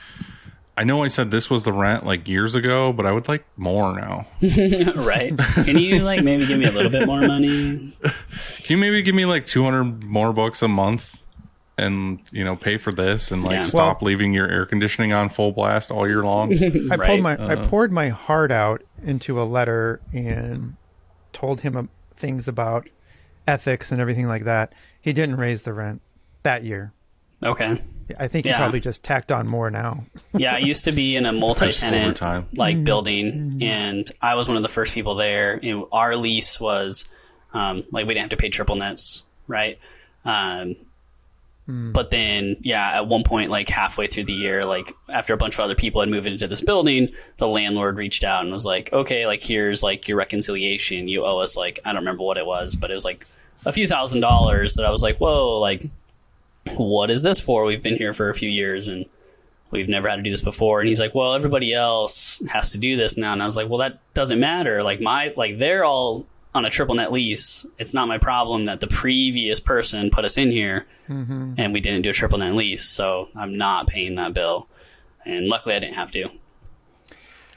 I know I said this was the rent like years ago, but I would like more now. *laughs* right. Can you like maybe give me a little bit more money? *laughs* Can you maybe give me like 200 more bucks a month and, you know, pay for this and like Yeah. stop leaving your air conditioning on full blast all year long? *laughs* I Right. pulled my I poured my heart out into a letter and told him uh, things about ethics and everything like that. He didn't raise the rent that year. Okay. I think he probably just tacked on more now. Yeah, I used to be in a *laughs* multi-tenant overtime. like building, and I was one of the first people there. And our lease was um, like we didn't have to pay triple nets, right? Um, But then, yeah, at one point, like halfway through the year, like after a bunch of other people had moved into this building, the landlord reached out and was like, "Okay, like here's like your reconciliation. You owe us like I don't remember what it was, but it was like a few thousand dollars." That I was like, "Whoa, like what is this for? We've been here for a few years and." we've never had to do this before. And he's like well everybody else has to do this now. And i was like well that doesn't matter. Like my like they're all on a triple net lease. It's not my problem that the previous person put us in here mm-hmm. and we didn't do a triple net lease. So i'm not paying that bill. And luckily i didn't have to.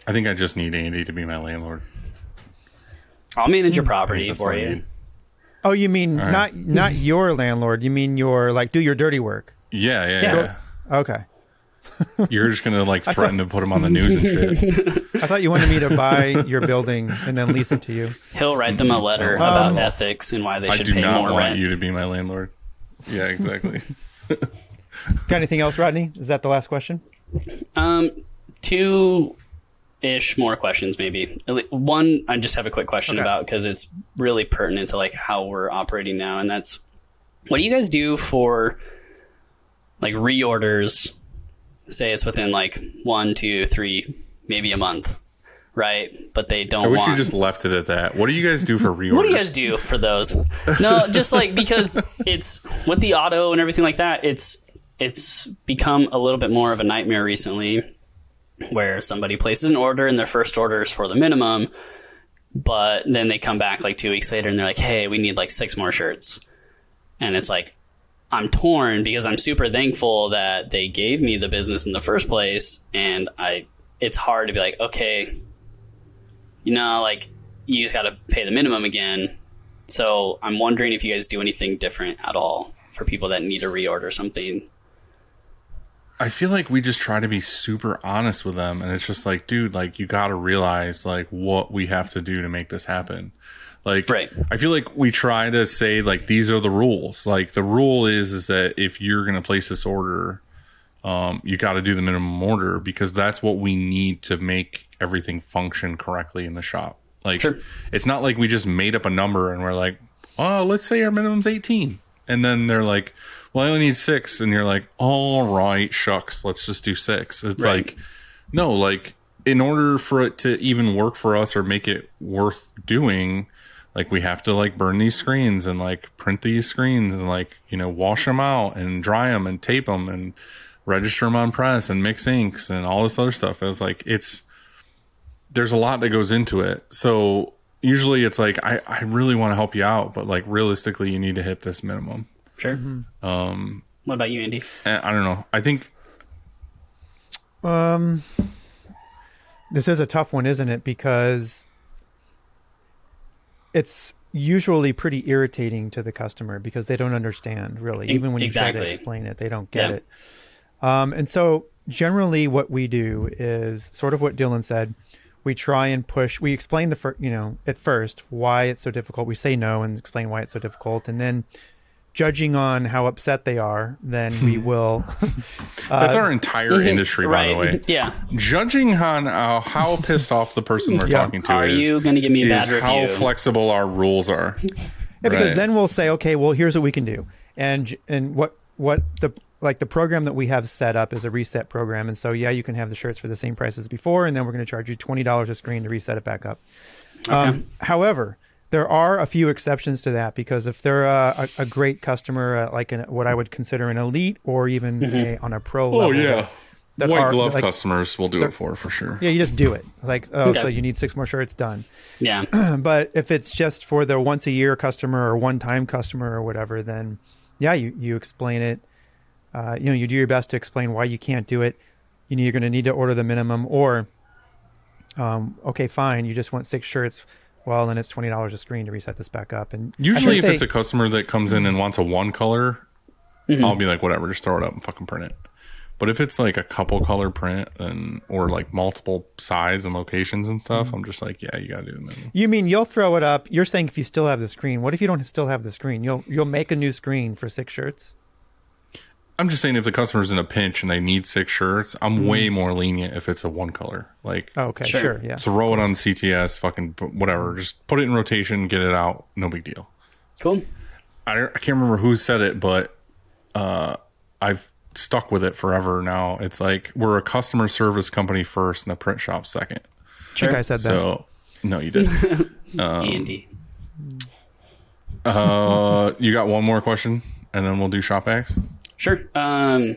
I think I just need Andy to be my landlord. i'll manage your hmm. property for you. need. Oh, you mean right. not not *laughs* your landlord? You mean your like do your dirty work? Yeah, yeah, Yeah. yeah. Okay. *laughs* You're just gonna like threaten to put him on the news and shit. *laughs* I thought you wanted me to buy your building and then lease it to you. he'll write them a letter about ethics and why they I should do pay not more want rent you to be my landlord. Yeah, exactly. Got anything else, Rodney? Is that the last question? Um, two ish more questions, maybe. At One, I just have a quick question Okay. about because it's really pertinent to like how we're operating now, and that's what do you guys do for like reorders? Say it's within like one, two, three, maybe a month, right? But they don't I wish want. you just left it at that. What do you guys do for reorders? *laughs* What do you guys do for those? No, just like because it's with the auto and everything like that, it's it's become a little bit more of a nightmare recently where somebody places an order and their first order is for the minimum, but then they come back like two weeks later and they're like, Hey, we need like six more shirts. And it's like I'm torn because I'm super thankful that they gave me the business in the first place and I it's hard to be like, okay, you know, like you just got to pay the minimum again. So I'm wondering if you guys do anything different at all for people that need to reorder something. I feel like we just try to be super honest with them, and it's just like, dude, like you got to realize like what we have to do to make this happen. Like, Right. I feel like we try to say like these are the rules. Like the rule is is that if you're gonna place this order, um, you got to do the minimum order because that's what we need to make everything function correctly in the shop. Like, Sure. it's not like we just made up a number and we're like, oh, let's say our minimum's 18. And then they're like, well, I only need six. And you're like, all right, shucks, let's just do six. It's Right. like, no, like, in order for it to even work for us or make it worth doing, like, we have to like burn these screens and like print these screens and like, you know, wash them out and dry them and tape them and register them on press and mix inks and all this other stuff. It's like, it's, there's a lot that goes into it. So usually it's like I, I really want to help you out, but like realistically you need to hit this minimum. Sure. Um What about you, Andy? I don't know. I think Um, this is a tough one, isn't it? Because it's usually pretty irritating to the customer because they don't understand really. Even when you try to explain it, they don't get Yeah. it. Um, and so generally, what we do is sort of what Dylan said. We try and push. We explain the fir- you know at first why it's so difficult. We say no and explain why it's so difficult, and then judging on how upset they are, then we will. *laughs* that's our entire industry, by the way. *laughs* Yeah. Judging on uh, how pissed off the person we're Yeah. talking to Are is, you going to give me a bad bad how flexible our rules are. *laughs* Yeah, because Right. then we'll say, okay, well, here's what we can do, and and what what the like the program that we have set up is a reset program, and so yeah, you can have the shirts for the same price as before, and then we're going to charge you twenty dollars a screen to reset it back up. Um, however, there are a few exceptions to that because if they're a, a, a great customer, uh, like an, what I would consider an elite or even a, on a pro Oh level, yeah. that White are, glove like- customers will do it for for sure. yeah, you just do it. Like, oh, Okay. so you need six more shirts done. yeah. *clears throat* but if it's just for the once a year customer or one time customer or whatever, then yeah, you, you explain it. Uh, you know, you do your best to explain why you can't do it. You know, you're going to need to order the minimum, or um, okay, fine, you just want six shirts. Well, then it's twenty dollars a screen to reset this back up. And Usually, if think it's a customer that comes in and wants a one color, mm-hmm. I'll be like, whatever, just throw it up and fucking print it. But if it's like a couple color print and or like multiple size and locations and stuff, mm-hmm. I'm just like, yeah, you gotta do the minimum. you mean you'll throw it up? You're saying if you still have the screen, what if you don't still have the screen? You'll you'll make a new screen for six shirts. I'm just saying if the customer's in a pinch and they need six shirts, I'm way more lenient if it's a one color. Like Oh, okay, Sure. sure, yeah. throw it on CTS, fucking whatever. Just put it in rotation, get it out, no big deal. Cool. I, I can't remember who said it, but uh, I've stuck with it forever now. It's like we're a customer service company first and a print shop second. I think I said that. So no, you didn't. *laughs* Andy. uh, you got one more question, and then we'll do shop acts. Sure. Um,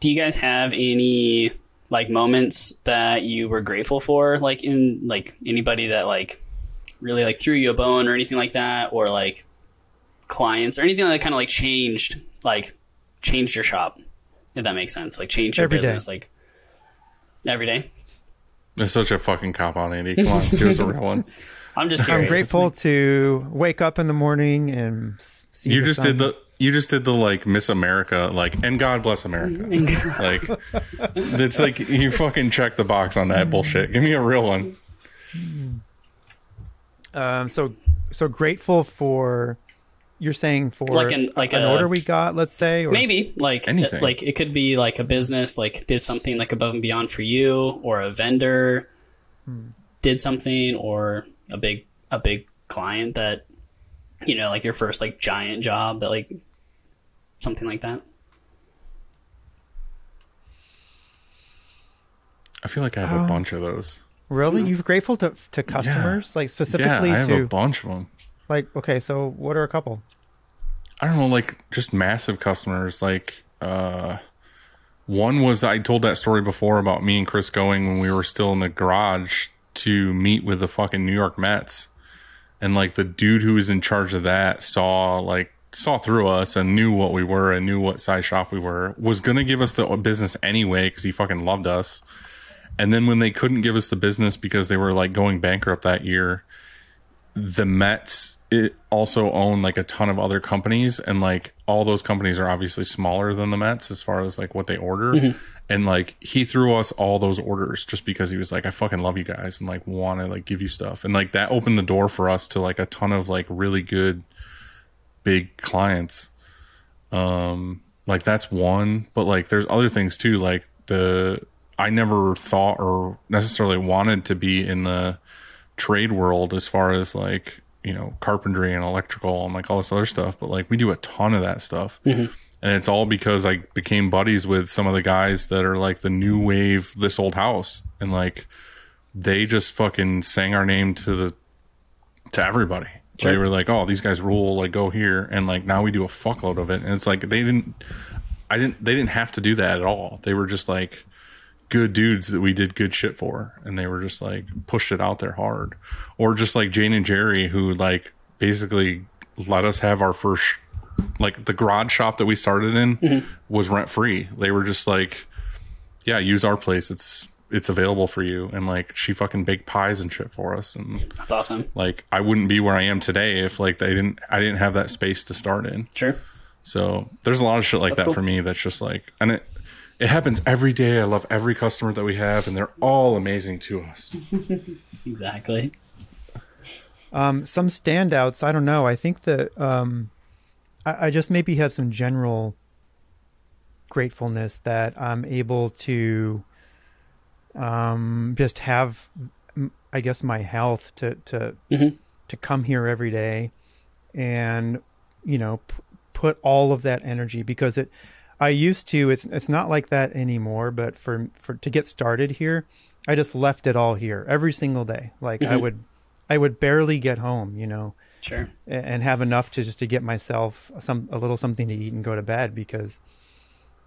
do you guys have any like moments that you were grateful for, like in like anybody that like really like threw you a bone or anything like that, or like clients or anything that kind of like changed like changed your shop, if that makes sense, like changed your Every day. business, like every day. It's such a fucking cop on, Andy. Come on, give us a real one. *laughs* I'm just *laughs* curious. I'm grateful to wake up in the morning and see You the just sun. did the. You just did the like Miss America, like, and God bless America. *laughs* like, it's like you fucking check the box on that bullshit. Give me a real one. Um, so so grateful for you're saying for Like an- like an a- order we got, let's say, or Maybe like Anything. like it could be like a business like did something like above and beyond for you, or a vendor did something, or a big a big client that you know like your first like giant job that like something like that. I feel like I have a bunch of those. really you're grateful to to customers, like Yeah, specifically I have to a bunch of them. like okay, so what are a couple? I don't know, like just massive customers. Like uh one was I told that story before about me and Chris going when we were still in the garage to meet with the fucking New York Mets. And like the dude who was in charge of that saw like saw through us and knew what we were and knew what size shop we were. Was gonna give us the business anyway because he fucking loved us. And then when they couldn't give us the business because they were like going bankrupt that year, the Mets it also own like a ton of other companies and like all those companies are obviously smaller than the Mets as far as like what they order. Mm-hmm. And like he threw us all those orders just because he was like, I fucking love you guys and like want to like give you stuff. And like that opened the door for us to like a ton of like really good big clients. Um like that's one, but like there's other things too. Like the I never thought or necessarily wanted to be in the trade world as far as like you know carpentry and electrical and like all this other stuff but like we do a ton of that stuff and it's all because i became buddies with some of the guys that are like the new wave this old house. And like they just fucking sang our name to the to everybody. They were like oh these guys rule like go here. And like now we do a fuckload of it. And it's like they didn't i didn't they didn't have to do that at all. They were just like good dudes that we did good shit for. And they were just like pushed it out there hard. Or just like jane and jerry who like basically let us have our first like the garage shop that we started in was rent free they were just like yeah use our place it's it's available for you and like she fucking baked pies and shit for us and That's awesome. like i wouldn't be where i am today if like they didn't i didn't have that space to start in Sure. so there's a lot of shit like that cool. for me that's just like, and it it happens every day. I love every customer that we have, and they're all amazing to us. *laughs* Exactly. Um, some standouts. I don't know. I think that um, I, I just maybe have some general gratefulness that I'm able to um, just have, I guess, my health to to Mhm. to come here every day, and you know, p- put all of that energy because it. I used to. It's it's not like that anymore. But for for to get started here, I just left it all here every single day. Like I Mhm. would, I would barely get home. You know, Sure. and have enough to just to get myself some a little something to eat and go to bed because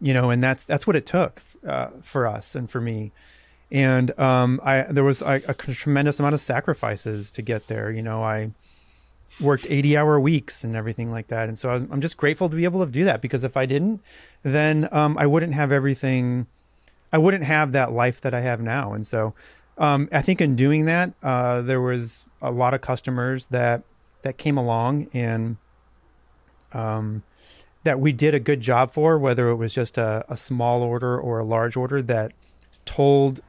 you know and that's that's what it took uh, for us and for me and um i there was a, a tremendous amount of sacrifices to get there you know i worked 80 hour weeks and everything like that and so I was, i'm just grateful to be able to do that because if i didn't then um i wouldn't have everything i wouldn't have that life that i have now and so um i think in doing that uh there was a lot of customers that that came along and um, that we did a good job for, whether it was just a, a small order or a large order that told,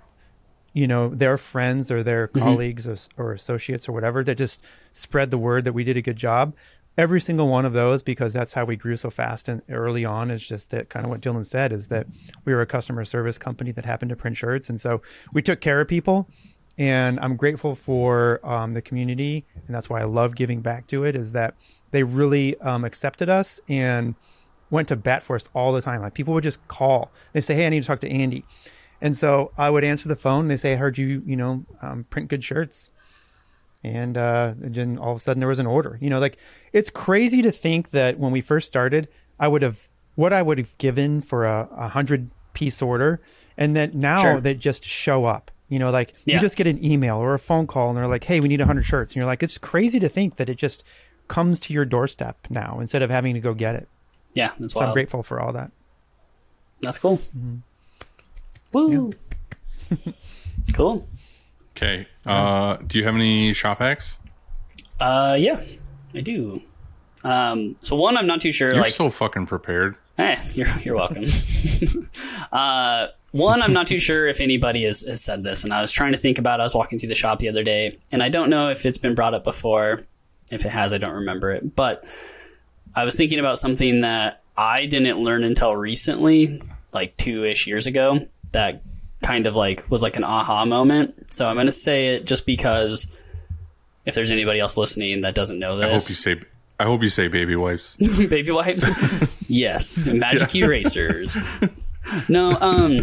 you know, their friends or their colleagues or, or associates or whatever that just spread the word that we did a good job. Every single one of those, because that's how we grew so fast and early on, is just that kind of what Dylan said is that we were a customer service company that happened to print shirts. And so we took care of people and I'm grateful for um, the community, and that's why I love giving back to it. Is that they really um, accepted us and went to bat for us all the time. Like people would just call, they say, "Hey, I need to talk to Andy," and so I would answer the phone. They say, "I heard you, you know, um, print good shirts," and uh, then all of a sudden there was an order. You know, like it's crazy to think that when we first started, I would have what I would have given for a, a hundred piece order, and then now Sure. they just show up. You know, like Yeah. you just get an email or a phone call, and they're like, "Hey, we need hundred shirts," and you're like, "It's crazy to think that it just comes to your doorstep now instead of having to go get it." Yeah, that's So I'm grateful for all that. That's cool. Woo. *laughs* cool. Okay. Uh, do you have any shop hacks? Uh, yeah, I do. Um, so one, I'm not too sure. You're like, so fucking prepared. Eh, you're you're welcome. *laughs* uh, one, I'm not too sure if anybody has, has said this, and I was trying to think about. I was walking through the shop the other day, and I don't know if it's been brought up before. If it has, I don't remember it. But I was thinking about something that I didn't learn until recently, like two ish years ago. That kind of like was like an aha moment. So I'm going to say it just because if there's anybody else listening that doesn't know this. I hope you say. I hope you say baby wipes. *laughs* baby wipes *laughs* yes *laughs* magic erasers no um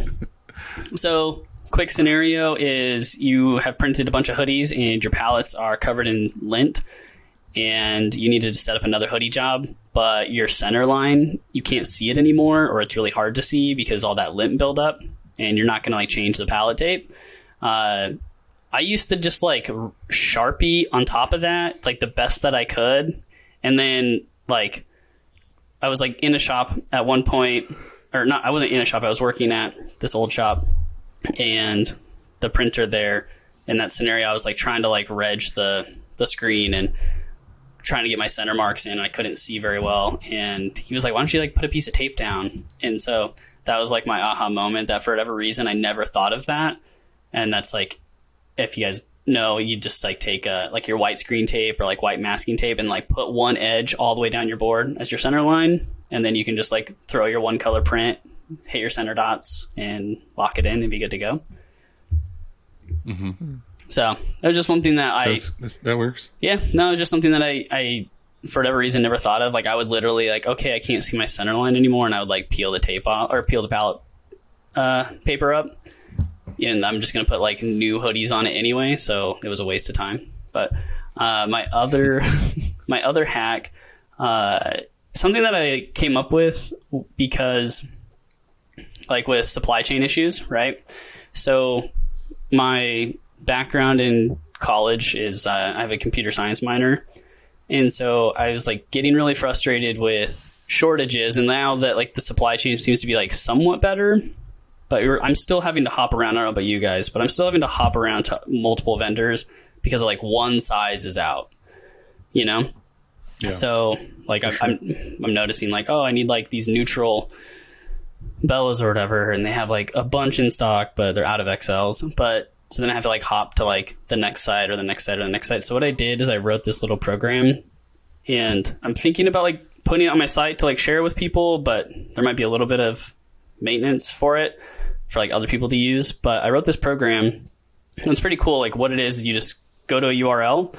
so quick scenario is you have printed a bunch of hoodies and your palettes are covered in lint and you need to set up another hoodie job but your center line you can't see it anymore or it's really hard to see because all that lint buildup and you're not going to like change the palette tape uh, I used to just like sharpie on top of that, like the best that I could, and then like I was like in a shop at one point, or not. I wasn't in a shop. I was working at this old shop, and the printer there in that scenario. I was like trying to like reg the the screen and trying to get my center marks in. And I couldn't see very well, and he was like, "Why don't you like put a piece of tape down?" And so that was like my aha moment. That for whatever reason I never thought of that, and that's like if you guys know, you just like take a like your white screen tape or like white masking tape and like put one edge all the way down your board as your center line, and then you can just like throw your one color print, hit your center dots, and lock it in and be good to go. Mm-hmm. Hmm. So that was just one thing that I That's, that works. yeah, no, it was just something that I, I, for whatever reason, never thought of. Like, I would literally, like, okay, I can't see my center line anymore, and I would, like, peel the tape off, or peel the palette uh, paper up. And I'm just going to put, like, new hoodies on it anyway, so it was a waste of time. But uh, my other, *laughs* my other hack, uh, something that I came up with because, like, with supply chain issues, right? So, my background in college is uh, I have a computer science minor, and so I was like getting really frustrated with shortages. And now that like the supply chain seems to be like somewhat better, but I'm still having to hop around. I don't know about you guys, but I'm still having to hop around to multiple vendors because of like one size is out. You know, Yeah. so like I'm, I'm I'm noticing like oh I need like these neutral Bellas or whatever, and they have like a bunch in stock, but they're out of XLs. But so then I have to like hop to like the next site or the next site or the next site. So what I did is I wrote this little program, and I'm thinking about like putting it on my site to like share it with people, but there might be a little bit of maintenance for it for like other people to use. But I wrote this program, and it's pretty cool. Like what it is, you just go to a URL,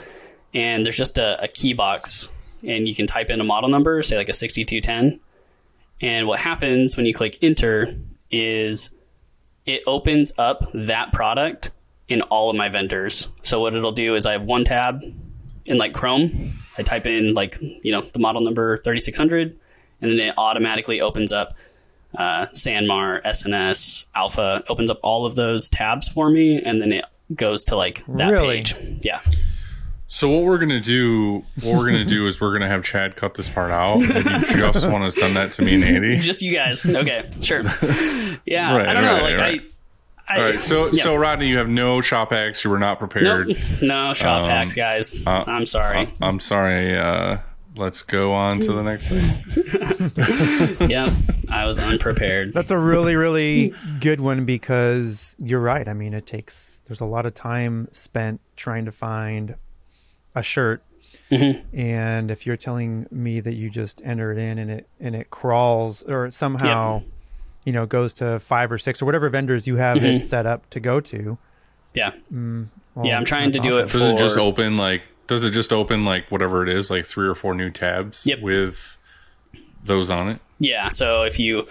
and there's just a, a key box, and you can type in a model number, say like a 6210. And what happens when you click enter is it opens up that product in all of my vendors. So what it'll do is I have one tab in like Chrome. I type in like, you know, the model number 3600 and then it automatically opens up uh, Sanmar, SNS, Alpha, opens up all of those tabs for me and then it goes to like that Really? page. Yeah. So what we're gonna do, what we're gonna do is we're gonna have Chad cut this part out. If you just want to send that to me and Andy. *laughs* Just you guys. Okay, sure. *laughs* Yeah, Right, I don't know. right, like right. I, I, All right, so yeah. so Rodney, you have no shop hacks. You were not prepared. Nope. *laughs* No shop Um, hacks, guys. uh, I'm sorry. I'm sorry. Uh, let's go on to the next thing. *laughs* yep, I was unprepared. That's a really, really good one because you're right. I mean, it takes, there's a lot of time spent trying to find a shirt. Mm-hmm. And if you're telling me that you just enter it in and it, and it crawls or it somehow, you know, goes to five or six or whatever vendors you have Mm-hmm. it set up to go to. Yeah, well, yeah. I'm trying to that's do awesome. it Does it just open like? Does it just open like whatever it is, like three or four new tabs Yep. with those on it? Yeah. So if you,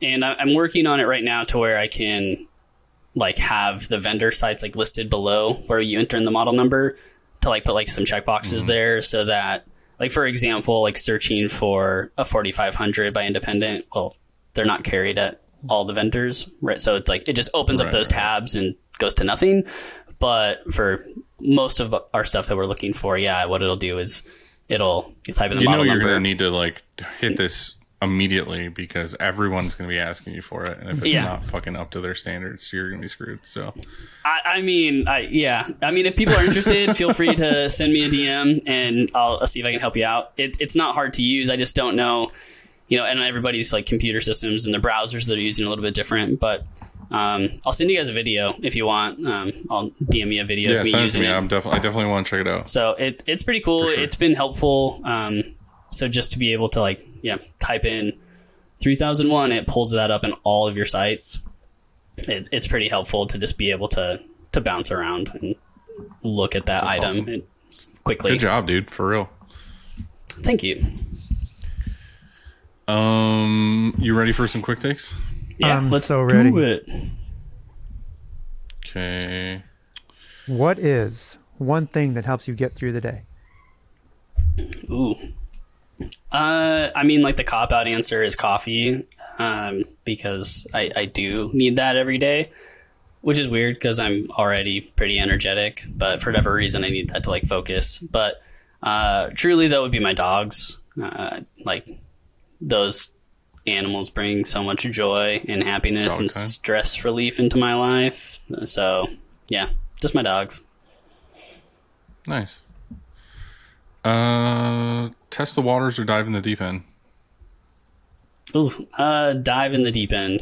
and I- I'm working on it right now to where I can, like, have the vendor sites like listed below where you enter in the model number to like put like some checkboxes there so that, like, for example, like searching for a 4500 by independent. Well, they're not carried at all the vendors, right? So it's like it just opens up those right. tabs and goes to nothing. But for most of our stuff that we're looking for, yeah, what it'll do is it'll you type in the You know model you're number. gonna need to like hit this immediately because everyone's gonna be asking you for it, and if it's Yeah. not fucking up to their standards, you're gonna be screwed. So I, I mean, I yeah. I mean, if people are interested, feel free to send me a DM and I'll, I'll see if I can help you out. It, it's not hard to use. I just don't know, you know. And everybody's like computer systems and the browsers that are using a little bit different. But um, I'll send you guys a video if you want. Um, I'll DM me a video yeah, send it to me. it. I'm definitely I definitely want to check it out. So it, it's pretty cool. Sure. It's been helpful. Um, so just to be able to like, yeah, type in 3001, it pulls that up in all of your sites. It, it's pretty helpful to just be able to, to bounce around and look at that That's item awesome. quickly. Good job, dude. For real. Thank you. Um, you ready for some quick takes? Yeah, I'm let's so do ready. it. Okay. What is one thing that helps you get through the day? Ooh. Uh, I mean, like the cop out answer is coffee, um, because I, I do need that every day, which is weird because I'm already pretty energetic, but for whatever reason, I need that to like focus. But uh, truly, that would be my dogs. Uh, like those animals bring so much joy and happiness Dog and time. stress relief into my life. So Yeah, just my dogs. Nice. Uh, test the waters or dive in the deep end. Ooh, uh, dive in the deep end.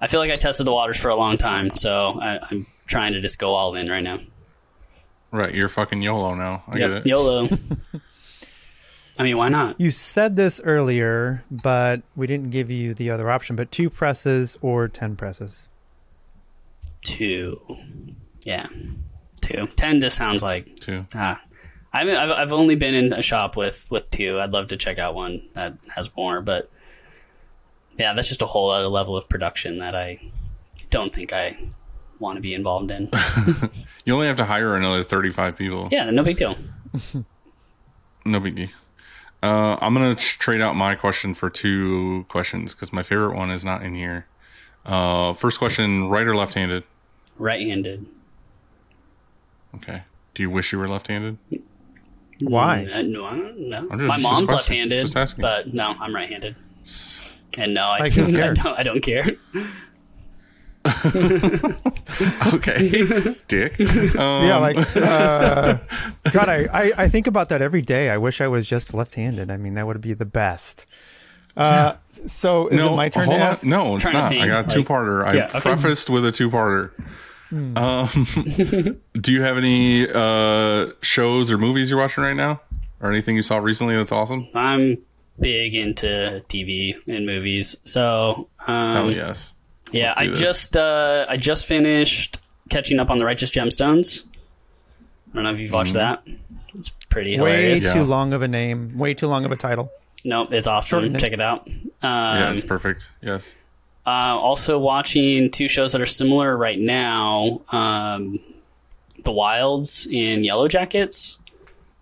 I feel like I tested the waters for a long time, so I, I'm trying to just go all in right now. Right, you're fucking YOLO now. I get it. YOLO. *laughs* I mean, why not? You said this earlier, but we didn't give you the other option. But two presses or ten presses. Two. Yeah, two. Ten just sounds like two. ah. I mean, I've I've only been in a shop with with two. I'd love to check out one that has more, but yeah, that's just a whole other level of production that I don't think I want to be involved in. *laughs* You only have to hire another 35 people. yeah, no big deal. No biggie. Uh, I'm gonna tr- trade out my question for two questions because my favorite one is not in here. Uh, first question: right or left-handed? Right-handed. Okay. Do you wish you were left-handed? Why? Uh, no, I don't know. Just- My mom's question. left-handed, Just asking. but no, I'm right-handed. And no, I, Like, *laughs* I, don't, I don't care. *laughs* Okay, Dick. Um, yeah, like uh, God, I, I I think about that every day. I wish I was just left-handed. I mean, that would be the best. Uh, so is no, it my turn to hold on. ask? No, it's not. I got a two-parter. I Yeah, okay. prefaced with a two-parter. Hmm. Um, *laughs* do you have any uh, shows or movies you're watching right now, or anything you saw recently that's awesome? I'm big into TV and movies, so um, Oh yes. Yeah. I this. just uh, I just finished catching up on the Righteous Gemstones. I don't know if you've watched Mm-hmm. that. It's pretty Way hilarious. Yeah. too long of a name. Way too long of a title. Nope, it's awesome. Shorten. Check it out. Yeah, Um, it's perfect. Yes. Uh, also watching two shows that are similar right now: um, The Wilds and Yellow Jackets.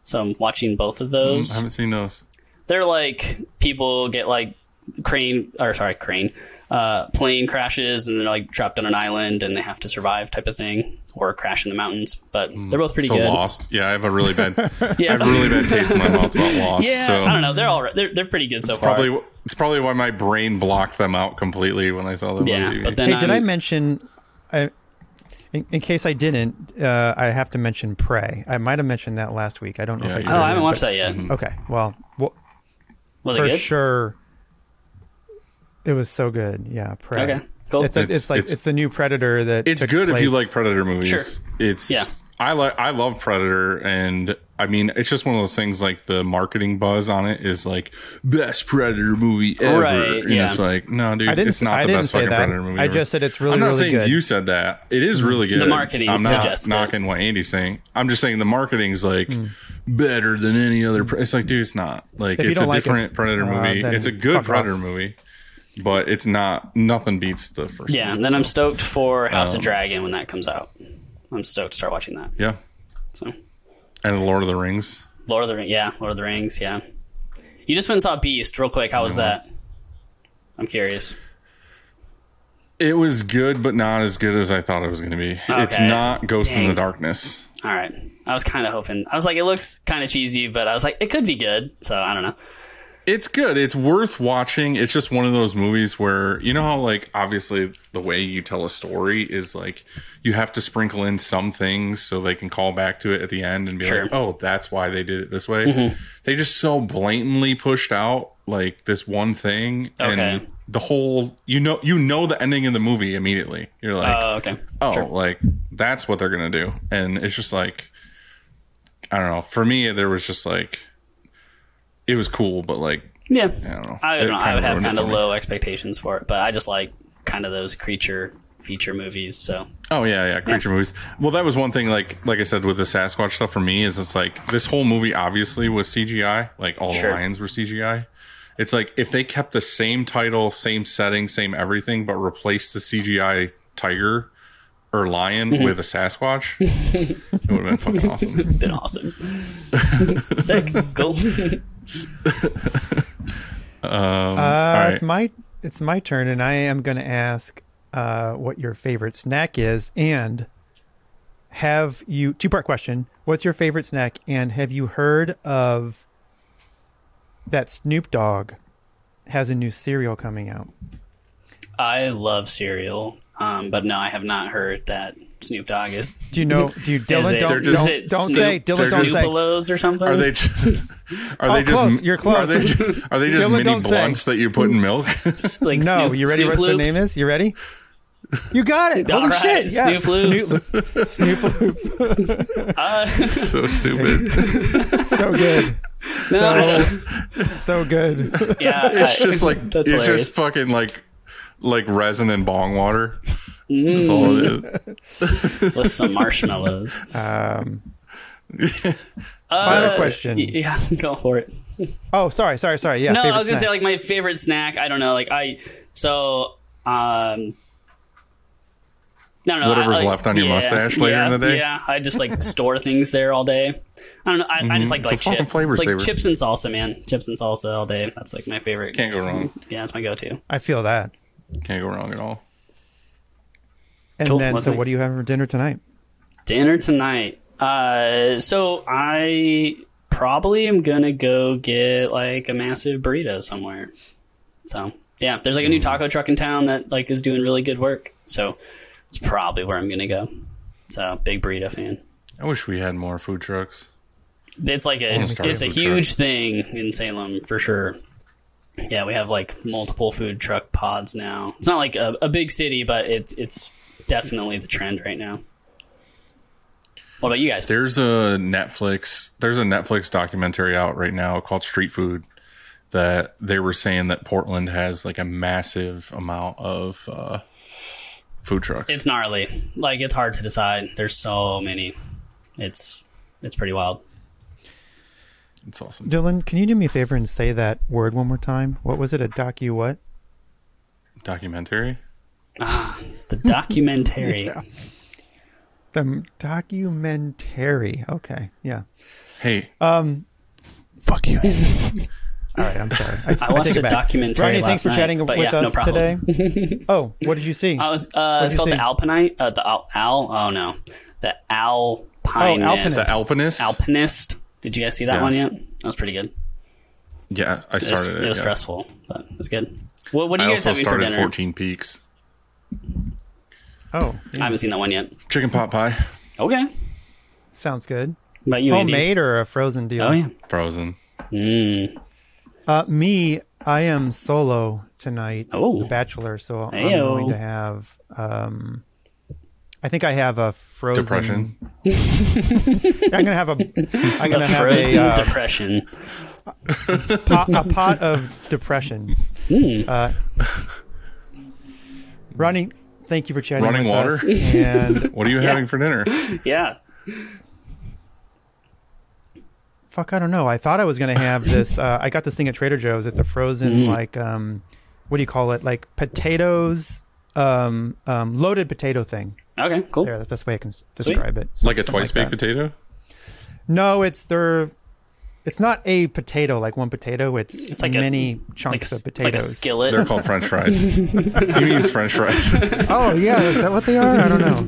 So I'm watching both of those. I haven't seen those. They're like people get like crane or sorry crane uh, plane crashes and they're like trapped on an island and they have to survive type of thing or crash in the mountains. But they're both pretty so good. lost. Yeah, I have a really bad, *laughs* i have a really bad taste in my mouth about Lost. yeah. so I don't know. They're all right. They're they're pretty good so It's far. probably it's probably why my brain blocked them out completely when I saw them yeah, on TV. but then Hey, did I mention? I, in, in case I didn't, uh, I have to mention Prey. I might have mentioned that last week. I don't know Yeah, if I did. Oh, I haven't but- watched that yet. Okay, well, well Was for it good? sure, it was so good. Yeah, Prey. Okay, cool. It's, a, It's- it's, like it's- it's, the new Predator that it's took good if you like Predator movies. Sure. It's Yeah. I like I love Predator and I mean it's just one of those things like the marketing buzz on it is like best Predator movie ever. Right, and yeah. it's like, no dude, I didn't. it's not I the didn't best fucking that. Predator movie. I ever. just said it's really, good. I'm not really saying good. you said that. It is really good. The marketing I'm not suggests it. knocking what Andy's saying. I'm just saying the marketing's like Hmm. better than any other. Pre- it's like, dude, it's not. Like If it's a don't like it, different Predator uh, movie. then It's a good Predator off. movie, but it's not. Nothing beats the first. Yeah, and then I'm stoked for House Um, of Dragon when that comes out. I'm stoked to start watching that. yeah, So and Lord of the Rings. Lord of the Rings, yeah, Lord of the Rings, yeah. You just went and saw Beast, real quick. How was that? I'm curious. It was good, but not as good as I thought it was going to be. It's not Ghost and the Darkness. All right, I was kind of hoping. I was like, it looks kind of cheesy, but I was like, it could be good. So I don't know. It's good. It's worth watching. It's just one of those movies where you know how like obviously the way you tell a story is like you have to sprinkle in some things so they can call back to it at the end and be Sure. like, "Oh, that's why they did it this way." Mm-hmm. They just so blatantly pushed out like this one thing Okay. and the whole you know you know the ending of the movie immediately. You're like, Oh, okay. oh, Sure. like that's what they're gonna do, and it's just like, I don't know. For me, there was just like, it was cool, but like, Yeah, I don't know. I, don't know, I would have kind of low expectations for it, but I just like kind of those creature feature movies. So Oh yeah, yeah, creature movies. Well, that was one thing. Like, like I said with the Sasquatch stuff for me is it's like this whole movie obviously was CGI. Like all Sure. the lions were CGI. It's like if they kept the same title, same setting, same everything, but replaced the CGI tiger or lion Mm-hmm. with a Sasquatch, *laughs* it would have been fucking awesome. been awesome. *laughs* Sick, cool. *laughs* Uh, right. It's my it's my turn, and I am going to ask uh, what your favorite snack is, and have you two part question? What's your favorite snack, and have you heard of that Snoop Dogg has a new cereal coming out? I love cereal, um, but no, I have not heard that Snoop Dogg is. Do you know? Do you Is Dylan? it, Don't They're just- don't, is it don't Snoop, say Dylan. Don't say. Snoopalos or something? Are they just, *laughs* are Oh, they just close. You're close. Are they just, are they just Dylan, mini don't say. blunts that you put in milk? *laughs* like No, Snoop, you ready? Snoop what the name is? You ready? You got it. All Holy right, shit! Yeah. Snoop Loops. Snoop, Snoop Loops. Uh, *laughs* so stupid. So good. no, So, so good. yeah, It's I- just like that's it's hilarious. just fucking like like resin and bong water. That's all it is. *laughs* with some marshmallows. *laughs* Um, Uh, Final question. Yeah, *laughs* go for it. oh, sorry, sorry, sorry. Yeah. no, I was gonna snack. say like my favorite snack. I don't know, like I so um. No, no, Whatever's I, like, left on your yeah, mustache later yeah, in the day? Yeah, I just like store things there all day. I don't know. I, I just like It's like fucking chip, flavor like saver. chips and salsa, man. Chips and salsa all day. That's like my favorite. Can't go wrong. Yeah, that's my go-to. I feel that. Can't go wrong at all. And Cool. then, What's so next? what do you have for dinner tonight? Dinner tonight. Uh, so I probably am gonna go get like a massive burrito somewhere. So yeah, there's like a new Mm. taco truck in town that like is doing really good work. So it's probably where I'm gonna go. So big burrito fan. I wish we had more food trucks. It's like a it's a a food huge thing in Salem for sure. Yeah, we have like multiple food truck pods now. It's not like a, a big city, but it's it's definitely the trend right now. What about you guys? There's a Netflix there's a Netflix documentary out right now called Street Food that they were saying that Portland has like a massive amount of uh, food trucks. It's gnarly. Like it's hard to decide. There's so many. It's it's pretty wild. It's awesome. Dylan, can you do me a favor and say that word one more time? What was it? A docu what? Documentary? The documentary. *laughs* The documentary. Okay. Yeah. Hey, Um. Fuck you. *laughs* All right. I'm sorry. I, I watched take a back. documentary Ronnie, thanks last for night, chatting but with yeah, us problem. today. *laughs* oh, what did you see? I was uh, it's called see? the Alpinite. Uh, the Al, Al. Oh no, the Alpinist. Alpinist. the Alpinist? Alpinist. Did you guys see that Yeah. one yet? That was pretty good. yeah, I It was, started it. it was yes. stressful, but it was good. What, what are I you guys also having for started dinner? 14 Peaks. Oh, I haven't seen that one yet. Chicken pot pie, Okay. sounds good. About you, Andy? Homemade or a frozen deal? Oh yeah. frozen. Mm. Uh, me, I am solo tonight. Oh. The Bachelor. So I'm going to have. Um, I think I have a frozen Depression. I'm gonna have a. I'm A gonna have frozen a, uh, depression. pot, a pot of depression. Hmm. Uh, Ronnie, thank you for chatting. Running with water? us. *laughs* And *laughs* What are you having for dinner? Yeah. fuck, I don't know. I thought I was gonna have this. Uh, I got this thing at Trader Joe's. It's a frozen like um, what do you call it? Like potatoes, um, um, loaded potato thing. Okay. Cool. There, that's the best way I can s- describe it. Like a Something twice baked that. potato? No, it's their. It's not a potato like one potato. It's, It's like many a, chunks s- of potatoes. like a skillet. They're called French fries. *laughs* he means French fries. *laughs* Oh yeah, is that what they are? I don't know.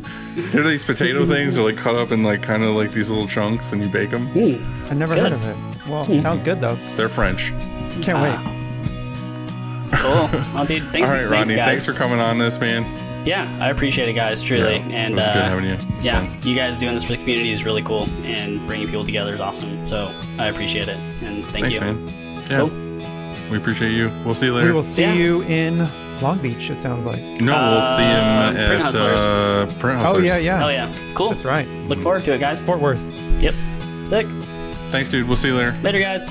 They're these potato things. They're like cut up in like kind of like these little chunks, and you bake them. Hmm. I never Good. heard of it. Well, hmm. sounds good though. They're French. Can't wait. cool. Well, dude, thanks, All right, thanks, Rodney. guys. Thanks for coming on this, man. Yeah, I appreciate it, guys. Truly, Yeah, and it was uh, good having you. It yeah, fun. you guys doing this for the community is really cool, and bringing people together is awesome. So I appreciate it, and thank Thanks, you. man. Yeah, Cool. we appreciate you. We'll see you later. We will see Yeah. you in Long Beach. It sounds like. no, we'll see Uh, him Print at Hustlers. uh, Print Oh yeah, yeah. Hell yeah, cool. That's right. Look forward to it, guys. Fort Worth. Yep. Sick. Thanks, dude. We'll see you later. Later, guys.